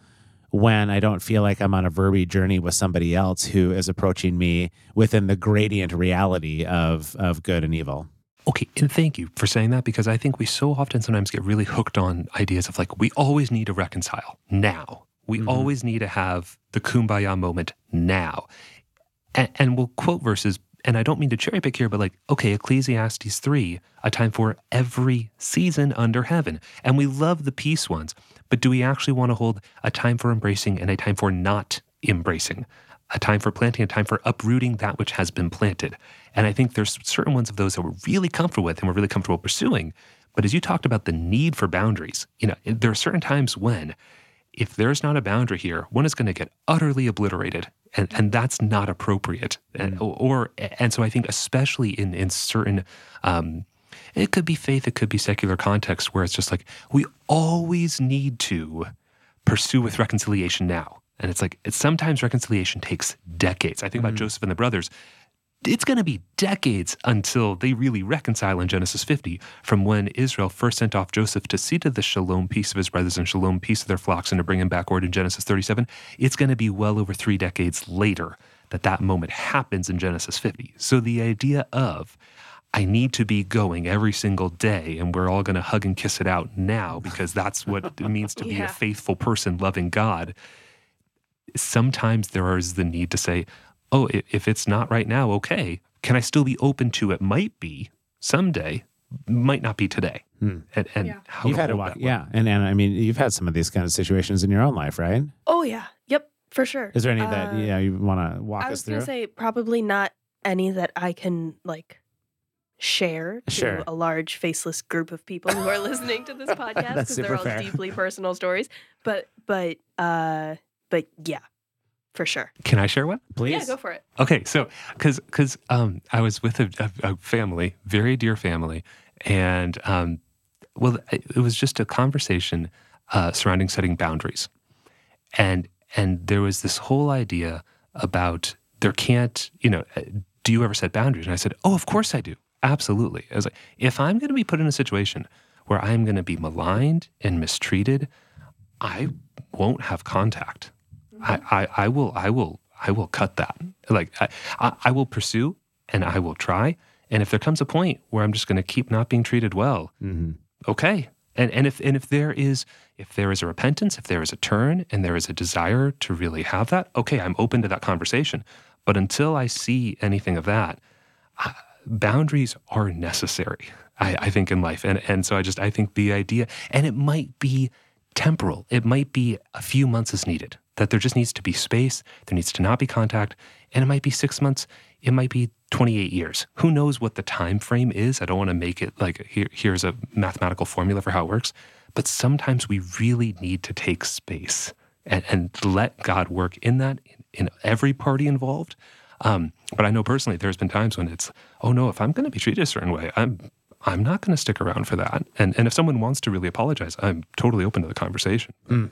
when I don't feel like I'm on a verby journey with somebody else who is approaching me within the gradient reality of of good and evil.
Okay, and thank you for saying that because I think we so often sometimes get really hooked on ideas of like, we always need to reconcile now. We
Mhm.
always need to have the kumbaya moment now. And, and we'll quote verses, and I don't mean to cherry pick here, but like, okay, Ecclesiastes 3, a time for every season under heaven. And we love the peace ones, but do we actually want to hold a time for embracing and a time for not embracing? A time for planting, a time for uprooting that which has been planted. And I think there's certain ones of those that we're really comfortable with and we're really comfortable pursuing. But as you talked about the need for boundaries, you know, there are certain times when if there's not a boundary here, one is going to get utterly obliterated, and, and that's not appropriate. And, or and so I think especially in in certain, um, it could be faith, it could be secular context where it's just like we always need to pursue with reconciliation now, and it's like it's sometimes reconciliation takes decades. I think about Joseph and the brothers. It's going to be decades until they really reconcile in Genesis 50 from when Israel first sent off Joseph to see to the shalom peace of his brothers and shalom peace of their flocks and to bring him backward in Genesis 37. It's going to be well over three decades later that that moment happens in Genesis 50. So the idea of, I need to be going every single day and we're all going to hug and kiss it out now <laughs> because that's what it means to be
Yeah.
a faithful person loving God. Sometimes there is the need to say, oh, if it's not right now, okay. Can I still be open to it? Might be someday, might not be today.
Hmm.
And, and
Yeah.
how
You've had a
hold
walk, yeah, and and I mean you've had some of these kind of situations in your own life, right?
Oh yeah. Yep, for sure.
Is there any that
Uh,
yeah you want to walk us through?
I
us
was gonna say probably not any that I can like share to
Sure.
a large faceless group of people who are listening to this <laughs> podcast
That's
because they're
super
all
fair.
deeply personal stories. But but uh but yeah, for sure.
Can I share one?
Please.
Yeah, go for it.
Okay, so because because um, I was with a, a, a family, very dear family, and um, well, it was just a conversation uh, surrounding setting boundaries, and and there was this whole idea about there can't, you know, uh, do you ever set boundaries? And I said, oh, of course I do, absolutely. I was like, if I'm going to be put in a situation where I'm going to be maligned and mistreated, I won't have contact. I, I, I will I will I will cut that. Like I, I, I will pursue and I will try. And if there comes a point where I'm just going to keep not being treated well,
hmm
okay. And and if and if there is if there is a repentance, if there is a turn, and there is a desire to really have that, okay, I'm open to that conversation. But until I see anything of that, uh, boundaries are necessary. I, I think in life, and and so I just I think the idea, and it might be temporal. It might be a few months is needed. That there just needs to be space. There needs to not be contact, and it might be six months. It might be 28 years. Who knows what the time frame is? I don't want to make it like here, here's a mathematical formula for how it works. But sometimes we really need to take space and, and let God work in that in, in every party involved. Um, but I know personally, there's been times when it's, oh no, if I'm going to be treated a certain way, I'm I'm not going to stick around for that. And and if someone wants to really apologize, I'm totally open to the conversation.
Mm.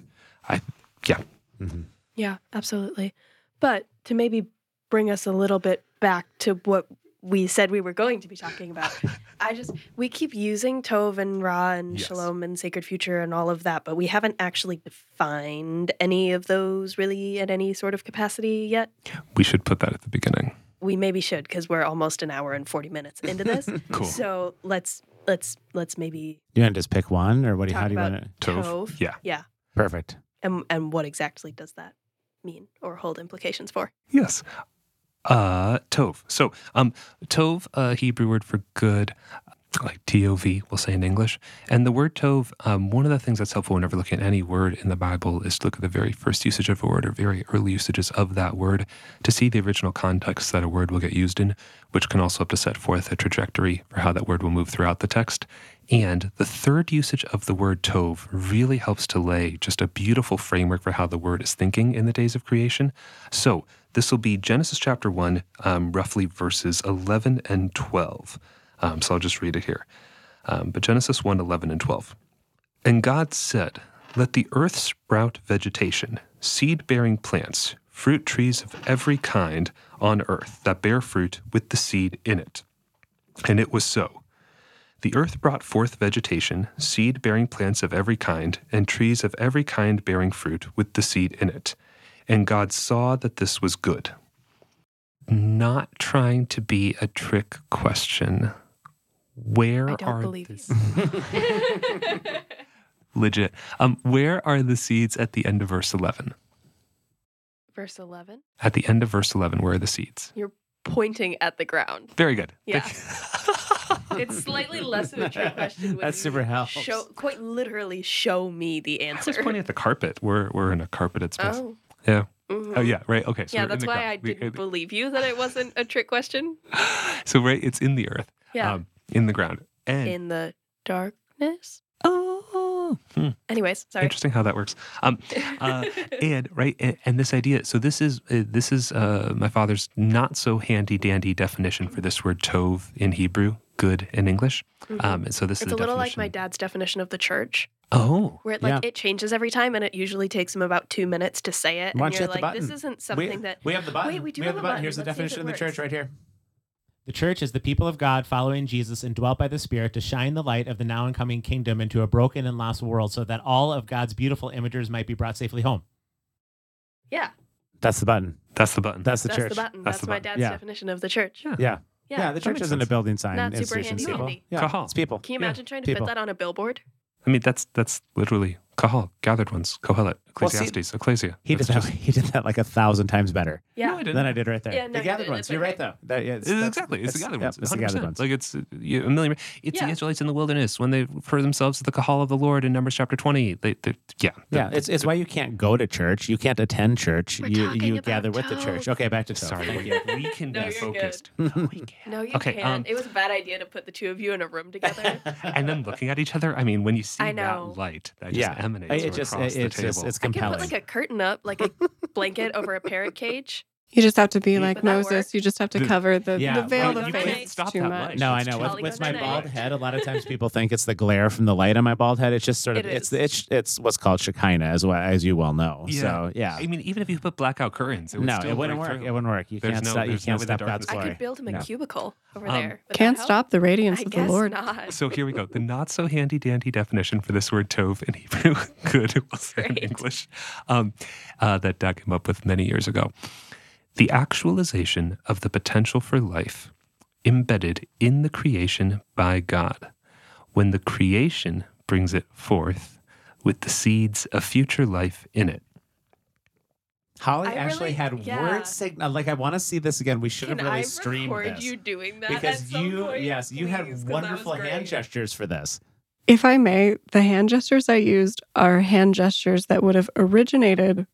I yeah. Mm-hmm.
Yeah, absolutely. But to maybe bring us a little bit back to what we said we were going to be talking about. <laughs> I just we keep using Tov and Ra and
Yes.
Shalom and Sacred Future and all of that, but we haven't actually defined any of those really in any sort of capacity yet.
We should put that at the beginning.
We maybe should because we're almost an hour and forty minutes into this. <laughs>
Cool.
So let's let's let's maybe
You want to just pick one, or what do you? How do you want it?
Tov.
Tov.
Yeah.
yeah,
Perfect.
And and what exactly does that mean or hold implications for?
Yes. Uh, tov. So, um, tov, a Hebrew word for good, like T O V, we'll say in English. And the word tov, um, one of the things that's helpful whenever looking at any word in the Bible is to look at the very first usage of a word or very early usages of that word to see the original context that a word will get used in, which can also help to set forth a trajectory for how that word will move throughout the text. And the third usage of the word tov really helps to lay just a beautiful framework for how the word is thinking in the days of creation. So this will be Genesis chapter 1, um, roughly verses 11 and 12. Um, so I'll just read it here. Um, but Genesis 1 11 and 12. And God said, Let the earth sprout vegetation, seed bearing plants, fruit trees of every kind on earth that bear fruit with the seed in it. And it was so. The earth brought forth vegetation, seed bearing plants of every kind, and trees of every kind bearing fruit with the seed in it. And God saw that this was good. Not trying to be a trick question. Where
I don't
are
believe
the <laughs> legit? Um, where are the seeds at the end of verse eleven?
Verse 11.
At the end of verse eleven, where are the seeds?
You're pointing at the ground.
Very good.
Yeah. <laughs> It's slightly less of a trick <laughs> question.
That's super helps.
Show, quite literally, show me the answer.
I was pointing at the carpet. We're we're in a carpeted space.
Oh.
Yeah.
mhm.
Oh yeah. Right. Okay. So
yeah, that's why
ground.
I didn't believe you that it wasn't a trick question.
So right, it's in the earth.
Yeah.
Um, in the ground. And
In the darkness.
oh, hmm,
Anyways, sorry.
interesting how that works. Um, uh, <laughs> and right, and, and this idea. So this is uh, this is uh, my father's not so handy dandy definition for this word tov in Hebrew, good in English.
Mhm.
Um, and so this is
it's
is
a little like my dad's definition of the church,
Oh,
where it like
Yeah.
it changes every time, and it usually takes him about two minutes to say it.
Why
and
don't you
you're
hit the
like, this isn't something that.
we have the button.
Wait, we do
have
have
the
a
button. Here's the.
Let's see if
definition of the church right here.
The church is the people of God following Jesus and dwelt by the Spirit to shine the light of the now and coming kingdom into a broken and lost world so that all of God's beautiful imagers might be brought safely home.
Yeah,
That's the button.
that's the button.
That's the
that's
church.
the button.
That's
That's,
the
my
button.
dad's
Yeah.
definition of the church.
Yeah.
Yeah.
Yeah.
Yeah, the church isn't a building sign.
Not super
institution. People.
handy-dandy.
Yeah,
Kahal.
it's people.
Can you
Yeah.
imagine trying to
People.
fit that on a billboard?
I mean, that's that's literally kahal, gathered ones, kohelet,
Well, see,
ecclesiastes, ecclesia.
He did that.
just- <laughs>
He did that like a thousand times better
Yeah.
No, I didn't.
than I did right there.
Yeah, no,
the gathered ones. You're right though. That, yeah, it's,
It's exactly. It's the gathered
yeah,
ones.
It's the
100%.
gathered ones.
Like it's you, a million. It's
Yeah.
the Israelites in the wilderness when they refer themselves to the kahal of the Lord in Numbers chapter twenty. They, they yeah,
yeah, it's it's why you can't go to church. You can't attend church.
We're
you you
about
gather with the church. Okay, back to Tov.
Sorry,
Thank
we, we can <laughs>
No,
be focused.
good. <laughs>
No, we can.
No, you
Okay,
can't.
um,
it was a bad idea to put the two of you in a room together.
and then looking at each other. I mean, when you see that light that just
Yeah.
Emanates
It just
across
it, it's
the
just
table.
it's
I could
compelling.
put like a curtain up, like a blanket over a parrot cage.
You just have to be
Would
like
that
Moses.
work?
You just have to
The-
cover the,
Yeah,
the veil
well,
of
you
face.
can't
It's
stop
too
that
much.
light.
No, I know. With,
Charlie
with my
Gunnar
bald head, a lot of times people think it's the glare from the light on my bald head. It's just sort of
It
it's
is.
it's it's what's called Shekinah, as well as you well know.
Yeah.
So yeah,
I mean, even if you put blackout curtains, it would
no,
still
it wouldn't
break
work.
through.
It wouldn't work. You
There's
can't
no-
stop. You
there's no
can't
way the
stop God's
darkness-
I
glory.
could build him a
No.
cubicle over
Um,
there. Would
Can't
help?
stop the radiance
I
of
guess
the Lord.
not.
So here we go. The not so handy dandy definition for this word tov in Hebrew, <laughs> good, we'll say in
Great.
English, um, uh, that Doug came up with many years ago. The actualization of the potential for life embedded in the creation by God, when the creation brings it forth with the seeds of future life in it.
Holly
I
actually
really-
had
yeah.
word signal. Uh, like I want to see this again. We should
Can
have really
I
streamed this
you doing that
because
at some
you
point,
yes you
please?
had
'Cause that
wonderful hand gestures for this.
If I may, the hand gestures I used are hand gestures that would have originated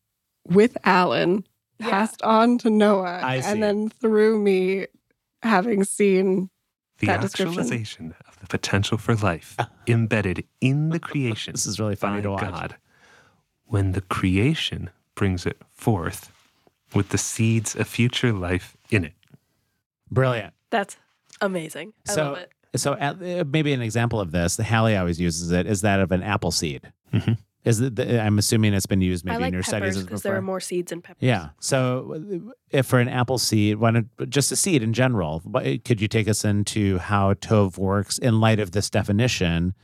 with Alan,
Yeah.
passed on to Noah,
I see.
and then through me having seen
The
That description.
actualization of the potential for life <laughs> embedded in the creation
This is really funny
by
to watch.
God when the creation brings it forth with the seeds of future life in it.
Brilliant.
That's amazing. I
So-
love it.
So at, uh, maybe an example of this, the Holly always uses it, is that of an apple seed.
Mhm.
Is it? The, I'm assuming it's been used maybe
like
in your studies
peppers
as
because there are more seeds in peppers.
Yeah. So, if for an apple seed, when it, just a seed in general, eh, could you take us into how Tov works in light of this definition,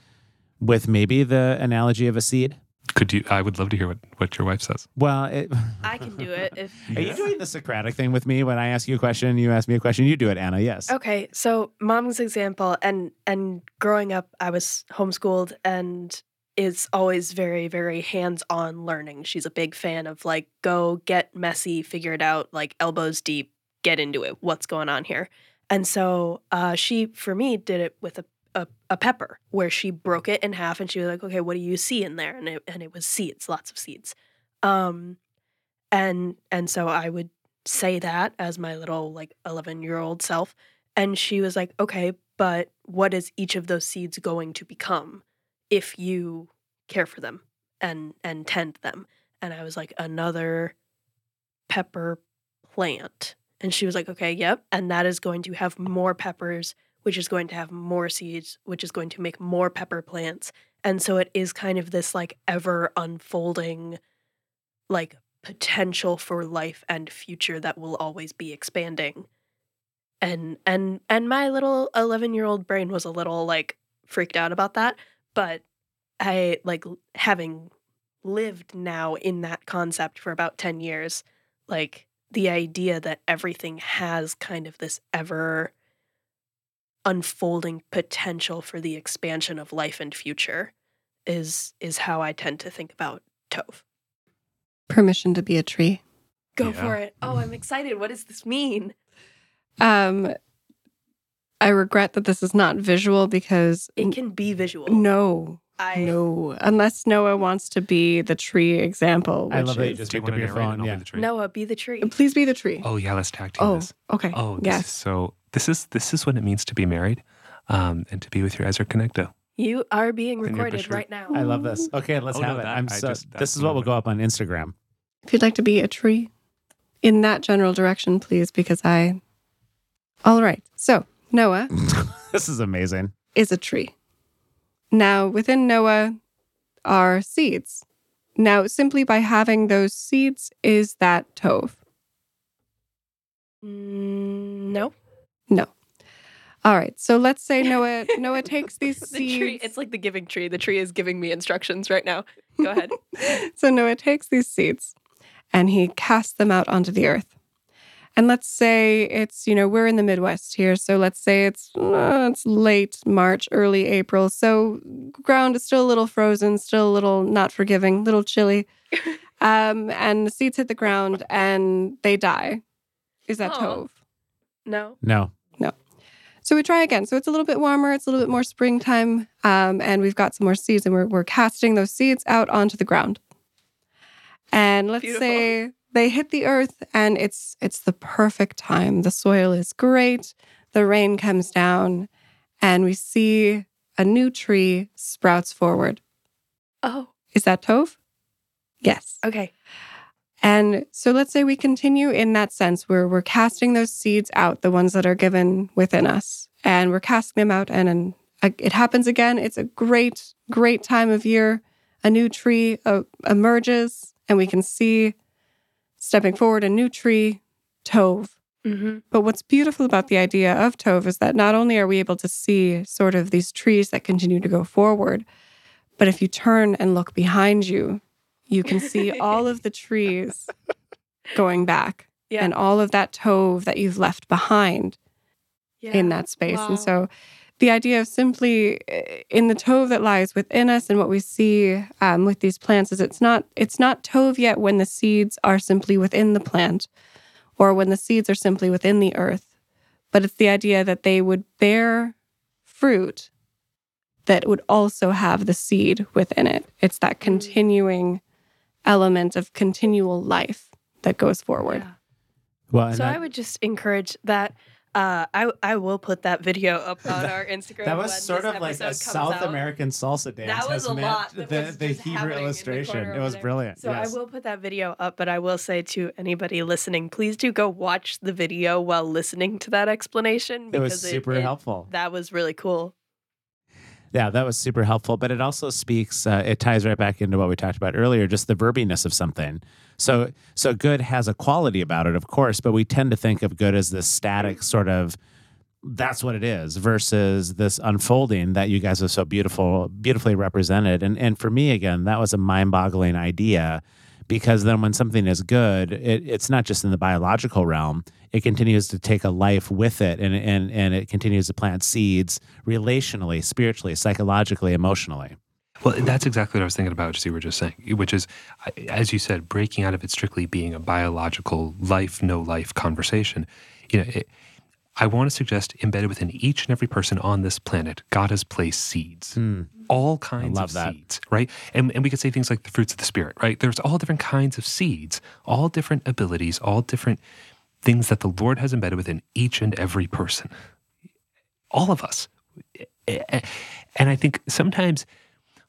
with maybe the analogy of a seed?
Could you? I would love to hear what, what your wife says.
Well, it, <laughs>
I can do it if
are you doing the Socratic thing with me? When I ask you a question, you ask me a question. You do it, Anna. Yes.
Okay, so mom's example and and growing up I was homeschooled and is always very very hands-on learning. She's a big fan of like go get messy, figure it out, like elbows deep, get into it. What's going on here? And so uh, she for me did it with a, a a pepper where she broke it in half and she was like, "Okay, what do you see in there?" And it and it was seeds, lots of seeds. Um and and so I would say that as my little like 11 year old self and she was like okay but what is each of those seeds going to become if you care for them and and tend them and i was like another pepper plant and she was like okay yep and that is going to have more peppers which is going to have more seeds, which is going to make more pepper plants. And so it is kind of this like ever unfolding, like potential for life and future that will always be expanding. And and and my little 11 year old brain was a little like freaked out about that, but I like having lived now in that concept for about 10 years, like the idea that everything has kind of this ever unfolding potential for the expansion of life and future is is how I tend to think about Tov.
Permission to be a tree.
Go
Yeah.
for it. Oh, I'm excited. What does this mean?
Um, I regret that this is not visual because
It can be visual.
no,
I
no, unless Noah wants to be the tree example.
I love that you just picked up
want to
your
narrate
phone.
and I'll be
Yeah.
the tree?
Noah, be the tree.
Please be the tree.
Oh yeah, let's tag team
Oh,
this.
okay.
Oh, this
yes.
is so this is this is what it means to be married, um, and to be with your ezer kenegdo.
You are being recorded right now.
I love this. Okay, let's
Oh, no,
have it.
that-
I'm so.
just-
this is what will go up on Instagram.
If you'd like to be a tree in that general direction, please, because I. All right. So Noah <laughs>
this is amazing.
is a tree. Now, within Noah are seeds. Now, simply by having those seeds, is that Tov?
Mm, no.
No. All right. So let's say <laughs> Noah Noah takes <laughs> these
The
seeds.
tree, it's like the giving tree. The tree is giving me instructions right now. Go ahead.
so Noah takes these seeds and he casts them out onto the earth. And let's say it's, you know, we're in the Midwest here. So let's say it's uh, it's late March, early April. So ground is still a little frozen, still a little not forgiving, little chilly. <laughs> Um, and the seeds hit the ground and they die. Is that
Aw.
Tov?
No.
No. No.
So we try again. So it's a little bit warmer, it's a little bit more springtime, um, and we've got some more seeds, and we're, we're casting those seeds out onto the ground. And let's
Beautiful.
say they hit the earth, and it's it's the perfect time. The soil is great, the rain comes down, and we see a new tree sprouts forward.
Oh,
Is that Tov? Yes.
okay.
And so let's say we continue in that sense where we're casting those seeds out, the ones that are given within us, and we're casting them out. And, and uh, it happens again. It's a great, great time of year. A new tree uh, emerges, and we can see stepping forward a new tree, Tov.
Mm-hmm.
But what's beautiful about the idea of Tov is that not only are we able to see sort of these trees that continue to go forward, but if you turn and look behind you, you can see <laughs> all of the trees going back
Yeah.
and all of that Tov that you've left behind
yeah.
in that space.
Wow.
And so the idea of simply uh, in the Tov that lies within us and what we see um, with these plants is it's not it's not Tov yet when the seeds are simply within the plant or when the seeds are simply within the earth, but it's the idea that they would bear fruit that would also have the seed within it. It's that continuing element of continual life that goes forward.
Yeah.
Well,
So
that,
I would just encourage that. Uh, I I will put that video up on our Instagram.
that was sort of like a South
out.
American salsa dance.
That was
has
a
meant
lot
The, the Hebrew
in the
illustration. it was brilliant.
So
yes.
I will put that video up, but I will say to anybody listening, please do go watch the video while listening to that explanation.
It was
because
super
it-
helpful.
That was really cool.
Yeah, that was super helpful. But it also speaks, uh, it ties right back into what we talked about earlier, just the verbiness of something. So, so good has a quality about it, of course, but we tend to think of good as this static sort of. That's what it is versus this unfolding that you guys have so beautiful, beautifully represented. And and for me, again, that was a mind-boggling idea, because then when something is good, it, it's not just in the biological realm; it continues to take a life with it, and and and it continues to plant seeds relationally, spiritually, psychologically, emotionally.
Well, that's exactly what I was thinking about, as you were just saying, which is, as you said, breaking out of it strictly being a biological life, no life conversation. You know, it, I want to suggest embedded within each and every person on this planet, God has placed seeds. Hmm. All kinds
love
of
that.
seeds, right? And, and we could say things like the fruits of the Spirit, right? There's all different kinds of seeds, all different abilities, all different things that the Lord has embedded within each and every person. All of us. And I think sometimes,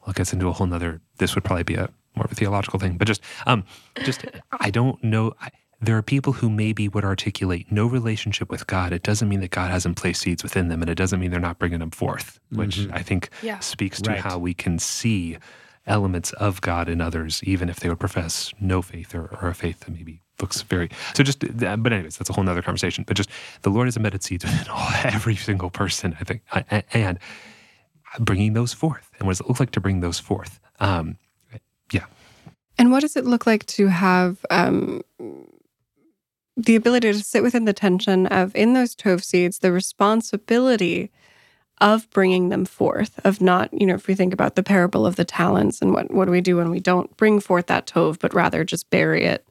well, it gets into a whole nother, this would probably be a more of a theological thing, but just, um, just, I don't know. I, there are people who maybe would articulate no relationship with God. It doesn't mean that God hasn't placed seeds within them, and it doesn't mean they're not bringing them forth, which
Mhm.
I think
Yeah.
speaks to
Right.
how we can see elements of God in others, even if they would profess no faith or, or a faith that maybe looks very. So just, but anyways, that's a whole nother conversation. But just the Lord has embedded seeds within all, <laughs> every single person, I think, I- I- and bringing those forth. And what does it look like to bring those forth? Um, yeah.
And what does it look like to have um, the ability to sit within the tension of, in those Tov seeds, the responsibility of bringing them forth, of not, you know, if we think about the parable of the talents and what, what do we do when we don't bring forth that Tov, but rather just bury it?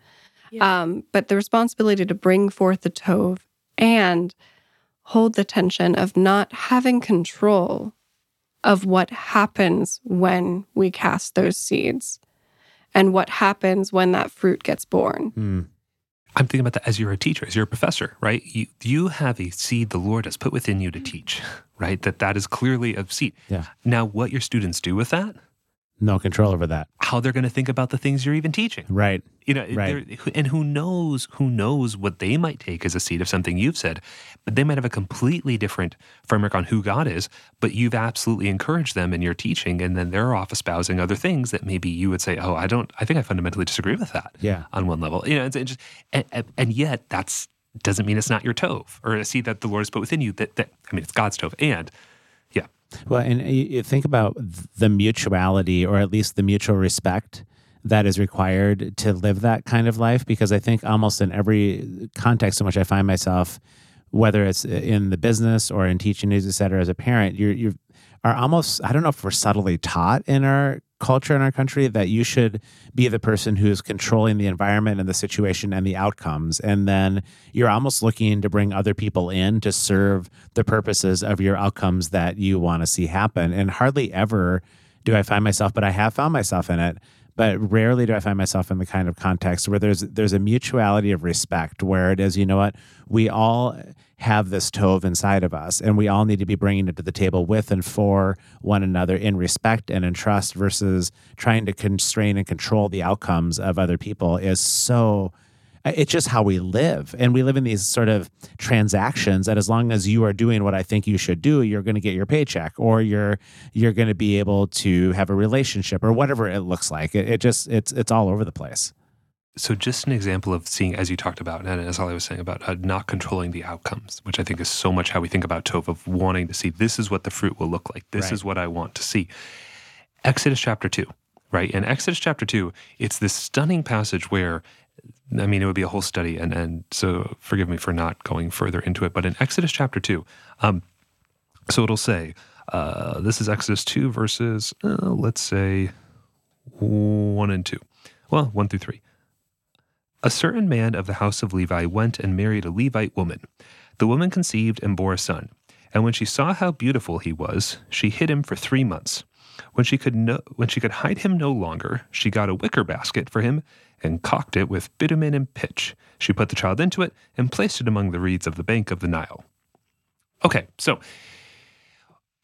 Yeah.
Um, but the responsibility to bring forth the Tov and hold the tension of not having control of what happens when we cast those seeds and what happens when that fruit gets born.
Hmm.
I'm thinking about that as you're a teacher, as you're a professor, right? You you have a seed the Lord has put within you to teach, <laughs> right? That that is clearly a seed.
Yeah.
Now, what your students do with that,
No control over that.
how they're going to think about the things you're even teaching,
Right.
you know,
Right.
and who knows who knows what they might take as a seed of something you've said, but they might have a completely different framework on who God is. But you've absolutely encouraged them in your teaching, and then they're off espousing other things that maybe you would say, "Oh, I don't. I think I fundamentally disagree with that."
Yeah.
on one level. You know, it's, it's just, and, and- yet that's doesn't mean it's not your tove or a seed that the Lord has put within you. That, that I mean, it's God's tove, and
Well, and you you think about the mutuality, or at least the mutual respect that is required to live that kind of life. Because I think almost in every context in which I find myself, whether it's eh, in the business or in teaching, news, et cetera, as a parent, you're you are almost I don't know if we're subtly taught in our culture in our country that you should be the person who's controlling the environment and the situation and the outcomes. And then you're almost looking to bring other people in to serve the purposes of your outcomes that you want to see happen. And hardly ever do I find myself but I have found myself in it but rarely do I find myself in the kind of context where there's there's a mutuality of respect where it is you know what we all have this tove inside of us and we all need to be bringing it to the table with and for one another in respect and in trust versus trying to constrain and control the outcomes of other people is so uh, it's just how we live. And we live in these sort of transactions that as long as you are doing what i think you should do you're going to get your paycheck or you're you're going to be able to have a relationship or whatever it looks like. It, it just it's it's all over the place
so just an example of seeing, as you talked about, and as I was saying about uh, not controlling the outcomes, which I think is so much how we think about tove of wanting to see this is what the fruit will look like. This
Right.
is what I want to see. Exodus chapter two, right? In Exodus chapter two, it's this stunning passage where I mean, it would be a whole study, and and so forgive me for not going further into it. But in Exodus chapter two, um, so it'll say, uh, this is Exodus two verses, uh, let's say one and two, well, one through three. A certain man of the house of Levi went and married a Levite woman. The woman conceived and bore a son. And when she saw how beautiful he was, she hid him for three months. When she could no, when she could hide him no longer, she got a wicker basket for him and caulked it with bitumen and pitch. She put the child into it and placed it among the reeds of the bank of the Nile. Okay, so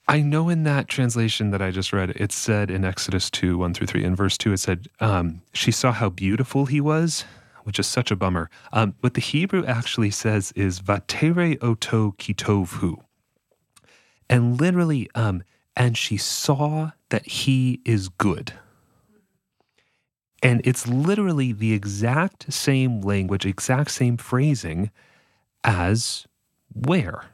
I know in that translation that I just read, it said in Exodus 2, 1 through 3, in verse 2, it said, um, she saw how beautiful he was, which is such a bummer. Um, what the Hebrew actually says is vatere oto kitovhu. And literally, um, and she saw that he is good. And it's literally the exact same language, exact same phrasing as where?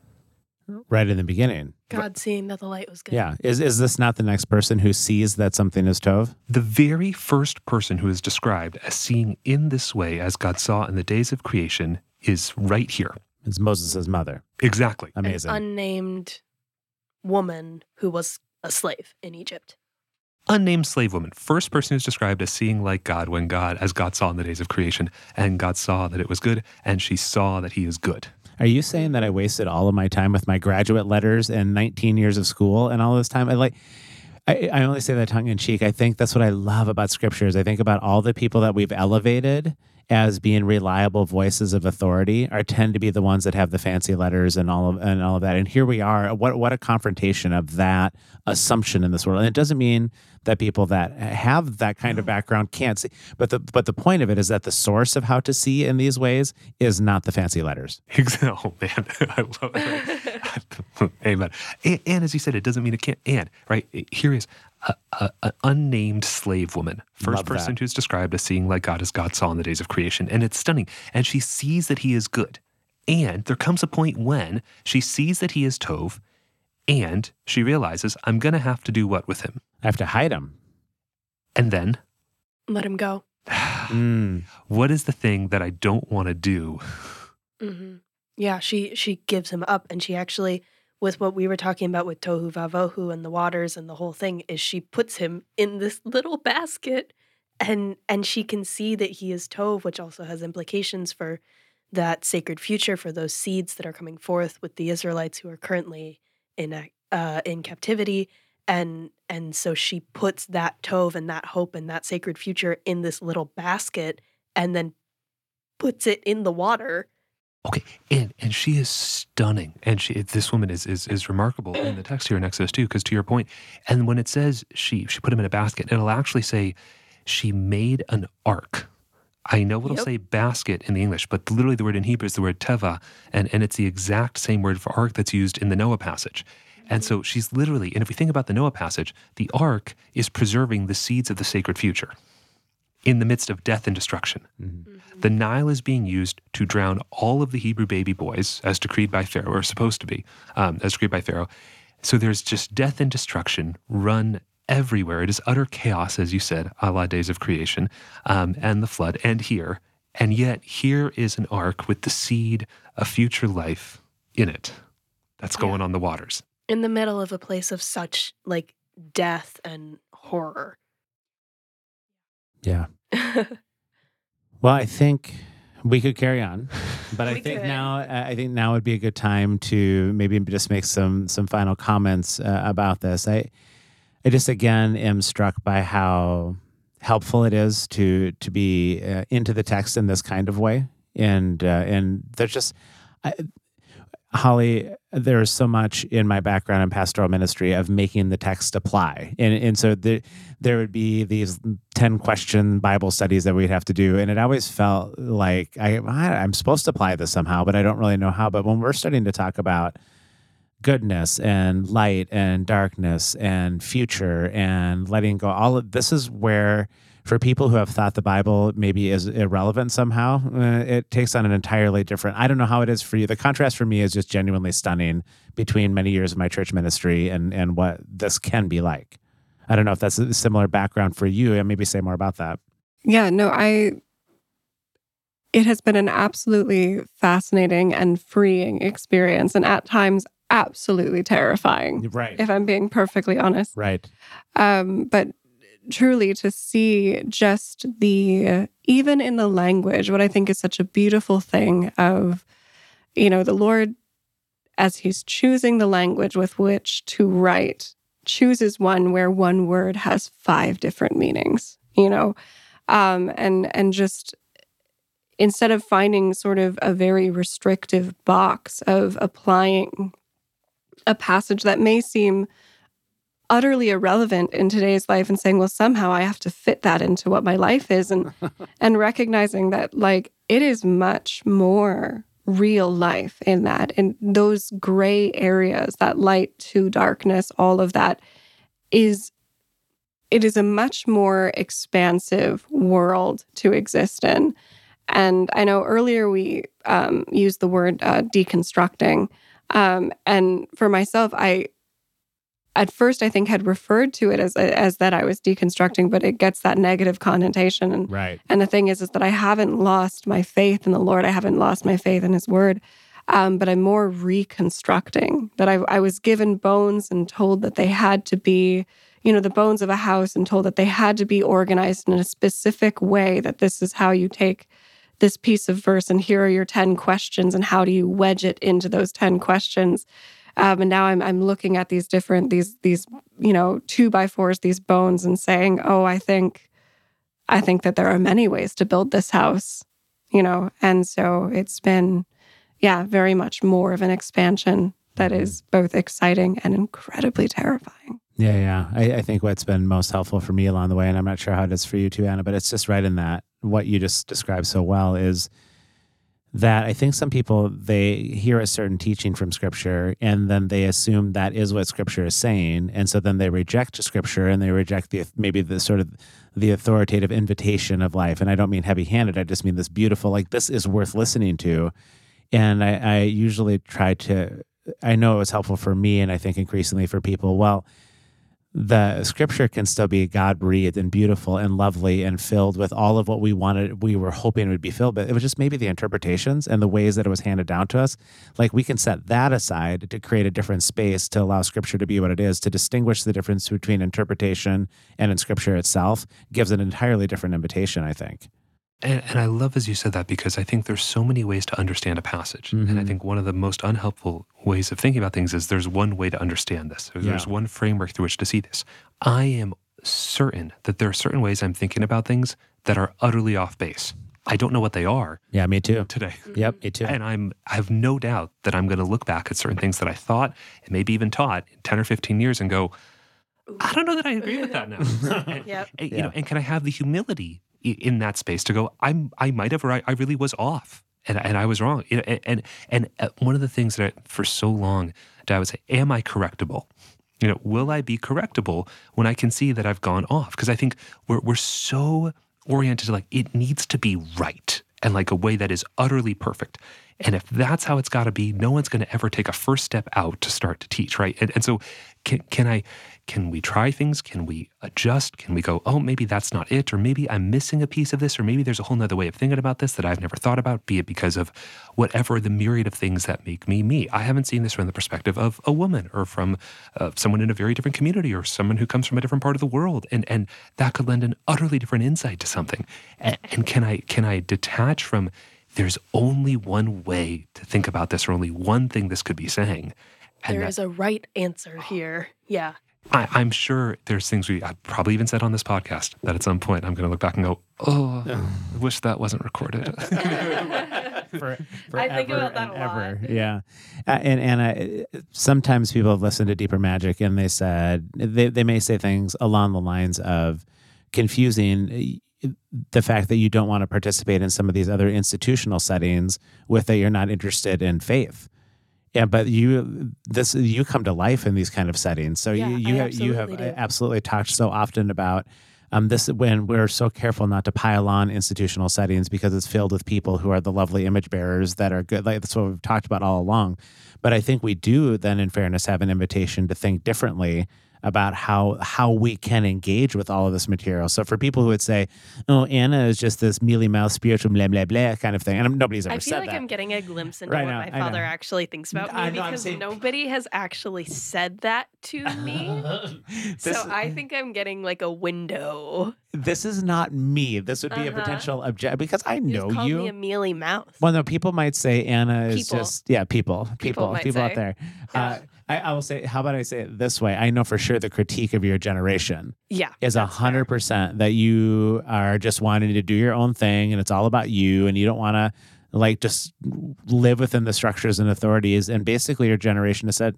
Right in the beginning
God seeing that the light was good.
yeah is is this not the next person who sees that something is tove
The very first person who is described as seeing in this way as God saw in the days of creation is right here.
it's moses' mother
Exactly.
amazing
An unnamed woman who was a slave in Egypt.
Unnamed slave woman, first person who's described as seeing like God when God, as God saw in the days of creation, and God saw that it was good, and she saw that he is good.
Are you saying that I wasted all of my time with my graduate letters and 19 years of school and all this time? I like. I, I only say that tongue in cheek. I think that's what I love about scriptures. I think about all the people that we've elevated as being reliable voices of authority are tend to be the ones that have the fancy letters and all of and all of that. And here we are. What what a confrontation of that assumption in this world. And it doesn't mean that people that have that kind of background can't see. But the but the point of it is that the source of how to see in these ways is not the fancy letters. <laughs>
Oh man, <laughs> I love it. <laughs> Amen. And, and as you said, it doesn't mean it can't. And right here is a, a, an unnamed slave woman, first
Love that.
person who's described as seeing like God as God saw in the days of creation, and it's stunning. And she sees that He is good. And there comes a point when she sees that He is Tov, and she realizes I'm going to have to do what with him.
I have to hide him.
And then,
Let him go. <sighs>
Mm.
what is the thing that I don't want to do?
hmm Yeah, she she gives him up, and she actually, with what we were talking about with tohu vavohu and the waters and the whole thing, is she puts him in this little basket, and and she can see that he is tov, which also has implications for that sacred future for those seeds that are coming forth with the Israelites who are currently in uh, in captivity, and and so she puts that tov and that hope and that sacred future in this little basket, and then puts it in the water.
Okay, and and she is stunning, and she this woman is is is remarkable in the text here in Exodus two. Because to your point, and when it says she she put him in a basket, it'll actually say she made an ark. I know it'll
Yep.
say basket in the English, but literally the word in Hebrew is the word teva, and and it's the exact same word for ark that's used in the Noah passage. And so mm-hmm. she's literally, and if we think about the Noah passage, the ark is preserving the seeds of the sacred future in the midst of death and destruction. The Nile is being used to drown all of the Hebrew baby boys, as decreed by Pharaoh, or supposed to be, um, as decreed by Pharaoh. So there's just death and destruction run everywhere. It is utter chaos, as you said, a la days of creation, um, and the flood, and here. And yet, here is an ark with the seed of future life in it that's
Yeah.
going on the waters.
in the middle of a place of such like death and horror.
Yeah. <laughs> Well, I think we could carry on, but I think
could.
now I think now would be a good time to maybe just make some some final comments uh, about this. I I just again am struck by how helpful it is to to be uh, into the text in this kind of way, and uh, and there's just. I, Holly, there's so much in my background in pastoral ministry of making the text apply, and and so the, there would be these ten question Bible studies that we'd have to do, and it always felt like I I'm supposed to apply this somehow, but I don't really know how. But when we're starting to talk about goodness and light and darkness and future and letting go, all of this is where for people who have thought the Bible maybe is irrelevant somehow, uh, it takes on an entirely different. I don't know how it is for you. The contrast for me is just genuinely stunning between many years of my church ministry and and what this can be like. I don't know if that's a similar background for you, and maybe say more about that.
Yeah, no, I. It has been an absolutely fascinating and freeing experience, and at times absolutely terrifying,
Right.
if I'm being perfectly honest.
Right.
Um, but truly to see just the, even in the language, what I think is such a beautiful thing of, you know, the Lord, as He's choosing the language with which to write, chooses one where one word has five different meanings, you know, um, and and just instead of finding sort of a very restrictive box of applying a passage that may seem utterly irrelevant in today's life and saying well somehow i have to fit that into what my life is. And <laughs> and recognizing that like it is much more real life in that and those gray areas that light to darkness all of that is it is a much more expansive world to exist in. And i know earlier we um, used the word uh, deconstructing. Um, and for myself i at first I think had referred to it as as that I was deconstructing, but it gets that negative connotation. And
Right.
and the thing is, is that I haven't lost my faith in the Lord. I haven't lost my faith in His Word, um, but I'm more reconstructing. That I, I was given bones and told that they had to be, you know, the bones of a house, and told that they had to be organized in a specific way. That this is how you take this piece of verse, and here are your ten questions, and how do you wedge it into those ten questions. Um, and now I'm I'm looking at these different these these you know two by fours these bones and saying, oh, I think I think that there are many ways to build this house. you know, and so it's been, yeah, very much more of an expansion that is both exciting and incredibly terrifying.
Yeah, yeah. I, I think what's been most helpful for me along the way, and I'm not sure how it is for you too, Anna, but it's just right in that what you just described so well is that I think some people they hear a certain teaching from scripture and then they assume that is what scripture is saying and so then they reject scripture and they reject the maybe the sort of the authoritative invitation of life. And I don't mean heavy-handed I just mean this beautiful like this is worth listening to. And I, I usually try to I know it was helpful for me and I think increasingly for people. Well the scripture can still be God breathed and beautiful and lovely and filled with all of what we wanted, we were hoping would be filled, but it was just maybe the interpretations and the ways that it was handed down to us. Like we can set that aside to create a different space to allow scripture to be what it is, to distinguish the difference between interpretation and in scripture itself gives an entirely different invitation, I think.
And, and, I love as you said that because I think there's so many ways to understand a passage. Mm-hmm. And I mm-hmm. think one of the most unhelpful ways of thinking about things is there's one way to understand this. There's yeah. one framework through which to see this. I am certain that there are certain ways I'm thinking about things that are utterly off base. I don't know what they are.
Yeah, me too.
Today.
Yep, me too.
And I'm I have no doubt that I'm going to look back at certain things that I thought and maybe even taught 10 or 15 years and go, I don't know that I agree with that now. and, <laughs> yep. and, you yeah. know, and can I have the humility in that space to go, I'm, I might have, or I, I really was off and, and I was wrong. And, and, and uh, one of the things that I, for so long, I would say, am I correctable? You know, will I be correctable when I can see that I've gone off? Because I think we're, we're so oriented to like, it needs to be right and like a way that is utterly perfect. And if that's how it's got to be, no one's going to ever take a first step out to start to teach, right? And, and so, can, can I can we try things? Can we adjust? Can we go, oh, maybe that's not it? Or maybe I'm missing a piece of this, or maybe there's a whole nother way of thinking about this that I've never thought about, be it because of whatever the myriad of things that make me me. I haven't seen this from the perspective of a woman or from uh, someone in a very different community or someone who comes from a different part of the world. And, and that could lend an utterly different insight to something. And, and can I can I detach from there's only one way to think about this, or only one thing this could be saying.
And there that, is a right answer here. Yeah.
I, am sure there's things we I probably even said on this podcast that at some point I'm going to look back and go, oh, I wish that wasn't recorded. <laughs>
for, I think about that a
ever. lot. Yeah, uh, and and uh, sometimes people have listened to Deeper Magic and they said they they may say things along the lines of confusing uh, the fact that you don't want to participate in some of these other institutional settings with that you're not interested in faith yeah, but you this you come to life in these kind of settings. So
yeah,
you you have, you have do. absolutely talked so often about um, this when we're so careful not to pile on institutional settings because it's filled with people who are the lovely image bearers that are good. Like that's what we've talked about all along. But I think we do then, in fairness, have an invitation to think differently about how how we can engage with all of this material. So for people who would say, "Oh, Anna is just this mealy mouth spiritual blah blah blah" kind of thing, and nobody's ever said
that. I feel like
that.
I'm getting a glimpse into right what now, my father actually thinks about me because saying... nobody has actually said that to me. <laughs> So I think I'm getting like a window.
This is not me. This would be uh-huh. a potential object because I know
you.
you.
Me a mealy mouth.
Well, no, people might say Anna is
people.
just yeah, people, people,
people,
people out there. Yeah. Uh, I, I, will say, how about I say it this way? I know for sure the critique of your generation
yeah,
is a hundred percent that you are just wanting to do your own thing and it's all about you and you don't want to like just live within the structures and authorities. And basically your generation has said,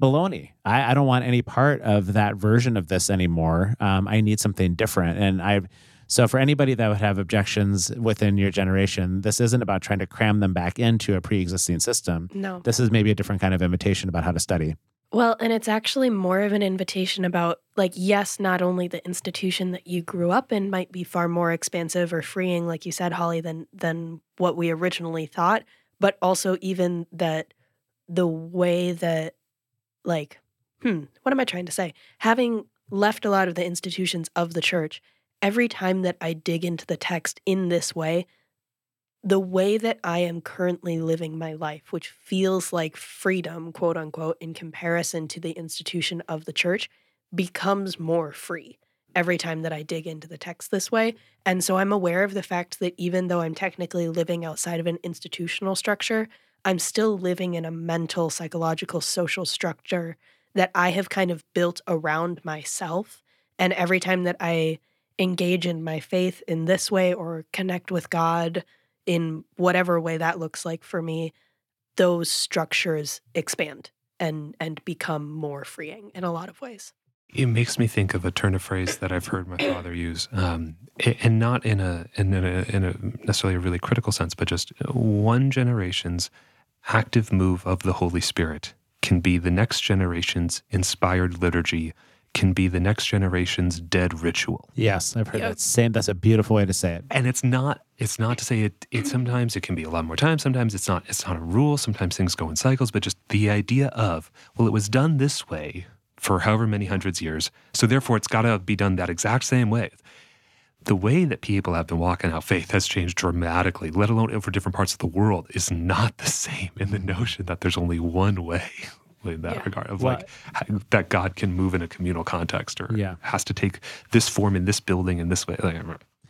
baloney. I, I don't want any part of that version of this anymore. Um, I need something different. And I've so, for anybody that would have objections within your generation, this isn't about trying to cram them back into a pre existing system.
No.
This is maybe a different kind of invitation about how to study.
Well, and it's actually more of an invitation about, like, yes, not only the institution that you grew up in might be far more expansive or freeing, like you said, Holly, than than what we originally thought, but also even that the way that, like, hmm, what am I trying to say? Having left a lot of the institutions of the church every time that I dig into the text in this way, the way that I am currently living my life, which feels like freedom, quote unquote, in comparison to the institution of the church, becomes more free every time that I dig into the text this way. And so I'm aware of the fact that even though I'm technically living outside of an institutional structure, I'm still living in a mental, psychological, social structure that I have kind of built around myself. And every time that I engage in my faith in this way or connect with God in whatever way that looks like for me, those structures expand and and become more freeing in a lot of ways.
It makes me think of a turn of phrase that I've heard my father use, um, and not in a, in a in a necessarily a really critical sense, but just one generation's active move of the Holy Spirit can be the next generation's inspired liturgy, can be the next generation's dead ritual.
Yes, I've heard
Yep.
that same. That's a beautiful way to say it.
and it's not it's not to say it it sometimes it can be a lot more time sometimes it's not it's not a rule sometimes things go in cycles but just the idea of well it was done this way for however many hundreds years so therefore it's got to be done that exact same way the way that people have been walking out faith has changed dramatically let alone over different parts of the world is not the <laughs> same in the notion that there's only one way in that
Yeah.
regard of
Well-
like how- that god can move in a communal context or
Yeah.
has to take this form in this building in this way like,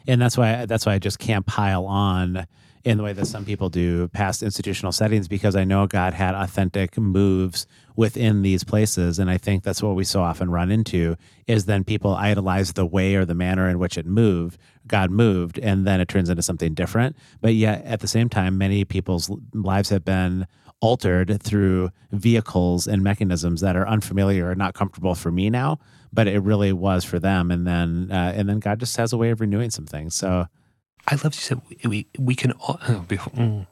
and that's why that's why I just can't pile on in the way that some people do past institutional settings because I know God had authentic moves within these places and I think that's what we so often run into is then people idolize the way or the manner in which it moved God moved and then it turns into something different but yet at the same time many people's lives have been altered through vehicles and mechanisms that are unfamiliar or not comfortable for me now but it really was for them and then uh, and then god just has a way of renewing some things so
I love you said we, we, we can al- oh, be- mm,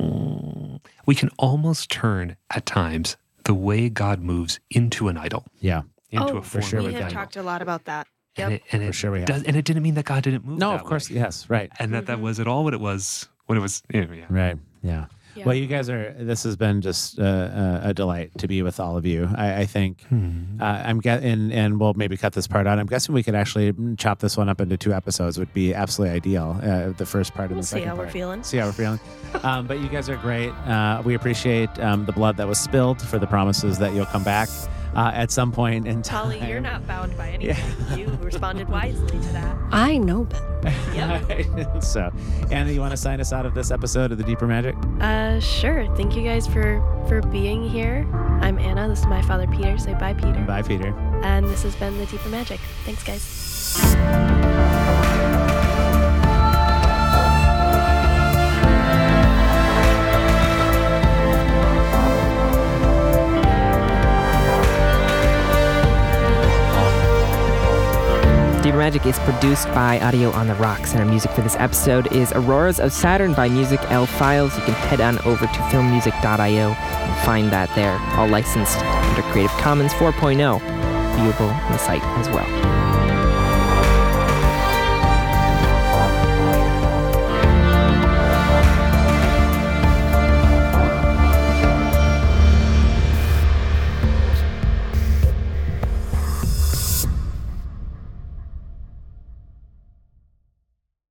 mm. we can almost turn at times the way God moves into an idol,
yeah
into
Oh,
a
for
form
sure
we
with
have
that.
idol.
talked a lot about that.
And it, and
For
it
sure we have.
does, and it didn't mean that God didn't move.
no
that
of course
way.
yes right
and that that
Mhm.
was at all what it was What it was. Yeah, yeah.
right yeah.
Yeah.
well you guys are this has been just uh, uh, a delight to be with all of you i, I think
Hmm.
uh, i'm getting and we'll maybe cut this part out i'm guessing we could actually chop this one up into two episodes would be absolutely ideal uh, the first part and
We'll
the
see how we're feeling.
see how we're feeling. Um, but you guys are great. Uh, we appreciate um, the blood that was spilled for the promises that you'll come back uh, at some point in time.
Holly, you're not bound by <laughs> anything. You responded wisely to that.
I know better.
Yep. <laughs>
so, Anna, you want to sign us out of this episode of the Deeper Magic?
Uh, sure. Thank you guys for for being here. I'm Anna. This is my father, Peter. Say bye, Peter.
Bye, Peter.
And this has been the Deeper Magic. Thanks, guys.
Deeper Magic is produced by Audio on the Rocks, and our music for this episode is Auroras of Saturn by Music L Files. You can head on over to filmmusic.io and find that there, all licensed under Creative Commons 4.0, viewable on the site as well.